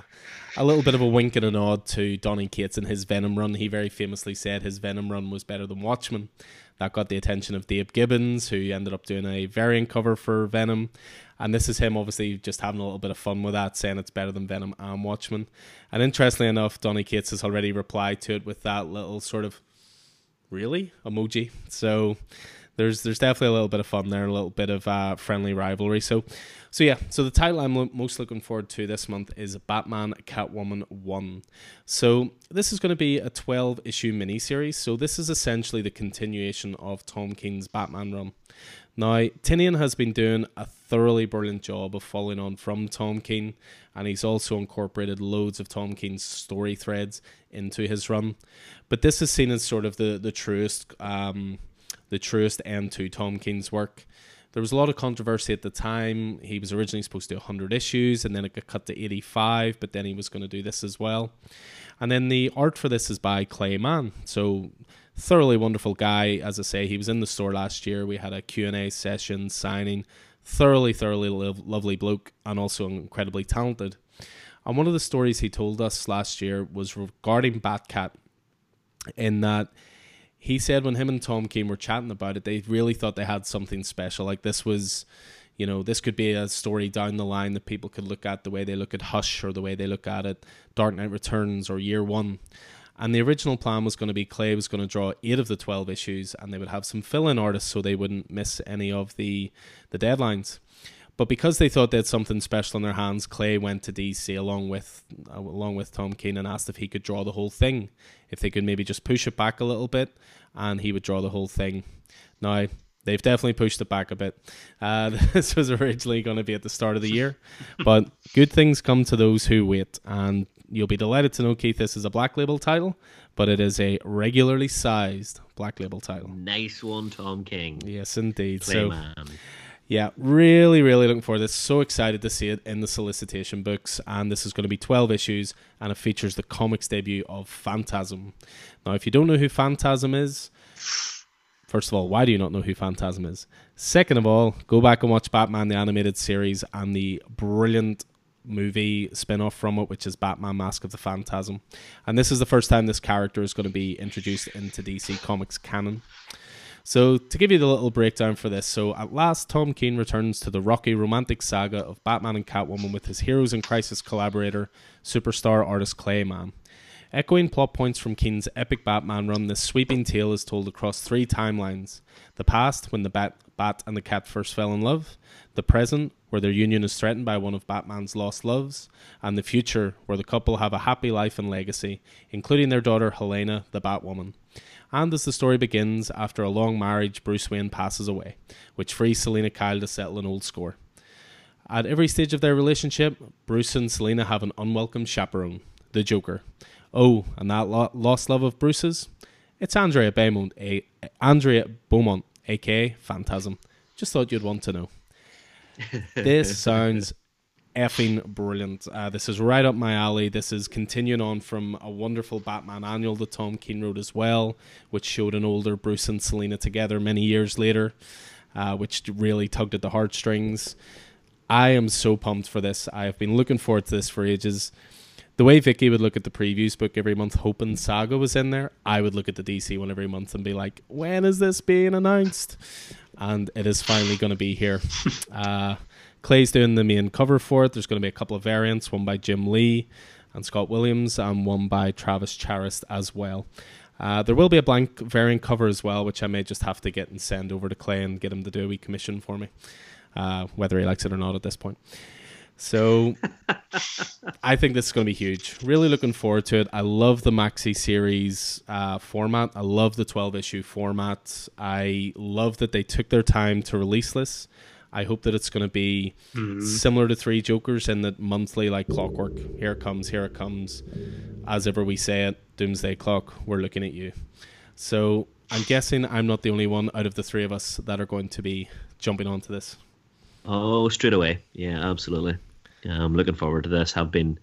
a little bit of a wink and a nod to Donny Cates and his Venom run. He very famously said his Venom run was better than Watchmen. That got the attention of Dave Gibbons, who ended up doing a variant cover for Venom. And this is him obviously just having a little bit of fun with that, saying it's better than Venom and Watchmen. And interestingly enough, Donny Cates has already replied to it with that little sort of really emoji. So there's there's definitely a little bit of fun there, a little bit of uh, friendly rivalry. So, so yeah. So the title I'm lo- most looking forward to this month is Batman Catwoman One. So this is going to be a 12 issue miniseries. So this is essentially the continuation of Tom King's Batman run. Now, Tynion has been doing a thoroughly brilliant job of following on from Tom King, and he's also incorporated loads of Tom King's story threads into his run. But this is seen as sort of the the truest. Um, the truest end to Tom King's work. There was a lot of controversy at the time. He was originally supposed to do 100 issues and then it got cut to 85, but then he was going to do this as well. And then the art for this is by Clay Mann. So thoroughly wonderful guy. As I say, he was in the store last year. We had a Q&A session signing. Thoroughly, thoroughly lo- lovely bloke and also incredibly talented. And one of the stories he told us last year was regarding Batcat, in that he said when him and Tom King were chatting about it, they really thought they had something special. Like this was, you know, this could be a story down the line that people could look at the way they look at Hush or the way they look at it, Dark Knight Returns or Year One. And the original plan was going to be Clay was going to draw eight of the 12 issues and they would have some fill in artists so they wouldn't miss any of the, the deadlines. But because they thought they had something special in their hands, Clay went to DC along with uh, along with Tom King and asked if he could draw the whole thing, if they could maybe just push it back a little bit, and he would draw the whole thing. Now they've definitely pushed it back a bit. Uh, this was originally going to be at the start of the year, but good things come to those who wait, and you'll be delighted to know, Keith, this is a black label title, but it is a regularly sized black label title. Nice one, Tom King. Yes, indeed. So, yeah, really, really looking forward to this. So excited to see it in the solicitation books. And this is going to be 12 issues and it features the comics debut of Phantasm. Now, if you don't know who Phantasm is, first of all, why do you not know who Phantasm is? Second of all, go back and watch Batman the Animated Series and the brilliant movie spin off from it, which is Batman Mask of the Phantasm. And this is the first time this character is going to be introduced into DC Comics canon. So, to give you the little breakdown for this, so at last, Tom King returns to the rocky romantic saga of Batman and Catwoman with his Heroes in Crisis collaborator, superstar artist Clay Mann. Echoing plot points from King's epic Batman run, this sweeping tale is told across three timelines the past, when the Bat, Bat and the Cat first fell in love, the present, where their union is threatened by one of Batman's lost loves, and the future, where the couple have a happy life and legacy, including their daughter Helena, the Batwoman. And as the story begins, after a long marriage, Bruce Wayne passes away, which frees Selina Kyle to settle an old score. At every stage of their relationship, Bruce and Selina have an unwelcome chaperone, the Joker. Oh, and that lo- lost love of Bruce's? It's Andrea Beaumont, a- Andrea Beaumont, aka Phantasm. Just thought you'd want to know. this sounds effing brilliant. Uh, this is right up my alley. This is continuing on from a wonderful Batman annual that Tom King wrote as well, which showed an older Bruce and Selina together many years later, uh, which really tugged at the heartstrings. I am so pumped for this. I have been looking forward to this for ages. The way Vicky would look at the previews book every month, hoping Saga was in there, I would look at the DC one every month and be like, when is this being announced? And it is finally going to be here. Uh, Clay's doing the main cover for it. There's going to be a couple of variants, one by Jim Lee and Scott Williams, and one by Travis Charest as well. Uh, there will be a blank variant cover as well, which I may just have to get and send over to Clay and get him to do a wee commission for me, uh, whether he likes it or not at this point. So I think this is going to be huge. Really looking forward to it. I love the maxi series uh, format. I love the 12 issue format. I love that they took their time to release this. I hope that it's going to be mm-hmm. similar to Three Jokers in that monthly, like clockwork. Here it comes, here it comes. As ever we say it, Doomsday Clock, we're looking at you. So I'm guessing I'm not the only one out of the three of us that are going to be jumping onto this. Oh, straight away. Yeah, absolutely. I'm looking forward to this. Have been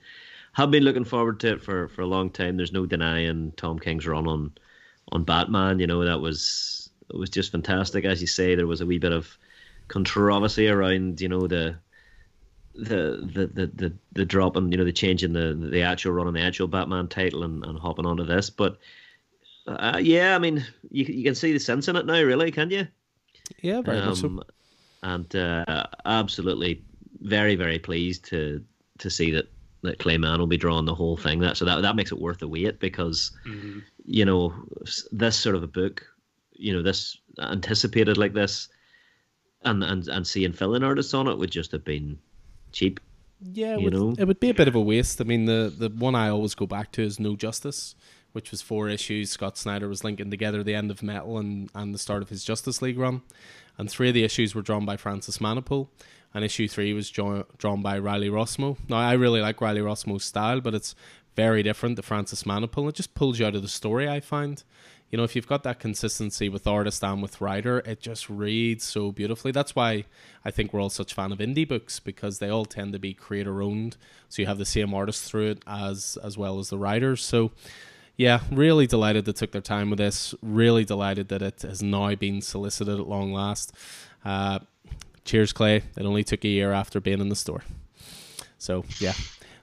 have been looking forward to it for, for a long time. There's no denying Tom King's run on on Batman. You know that was it was just fantastic. As you say, there was a wee bit of controversy around you know the the the the the, the drop and you know the change in the the actual run on the actual Batman title and, and hopping onto this, but uh, yeah, I mean you you can see the sense in it now, really, can you? Yeah, very um, much so. And uh, absolutely very very pleased to to see that that Clay Mann will be drawing the whole thing. That so that that makes it worth the wait because mm-hmm. you know this sort of a book, you know this anticipated like this and and and seeing fill-in artists on it would just have been cheap. Yeah, it would, know? it would be a bit of a waste. I mean, the the one I always go back to is No Justice, which was four issues. Scott Snyder was linking together the end of Metal and and the start of his Justice League run, and three of the issues were drawn by Francis Manapul, and issue three was drawn drawn by Riley Rossmo. Now, I really like Riley Rossmo's style, but it's very different to Francis Manapul. It just pulls you out of the story. I find you know, if you've got that consistency with artist and with writer, it just reads so beautifully. That's why I think we're all such fan of indie books because they all tend to be creator owned. So you have the same artist through it as as well as the writers. So yeah, really delighted they took their time with this. Really delighted that it has now been solicited at long last. Uh, cheers, Clay. It only took a year after being in the store. So yeah,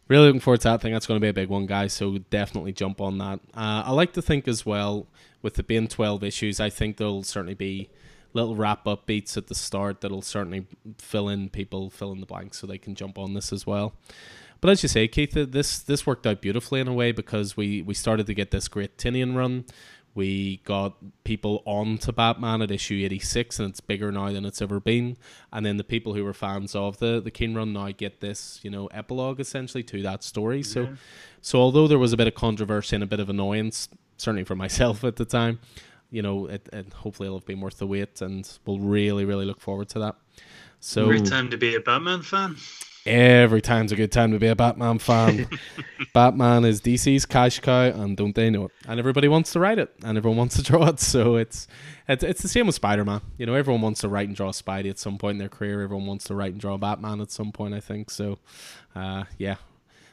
really looking forward to that. I think that's going to be a big one, guys. So definitely jump on that. Uh, I like to think as well with it being twelve issues. I think there'll certainly be little wrap up beats at the start that'll certainly fill in people fill in the blanks so they can jump on this as well. But as you say, Keith, this this worked out beautifully in a way because we we started to get this great Tynion run. We got people on to Batman at issue 86, and it's bigger now than it's ever been. And then the people who were fans of the, the Keane run now get this, you know, epilogue essentially to that story. Yeah. So, so although there was a bit of controversy and a bit of annoyance, certainly for myself at the time, you know, it, it hopefully it'll have been worth the wait, and we'll really, really look forward to that. So, great time to be a Batman fan. Every time's a good time to be a Batman fan. Batman is DC's cash cow, and don't they know it? And everybody wants to write it, and everyone wants to draw it. So it's it's, it's the same with Spider Man. You know, everyone wants to write and draw Spidey at some point in their career. Everyone wants to write and draw Batman at some point. I think so. Uh, yeah.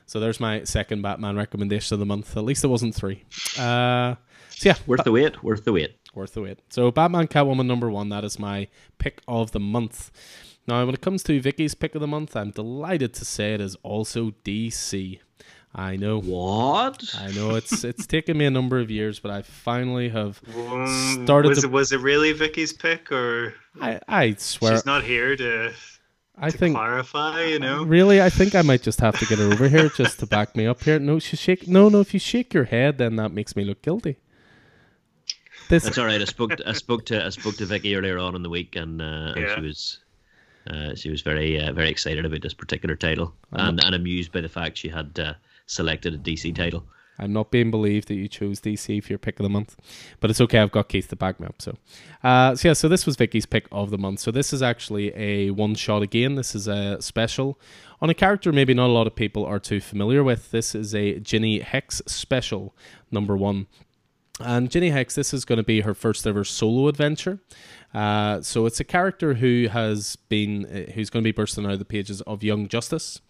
So there's my second Batman recommendation of the month. At least it wasn't three. Uh, so yeah, worth ba- the wait. Worth the wait. Worth the wait. So Batman Catwoman number one. That is my pick of the month. Now, when it comes to Vicky's pick of the month, I'm delighted to say it is also DC. I know what I know. It's it's taken me a number of years, but I finally have started. Was to... it was it really Vicky's pick, or I I swear she's not here to. I to think clarify, you know. Really, I think I might just have to get her over here just to back me up here. No, she shake. No, no. If you shake your head, then that makes me look guilty. This... That's all right. I spoke. To, I spoke to. I spoke to Vicky earlier on in the week, and, uh, yeah. and she was uh, she was very uh, very excited about this particular title and, and amused by the fact she had uh, selected a DC title. I'm not being believed that you chose DC for your pick of the month, but it's okay. I've got Keith to back me up. So, uh, so yeah, so this was Vicky's pick of the month. So this is actually a one shot again. This is a special on a character maybe not a lot of people are too familiar with. This is a Ginny Hex special number one. And Ginny Hex, this is going to be her first ever solo adventure. Uh, so it's a character who has been, uh, who's going to be bursting out of the pages of Young Justice.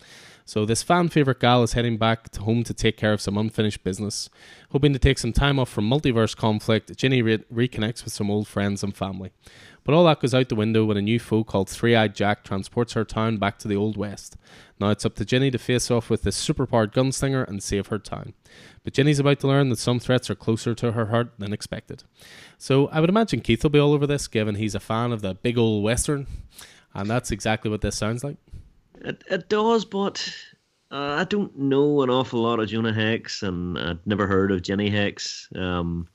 So this fan favorite gal is heading back to home to take care of some unfinished business. Hoping to take some time off from multiverse conflict, Ginny re- reconnects with some old friends and family. But all that goes out the window when a new foe called Three Eyed Jack transports her town back to the Old West. Now it's up to Ginny to face off with this superpowered gunslinger and save her town. But Ginny's about to learn that some threats are closer to her heart than expected. So I would imagine Keith will be all over this, given he's a fan of the big old Western. And that's exactly what this sounds like. It, it does, but uh, I don't know an awful lot of Jonah Hex, and I'd never heard of Jenny Hex. Um,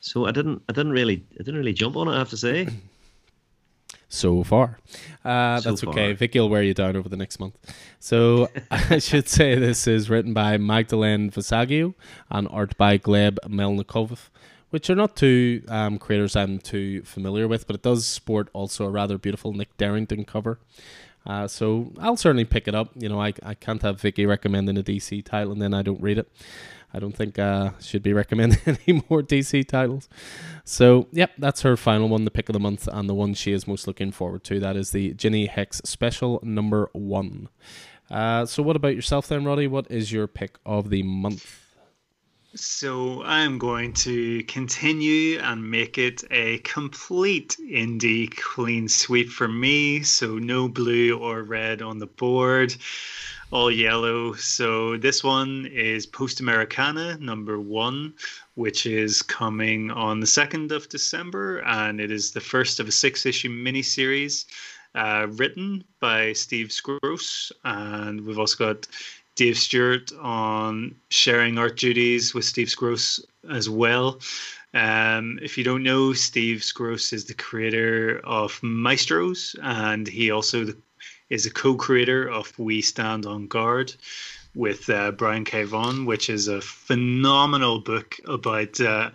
so I didn't I didn't really I didn't really jump on it. I have to say. so far. Uh, so that's far. okay. Vicky will wear you down over the next month. So I should say this is written by Magdalene Visaggio and art by Gleb Melnikov, which are not two um, creators I'm too familiar with, but it does sport also a rather beautiful Nick Derington cover. Uh, so I'll certainly pick it up. You know, I, I can't have Vicky recommending a DC title and then I don't read it. I don't think uh, should be recommending any more DC titles. So, yep, that's her final one, the pick of the month, and the one she is most looking forward to. That is the Ginny Hex special number one. Uh, so, what about yourself then, Roddy? What is your pick of the month? So I'm going to continue and make it a complete indie clean sweep for me. So no blue or red on the board all yellow. So this one is Post Americana number one, which is coming on the 2nd of December, and it is the first of a six issue miniseries uh, written by Steve Skroce. And we've also got Dave Stewart on sharing art duties with Steve Skroce as well. Um, if you don't know, Steve Skroce is the creator of Maestros, and he also is a co-creator of We Stand on Guard with uh, Brian K. Vaughan, which is a phenomenal book about uh,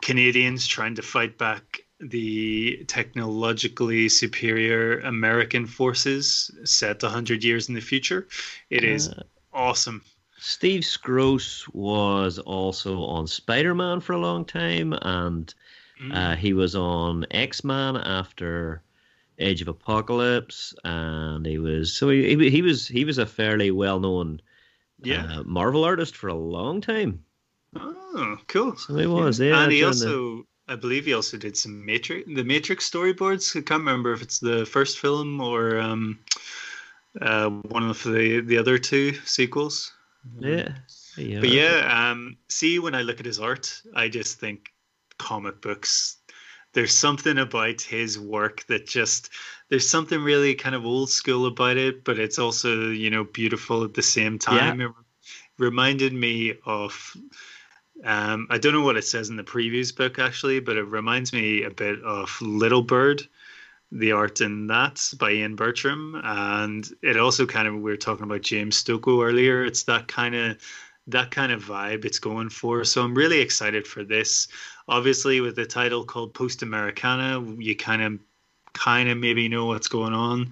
Canadians trying to fight back the technologically superior American forces set 100 years in the future. It is uh, awesome. Steve Skroce was also on Spider Man for a long time, and mm. uh, he was on X Man after Age of Apocalypse, and he was so he he, was he was a fairly well known yeah uh, Marvel artist for a long time. Oh, cool! So he was, yeah. and he also, the... I believe, he also did some Matrix, the Matrix storyboards. I can't remember if it's the first film or um, uh, one of the the other two sequels. Yeah. yeah. But yeah, um, see, when I look at his art, I just think comic books. There's something about his work that just there's something really kind of old school about it, but it's also you know beautiful at the same time. Yeah. It reminded me of um, I don't know what it says in the previous book actually, but it reminds me a bit of Little Bird, the art in that by Ian Bertram, and it also kind of we were talking about James Stokoe earlier. It's that kind of that kind of vibe it's going for. So I'm really excited for this. Obviously, with the title called Post Americana, you kind of kind of maybe know what's going on.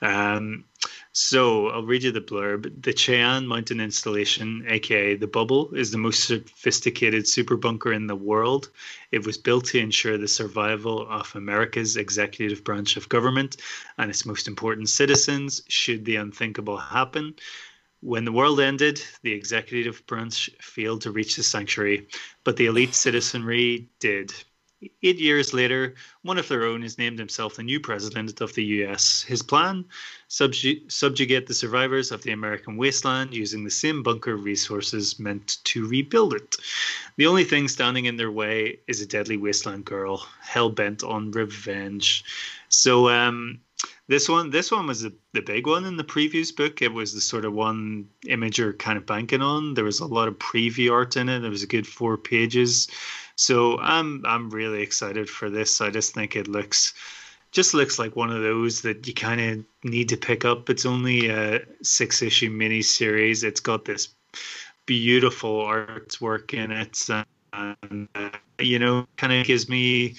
Um, so I'll read you the blurb. The Cheyenne Mountain Installation, aka the Bubble, is the most sophisticated super bunker in the world. It was built to ensure the survival of America's executive branch of government and its most important citizens should the unthinkable happen. When the world ended, the executive branch failed to reach the sanctuary, but the elite citizenry did. Eight years later, one of their own has named himself the new president of the US. His plan? Subju- subjugate the survivors of the American wasteland using the same bunker resources meant to rebuild it. The only thing standing in their way is a deadly wasteland girl, hell bent on revenge. So, um, this one, this one was the, the big one in the previous book. It was the sort of one Imager kind of banking on. There was a lot of preview art in it. It was a good four pages. So I'm I'm really excited for this. I just think it looks just looks like one of those that you kind of need to pick up. It's only a six issue mini series. It's got this beautiful artwork in it, and uh, you know, kind of gives me.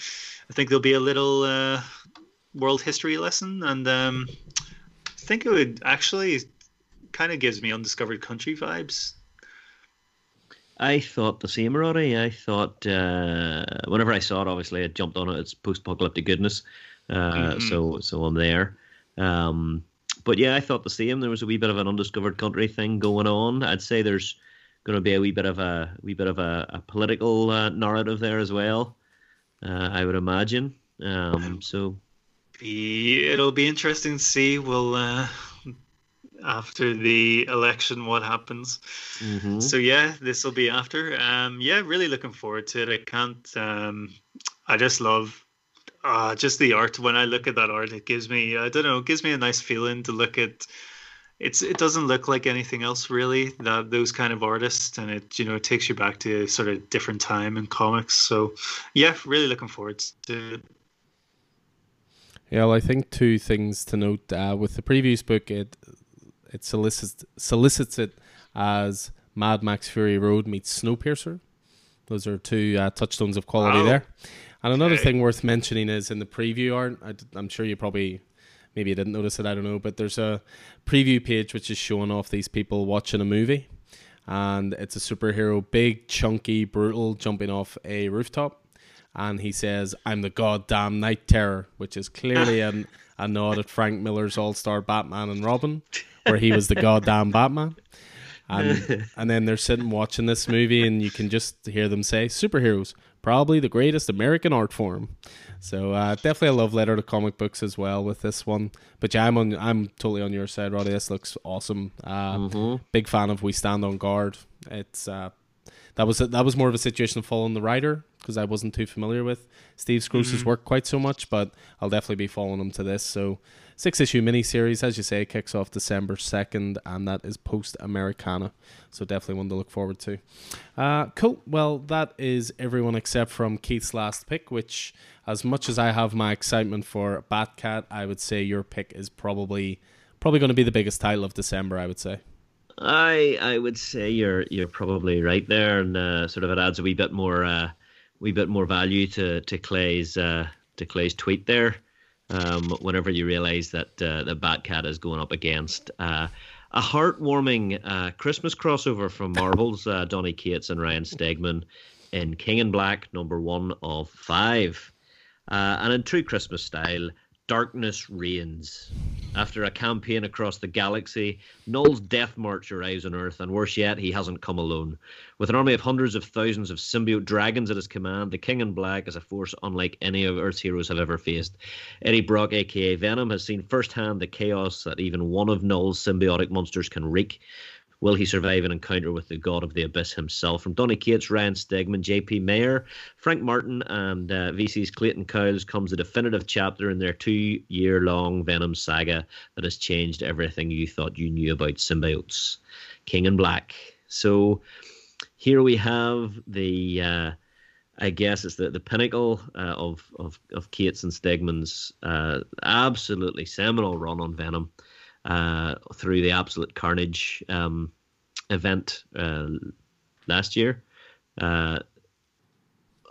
I think there'll be a little uh, world history lesson, and um, I think it would actually kind of gives me undiscovered country vibes. I thought the same, Roddy. I thought uh, whenever I saw it, obviously I jumped on it. It's post-apocalyptic goodness, uh, Mhm. so so I'm there. Um, but yeah, I thought the same. There was a wee bit of an undiscovered country thing going on. I'd say there's going to be a wee bit of a wee bit of a, a political uh, narrative there as well. Uh, I would imagine. Um, so it'll be interesting to see We'll uh, after the election what happens mhm. so yeah this will be after um yeah really looking forward to it i can't um i just love uh just the art when i look at that art it gives me i don't know it gives me a nice feeling to look at it's it doesn't look like anything else really that those kind of artists and it you know it takes you back to a sort of different time in comics so yeah really looking forward to it. Yeah, well, I think two things to note uh, with the previous book. It it solicits solicits it as Mad Max Fury Road meets Snowpiercer. Those are two uh, touchstones of quality Wow. there. And another Okay. thing worth mentioning is in the preview art. I, am sure you probably maybe you didn't notice it. I don't know, but there's a preview page which is showing off these people watching a movie, and it's a superhero, big, chunky, brutal, jumping off a rooftop and he says, "I'm the goddamn night terror," which is clearly an, a nod at Frank Miller's All Star Batman and Robin, where he was the goddamn Batman. And and then they're sitting watching this movie, and you can just hear them say, "Superheroes, probably the greatest American art form." So uh, definitely a love letter to comic books as well with this one. But yeah, I'm on, I'm totally on your side, Roddy. This looks awesome. Uh, Mhm. Big fan of We Stand on Guard. It's uh, that was that was more of a situation of following the writer because I wasn't too familiar with Steve Skroce's work quite so much, but I'll definitely be following him to this. So six issue miniseries, as you say, kicks off December second, and that is post Americana. So definitely one to look forward to. Uh, cool. Well, that is everyone except from Keith's last pick, which, as much as I have my excitement for Batcat, I would say your pick is probably probably going to be the biggest title of December. I would say. I I would say you're you're probably right there, and uh, sort of it adds a wee bit more uh, wee bit more value to to Clay's uh, to Clay's tweet there. Um, whenever you realise that uh, the Batcat is going up against uh, a heartwarming uh, Christmas crossover from Marvel's uh, Donny Cates and Ryan Stegman in King in Black number one of five, uh, and in true Christmas style, Darkness reigns. After a campaign across the galaxy, Null's death march arrives on Earth, and worse yet, he hasn't come alone. With an army of hundreds of thousands of symbiote dragons at his command, the King in Black is a force unlike any of Earth's heroes have ever faced. Eddie Brock, aka Venom, has seen firsthand the chaos that even one of Null's symbiotic monsters can wreak. Will he survive an encounter with the god of the abyss himself? From Donny Cates, Ryan Stegman, J.P. Mayer, Frank Martin, and uh, VC's Clayton Cowles comes the definitive chapter in their two year long Venom saga that has changed everything you thought you knew about symbiotes. King in Black. So here we have the. Uh, I guess it's the, the pinnacle uh, of, of of Cates and Stegman's uh, absolutely seminal run on Venom uh, through the Absolute Carnage um, event uh, last year. Uh,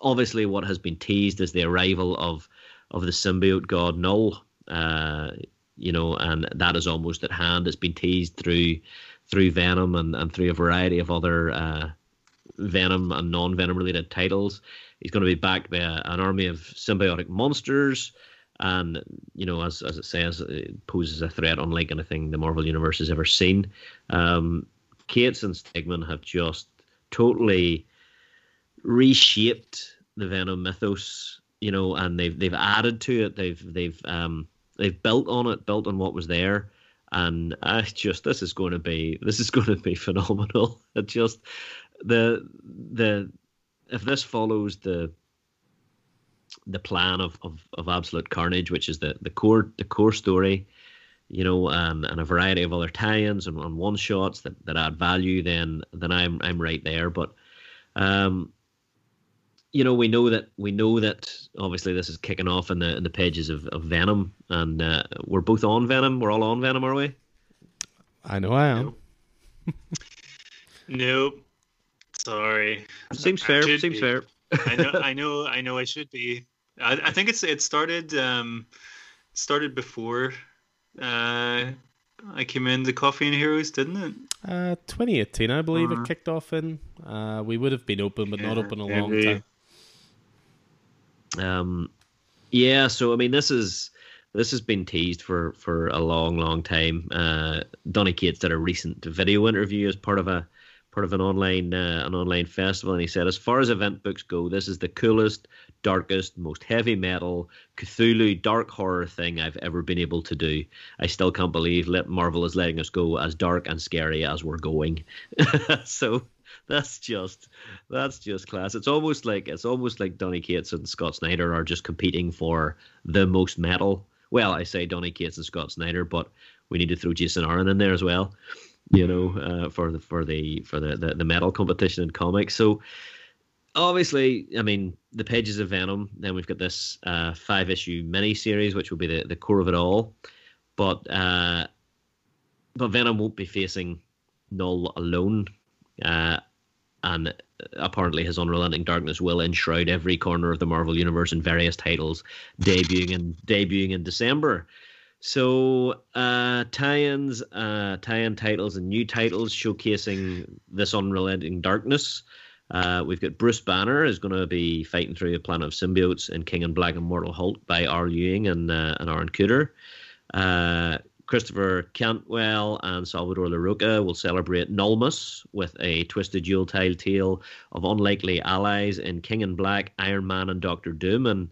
obviously, what has been teased is the arrival of of the symbiote god Null. Uh, you know, and that is almost at hand. It's been teased through through Venom and, and through a variety of other uh, Venom and non Venom related titles. He's going to be backed by a, an army of symbiotic monsters and you know, as as it says, it poses a threat unlike anything the Marvel universe has ever seen. Um, and Stegman have just totally reshaped the Venom mythos, you know, and they've they've added to it. They've they've um they've built on it, built on what was there, and I just this is going to be this is going to be phenomenal. It just the the if this follows the the plan of, of, of absolute carnage, which is the, the core the core story, you know, and, and a variety of other tie-ins and, and one shots that, that add value, then then I'm I'm right there. But um, you know, we know that we know that obviously this is kicking off in the in the pages of, of Venom, and uh, we're both on Venom. We're all on Venom, are we? I know I am. Nope. nope. Sorry. Seems fair. Seems be. fair. I know, I know, I know. I should be. I, I think it's it started um, started before uh, I came into Coffee and Heroes, didn't it? Uh, 2018, I believe uh-huh. it kicked off in. Uh, we would have been open, but yeah, not open a maybe. long time. Um, yeah. So I mean, this is this has been teased for for a long, long time. Uh, Donny Cates did a recent video interview as part of a part of an online uh, an online festival, and he said, as far as event books go, this is the coolest, darkest, most heavy metal Cthulhu dark horror thing I've ever been able to do. I still can't believe Marvel is letting us go as dark and scary as we're going. so that's just that's just class. It's almost like it's almost like Donny Cates and Scott Snyder are just competing for the most metal. Well, I say Donny Cates and Scott Snyder, but we need to throw Jason Aaron in there as well you know, uh, for the for the for the, the the metal competition in comics. So obviously, I mean, the pages of Venom. Then we've got this uh, five issue mini series, which will be the, the core of it all. But uh, but Venom won't be facing Null alone, uh, and apparently his unrelenting darkness will enshroud every corner of the Marvel universe in various titles, debuting in debuting in December. So uh, tie-ins, uh, tie-in titles, and new titles showcasing this unrelenting darkness. Uh, we've got Bruce Banner is going to be fighting through a planet of symbiotes in King in Black and Mortal Hulk by Al Ewing and uh, and Aaron Kuder. Uh, Christopher Cantwell and Salvador Larroca will celebrate Nullmas with a twisted Yuletide tale of unlikely allies in King in Black, Iron Man, and Doctor Doom. And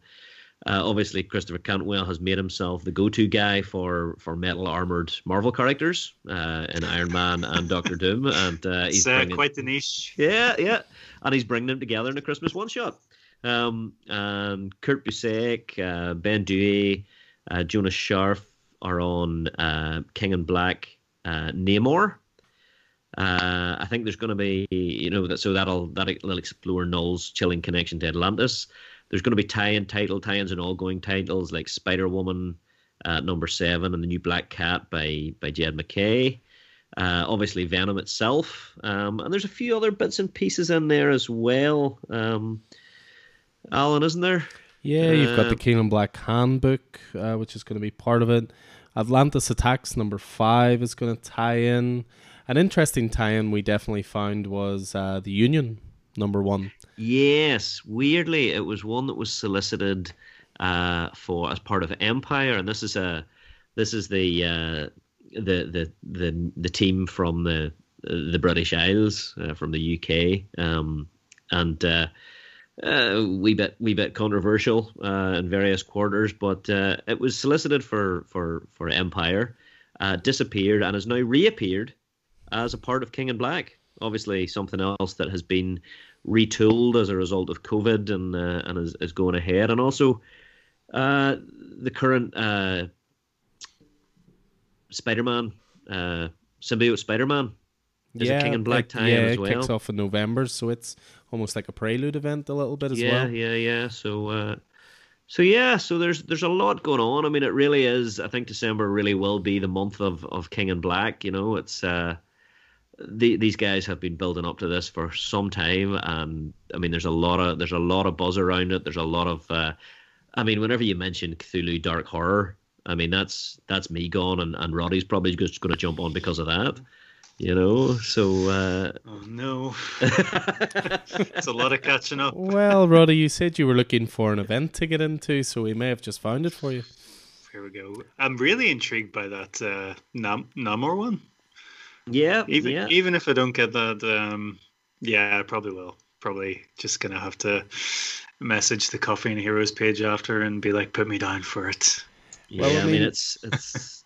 uh, obviously, Christopher Cantwell has made himself the go-to guy for, for metal armored Marvel characters uh, in Iron Man and Doctor Doom, and uh, he's uh, bringing, quite the niche. Yeah, yeah, and he's bringing them together in a Christmas one-shot. Um, and Kurt Busiek, uh, Ben Dewey, uh, Jonas Scharf are on King in Black, Namor. I think there's going to be, you know, that so that'll that'll explore Null's chilling connection to Atlantis there's going to be tie-in title tie-ins and ongoing titles like Spider Woman uh, number seven and the new Black Cat by by Jed MacKay. Uh, obviously Venom itself, um, and there's a few other bits and pieces in there as well. Um, Alan, isn't there? Yeah, you've got the uh, King in Black handbook, uh, which is going to be part of it. Atlantis Attacks number five is going to tie in. An interesting tie-in we definitely found was uh, the Union number one. Yes, weirdly, it was one that was solicited uh, for as part of Empire, and this is a this is the uh, the the the the team from the the British Isles uh, from the UK, um, and uh, uh, we bit we bit controversial uh, in various quarters, but uh, it was solicited for for for Empire, uh, disappeared, and has now reappeared as a part of King in Black. Obviously, something else that has been retooled as a result of COVID and uh, and is, is going ahead, and also uh, the current uh, Spider-Man, uh, symbiote Spider-Man, is a King in Black it, tie yeah, as it well. kicks off in November, so it's almost like a prelude event a little bit as yeah, well. yeah, yeah. yeah. So, uh, so yeah, so there's there's a lot going on. I mean, it really is. I think December really will be the month of of King in Black. You know, it's uh, the, these guys have been building up to this for some time, and I mean, there's a lot of there's a lot of buzz around it. There's a lot of, uh, I mean, whenever you mention Cthulhu Dark Horror, I mean that's that's me gone, and and Roddy's probably just going to jump on because of that. You know, so uh, Oh no, it's a lot of catching up. Well, Roddy, you said you were looking for an event to get into, so we may have just found it for you. Here we go. I'm really intrigued by that uh, Nam- Namor one. Yeah, Even yeah. even if I don't get that, um, yeah, I probably will. Probably just gonna have to message the Coffee and Heroes page after and be like, "Put me down for it." Yeah, Well, I I, mean, mean- it's it's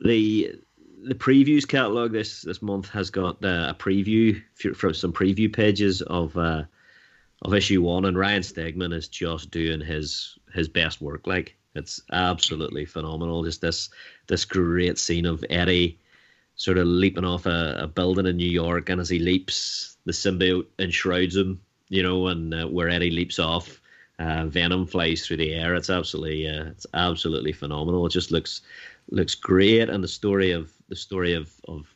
the the previews catalog this this month has got uh, a preview f- from some preview pages of uh, of issue one, and Ryan Stegman is just doing his his best work. Like it's absolutely phenomenal. Just this this great scene of Eddie sort of leaping off a, a building in New York, and as he leaps, the symbiote enshrouds him. You know, and uh, where Eddie leaps off, uh, Venom flies through the air. It's absolutely, uh, it's absolutely phenomenal. It just looks looks great, and the story of the story of of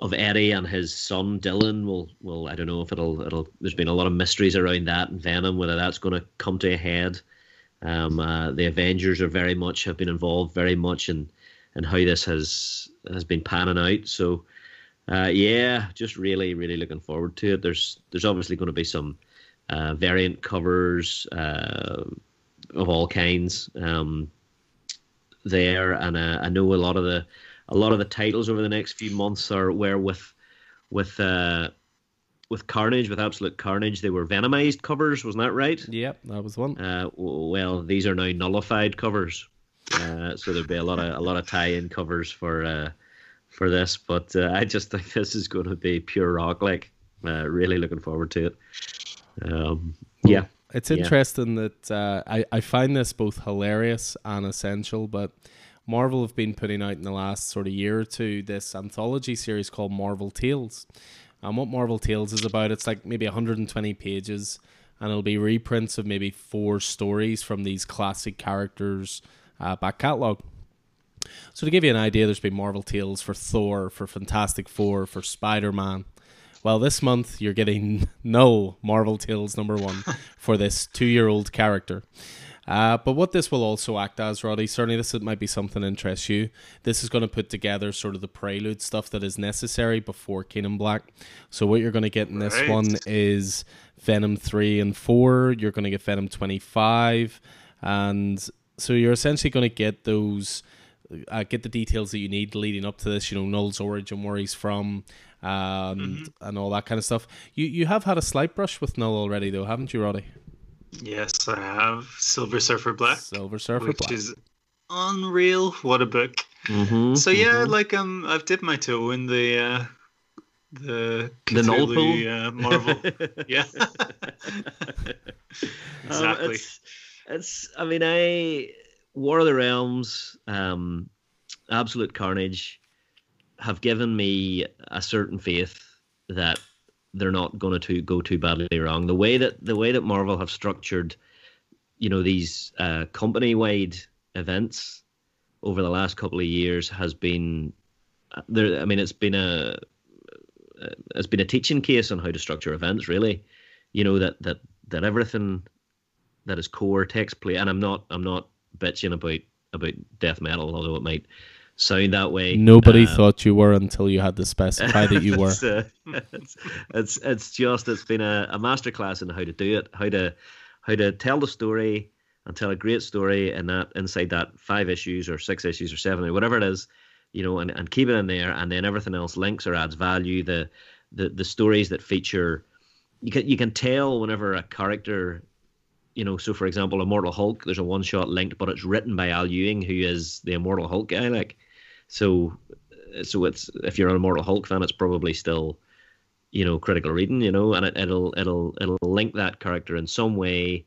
of Eddie and his son Dylan will will I don't know if it'll it'll. There's been a lot of mysteries around that and Venom, whether that's going to come to a head. Um, uh, the Avengers are very much have been involved very much in in how this has has been panning out. So. Uh, yeah, just really, really looking forward to it. There's, there's obviously going to be some uh, variant covers uh, of all kinds um, there, and uh, I know a lot of the, a lot of the titles over the next few months are where with, with, uh, with Carnage, with Absolute Carnage, they were Venomized covers, wasn't that right? Yep, that was one. Uh, well, these are now nullified covers, uh, so there'll be a lot of a lot of tie-in covers for uh, for this. But uh, I just think this is going to be pure rock. Like, uh, really looking forward to it. Um, yeah, It's Yeah. interesting that uh, I, I find this both hilarious and essential, but Marvel have been putting out in the last sort of year or two this anthology series called Marvel Tales. And what Marvel Tales is about, it's like maybe 120 pages, and it'll be reprints of maybe four stories from these classic characters' uh, back catalogue. So to give you an idea, there's been Marvel Tales for Thor, for Fantastic Four, for Spider Man. Well, this month you're getting no Marvel Tales number one for this two-year-old character. Uh, but what this will also act as, Roddy, certainly this might be something that interests you. This is going to put together sort of the prelude stuff that is necessary before King in Black. So what you're going to get in this Right. one is Venom three and four. You're going to get Venom twenty five, and so you're essentially going to get those uh, get the details that you need leading up to this. You know, Null's origin, where he's from, and and all that kind of stuff. You you have had a slight brush with Null already, though, haven't you, Roddy? Yes, I have Silver Surfer Black, Silver Surfer which Black. is unreal. What a book! Mhm, So yeah, mhm. like um, I've dipped my toe in the uh, the The Null Cthulhu, uh, Marvel. yeah, Um, exactly. it's, it's. I mean, I War of the Realms, um, Absolute Carnage, have given me a certain faith that they're not going to go too badly wrong. The way that the way that Marvel have structured, you know, these uh, company-wide events over the last couple of years has been uh, there. I mean, it's been a uh, it's been a teaching case on how to structure events. Really, you know that that that everything that is core takes place. And I'm not I'm not bitching about about death metal, although it might sound that way. Nobody Uh, thought you were until you had to specify that you were. it's, uh, it's, it's it's just it's been a, a masterclass in how to do it, how to how to tell the story, and tell a great story and that inside that five issues or six issues or seven or whatever it is, you know, and, and keep it in there, and then everything else links or adds value. The the the stories that feature, you can you can tell whenever a character, you know, so for example, Immortal Hulk, there's a one shot linked, but it's written by Al Ewing, who is the Immortal Hulk guy, like, so uh, so it's if you're an Immortal Hulk fan, it's probably still you know critical reading you know and it, it'll it'll it'll link that character in some way.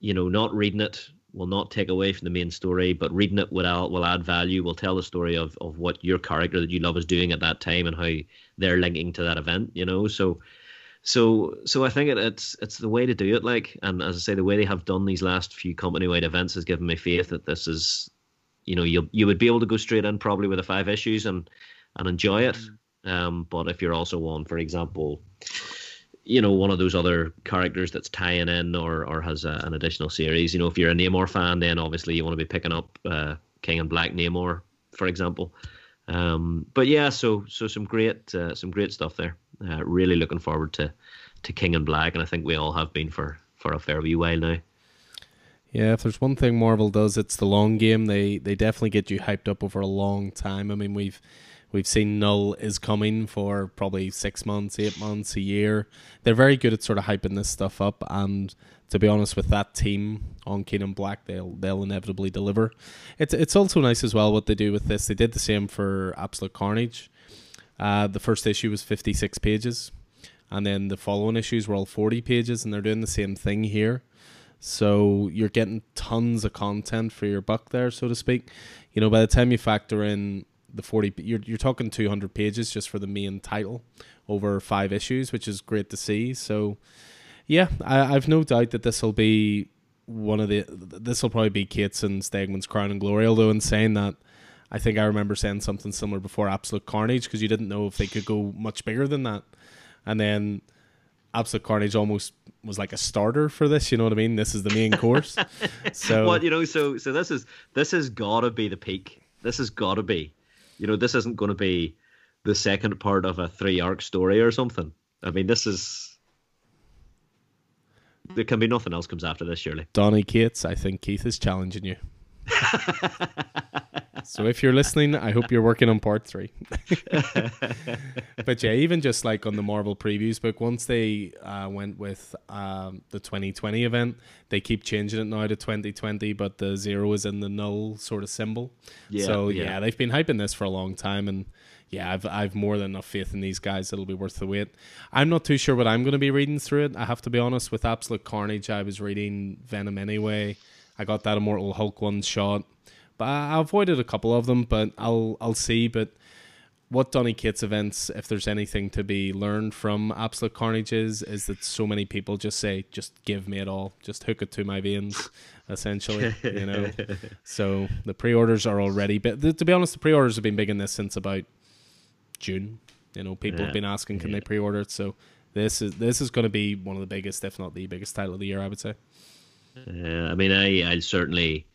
You know not reading it will not take away from the main story but reading it will add, will add value will tell the story of of what your character that you love is doing at that time and how they're linking to that event you know? So so so I think it, it's it's the way to do it like and as I say the way they have done these last few company wide events has given me faith that this is you know you you would be able to go straight in probably with the five issues and and enjoy it mm. Um, but if you're also on, for example, you know, one of those other characters that's tying in or or has a, an additional series, you know, if you're a Namor fan, then obviously you want to be picking up uh, King in Black Namor, for example. Um, but yeah, so so some great uh, some great stuff there. Uh, really looking forward to to King in Black, and I think we all have been for for a fair wee while now. Yeah, if there's one thing Marvel does, it's the long game. They they definitely get you hyped up over a long time. I mean, we've We've seen Null is coming for probably six months, eight months, a year. They're very good at sort of hyping this stuff up, and to be honest, with that team on King in Black, they'll they'll inevitably deliver. It's it's also nice as well what they do with this. They did the same for Absolute Carnage. Uh, the first issue was fifty six pages, and then the following issues were all forty pages, and they're doing the same thing here. So you're getting tons of content for your buck there, so to speak. You know, by the time you factor in the 40 you're, you're talking 200 pages just for the main title over five issues which is great to see so yeah I, i've no doubt that this will be one of the this will probably be Cates and Stegman's crown and glory although in saying that i think i remember saying something similar before absolute carnage because you didn't know if they could go much bigger than that and then absolute carnage almost was like a starter for this you know what i mean this is the main course so what you know so so this is this has got to be the peak this has got to be you know, this isn't going to be the second part of a three arc story or something. I mean, this is. There can be nothing else comes after this, surely. Donny Cates, I think Keith is challenging you. so if you're listening, I hope you're working on part three. but yeah, even just like on the Marvel previews book, once they uh, went with um, the 2020 event, they keep changing it now to 2020, but the zero is in the null sort of symbol. Yeah, so yeah. yeah, they've been hyping this for a long time, and yeah, I've I've more than enough faith in these guys. It'll be worth the wait. I'm not too sure what I'm going to be reading through it. I have to be honest. With Absolute Carnage, I was reading Venom anyway. I got that Immortal Hulk one shot, but I avoided a couple of them. But I'll I'll see. But what Donny Cates events, if there's anything to be learned from Absolute Carnage, is is that so many people just say, "Just give me it all, just hook it to my veins," essentially. you know. So the pre-orders are already, but to be honest, the pre-orders have been big in this since about June. You know, people yeah. have been asking, "Can yeah. they pre-order it?" So this is this is going to be one of the biggest, if not the biggest title of the year, I would say. Uh, I mean, I I'll certainly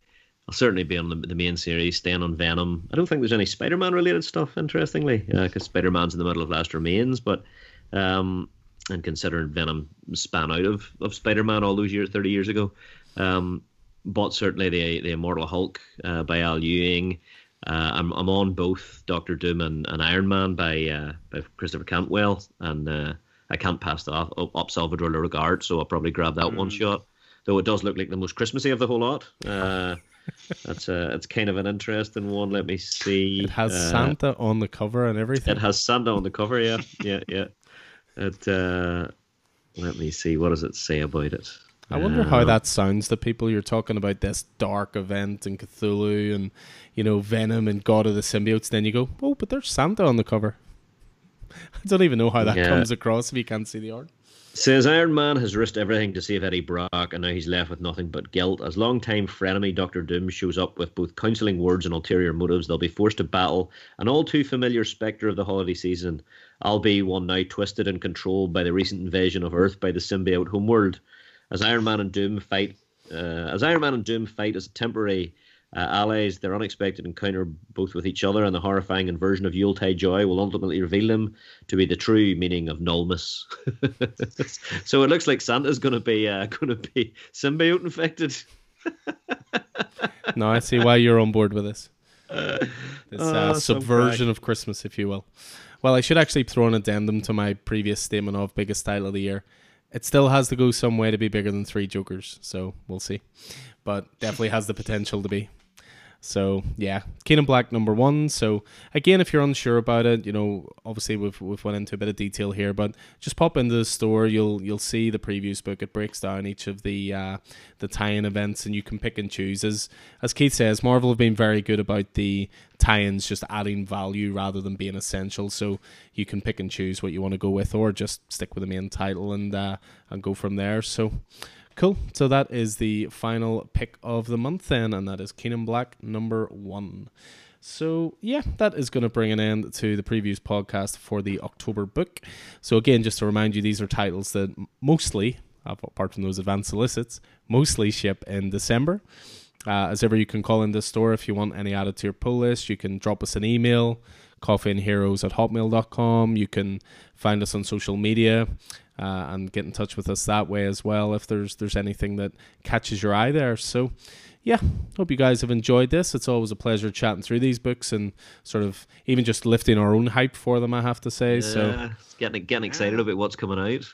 I'll certainly be on the, the main series, staying on Venom. I don't think there's any Spider-Man related stuff, interestingly, because uh, Spider-Man's in the middle of Last Remains, but um, and considering Venom span out of, of Spider-Man all those years, thirty years ago, um, but certainly the the Immortal Hulk uh, by Al Ewing. Uh, I'm I'm on both Doctor Doom and, and Iron Man by uh, by Christopher Cantwell, and uh, I can't pass that up, up Salvador Larroca, so I'll probably grab that mm. one shot though it does look like the most Christmassy of the whole lot. That's a, it's kind of an interesting one. Let me see. It has uh, Santa on the cover and everything. It has Santa on the cover. Yeah, yeah, yeah. It. Uh, let me see. What does it say about it? I wonder how uh, that sounds to people. You're talking about this dark event and Cthulhu and you know Venom and God of the Symbiotes. Then you go, oh, but there's Santa on the cover. I don't even know how that yeah. comes across if you can't see the art. Says Iron Man has risked everything to save Eddie Brock, and now he's left with nothing but guilt. As long-time frenemy Doctor Doom shows up with both counselling words and ulterior motives, they'll be forced to battle an all too familiar spectre of the holiday season. I'll be one now twisted and controlled by the recent invasion of Earth by the symbiote homeworld. As Iron Man and Doom fight, uh, as Iron Man and Doom fight as a temporary uh, allies, their unexpected encounter both with each other and the horrifying inversion of Yuletide joy will ultimately reveal them to be the true meaning of nullness. so it looks like Santa's going to be uh, going to be symbiote infected. no, I see why you're on board with this. This uh, Oh, subversion of Christmas, if you will. Well, I should actually throw an addendum to my previous statement of biggest title of the year. It still has to go some way to be bigger than Three Jokers, so we'll see. But definitely has the potential to be. So yeah, King in Black number one. So again, if you're unsure about it, you know, obviously we've we've went into a bit of detail here, but just pop into the store. You'll you'll see the previews book. It breaks down each of the uh, the tie-in events, and you can pick and choose. As as Keith says, Marvel have been very good about the tie-ins, just adding value rather than being essential. So you can pick and choose what you want to go with, or just stick with the main title and uh, and go from there. So. Cool. So that is the final pick of the month then, and that is King in Black number one. So yeah, that is going to bring an end to the previews podcast for the October book. So again, just to remind you, these are titles that mostly, apart from those advanced solicits, mostly ship in December. Uh, as ever, you can call in the store if you want any added to your pull list. You can drop us an email, coffeeandheroes at hotmail.com. You can find us on social media uh, and get in touch with us that way as well if there's there's anything that catches your eye there. So, yeah, hope you guys have enjoyed this. It's always a pleasure chatting through these books and sort of even just lifting our own hype for them. I have to say. so, Yeah, it's getting getting excited about what's coming out.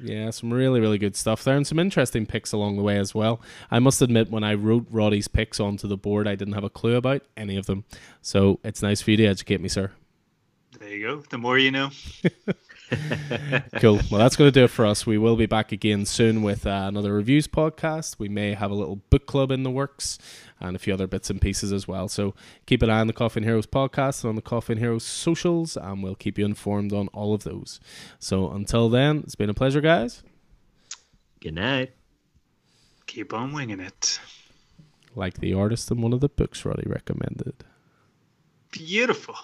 Yeah, some really, really good stuff there and some interesting picks along the way as well. I must admit, when I wrote Roddy's picks onto the board, I didn't have a clue about any of them. So it's nice for you to educate me, sir. There you go. The more you know. Cool. Well, that's going to do it for us. We will be back again soon with uh, another reviews podcast. We may have a little book club in the works and a few other bits and pieces as well. So keep an eye on the Coffee and Heroes podcast and on the Coffee and Heroes socials, and we'll keep you informed on all of those. So until then, it's been a pleasure, guys. Good night. Keep on winging it. Like the artist in one of the books Roddy recommended. Beautiful.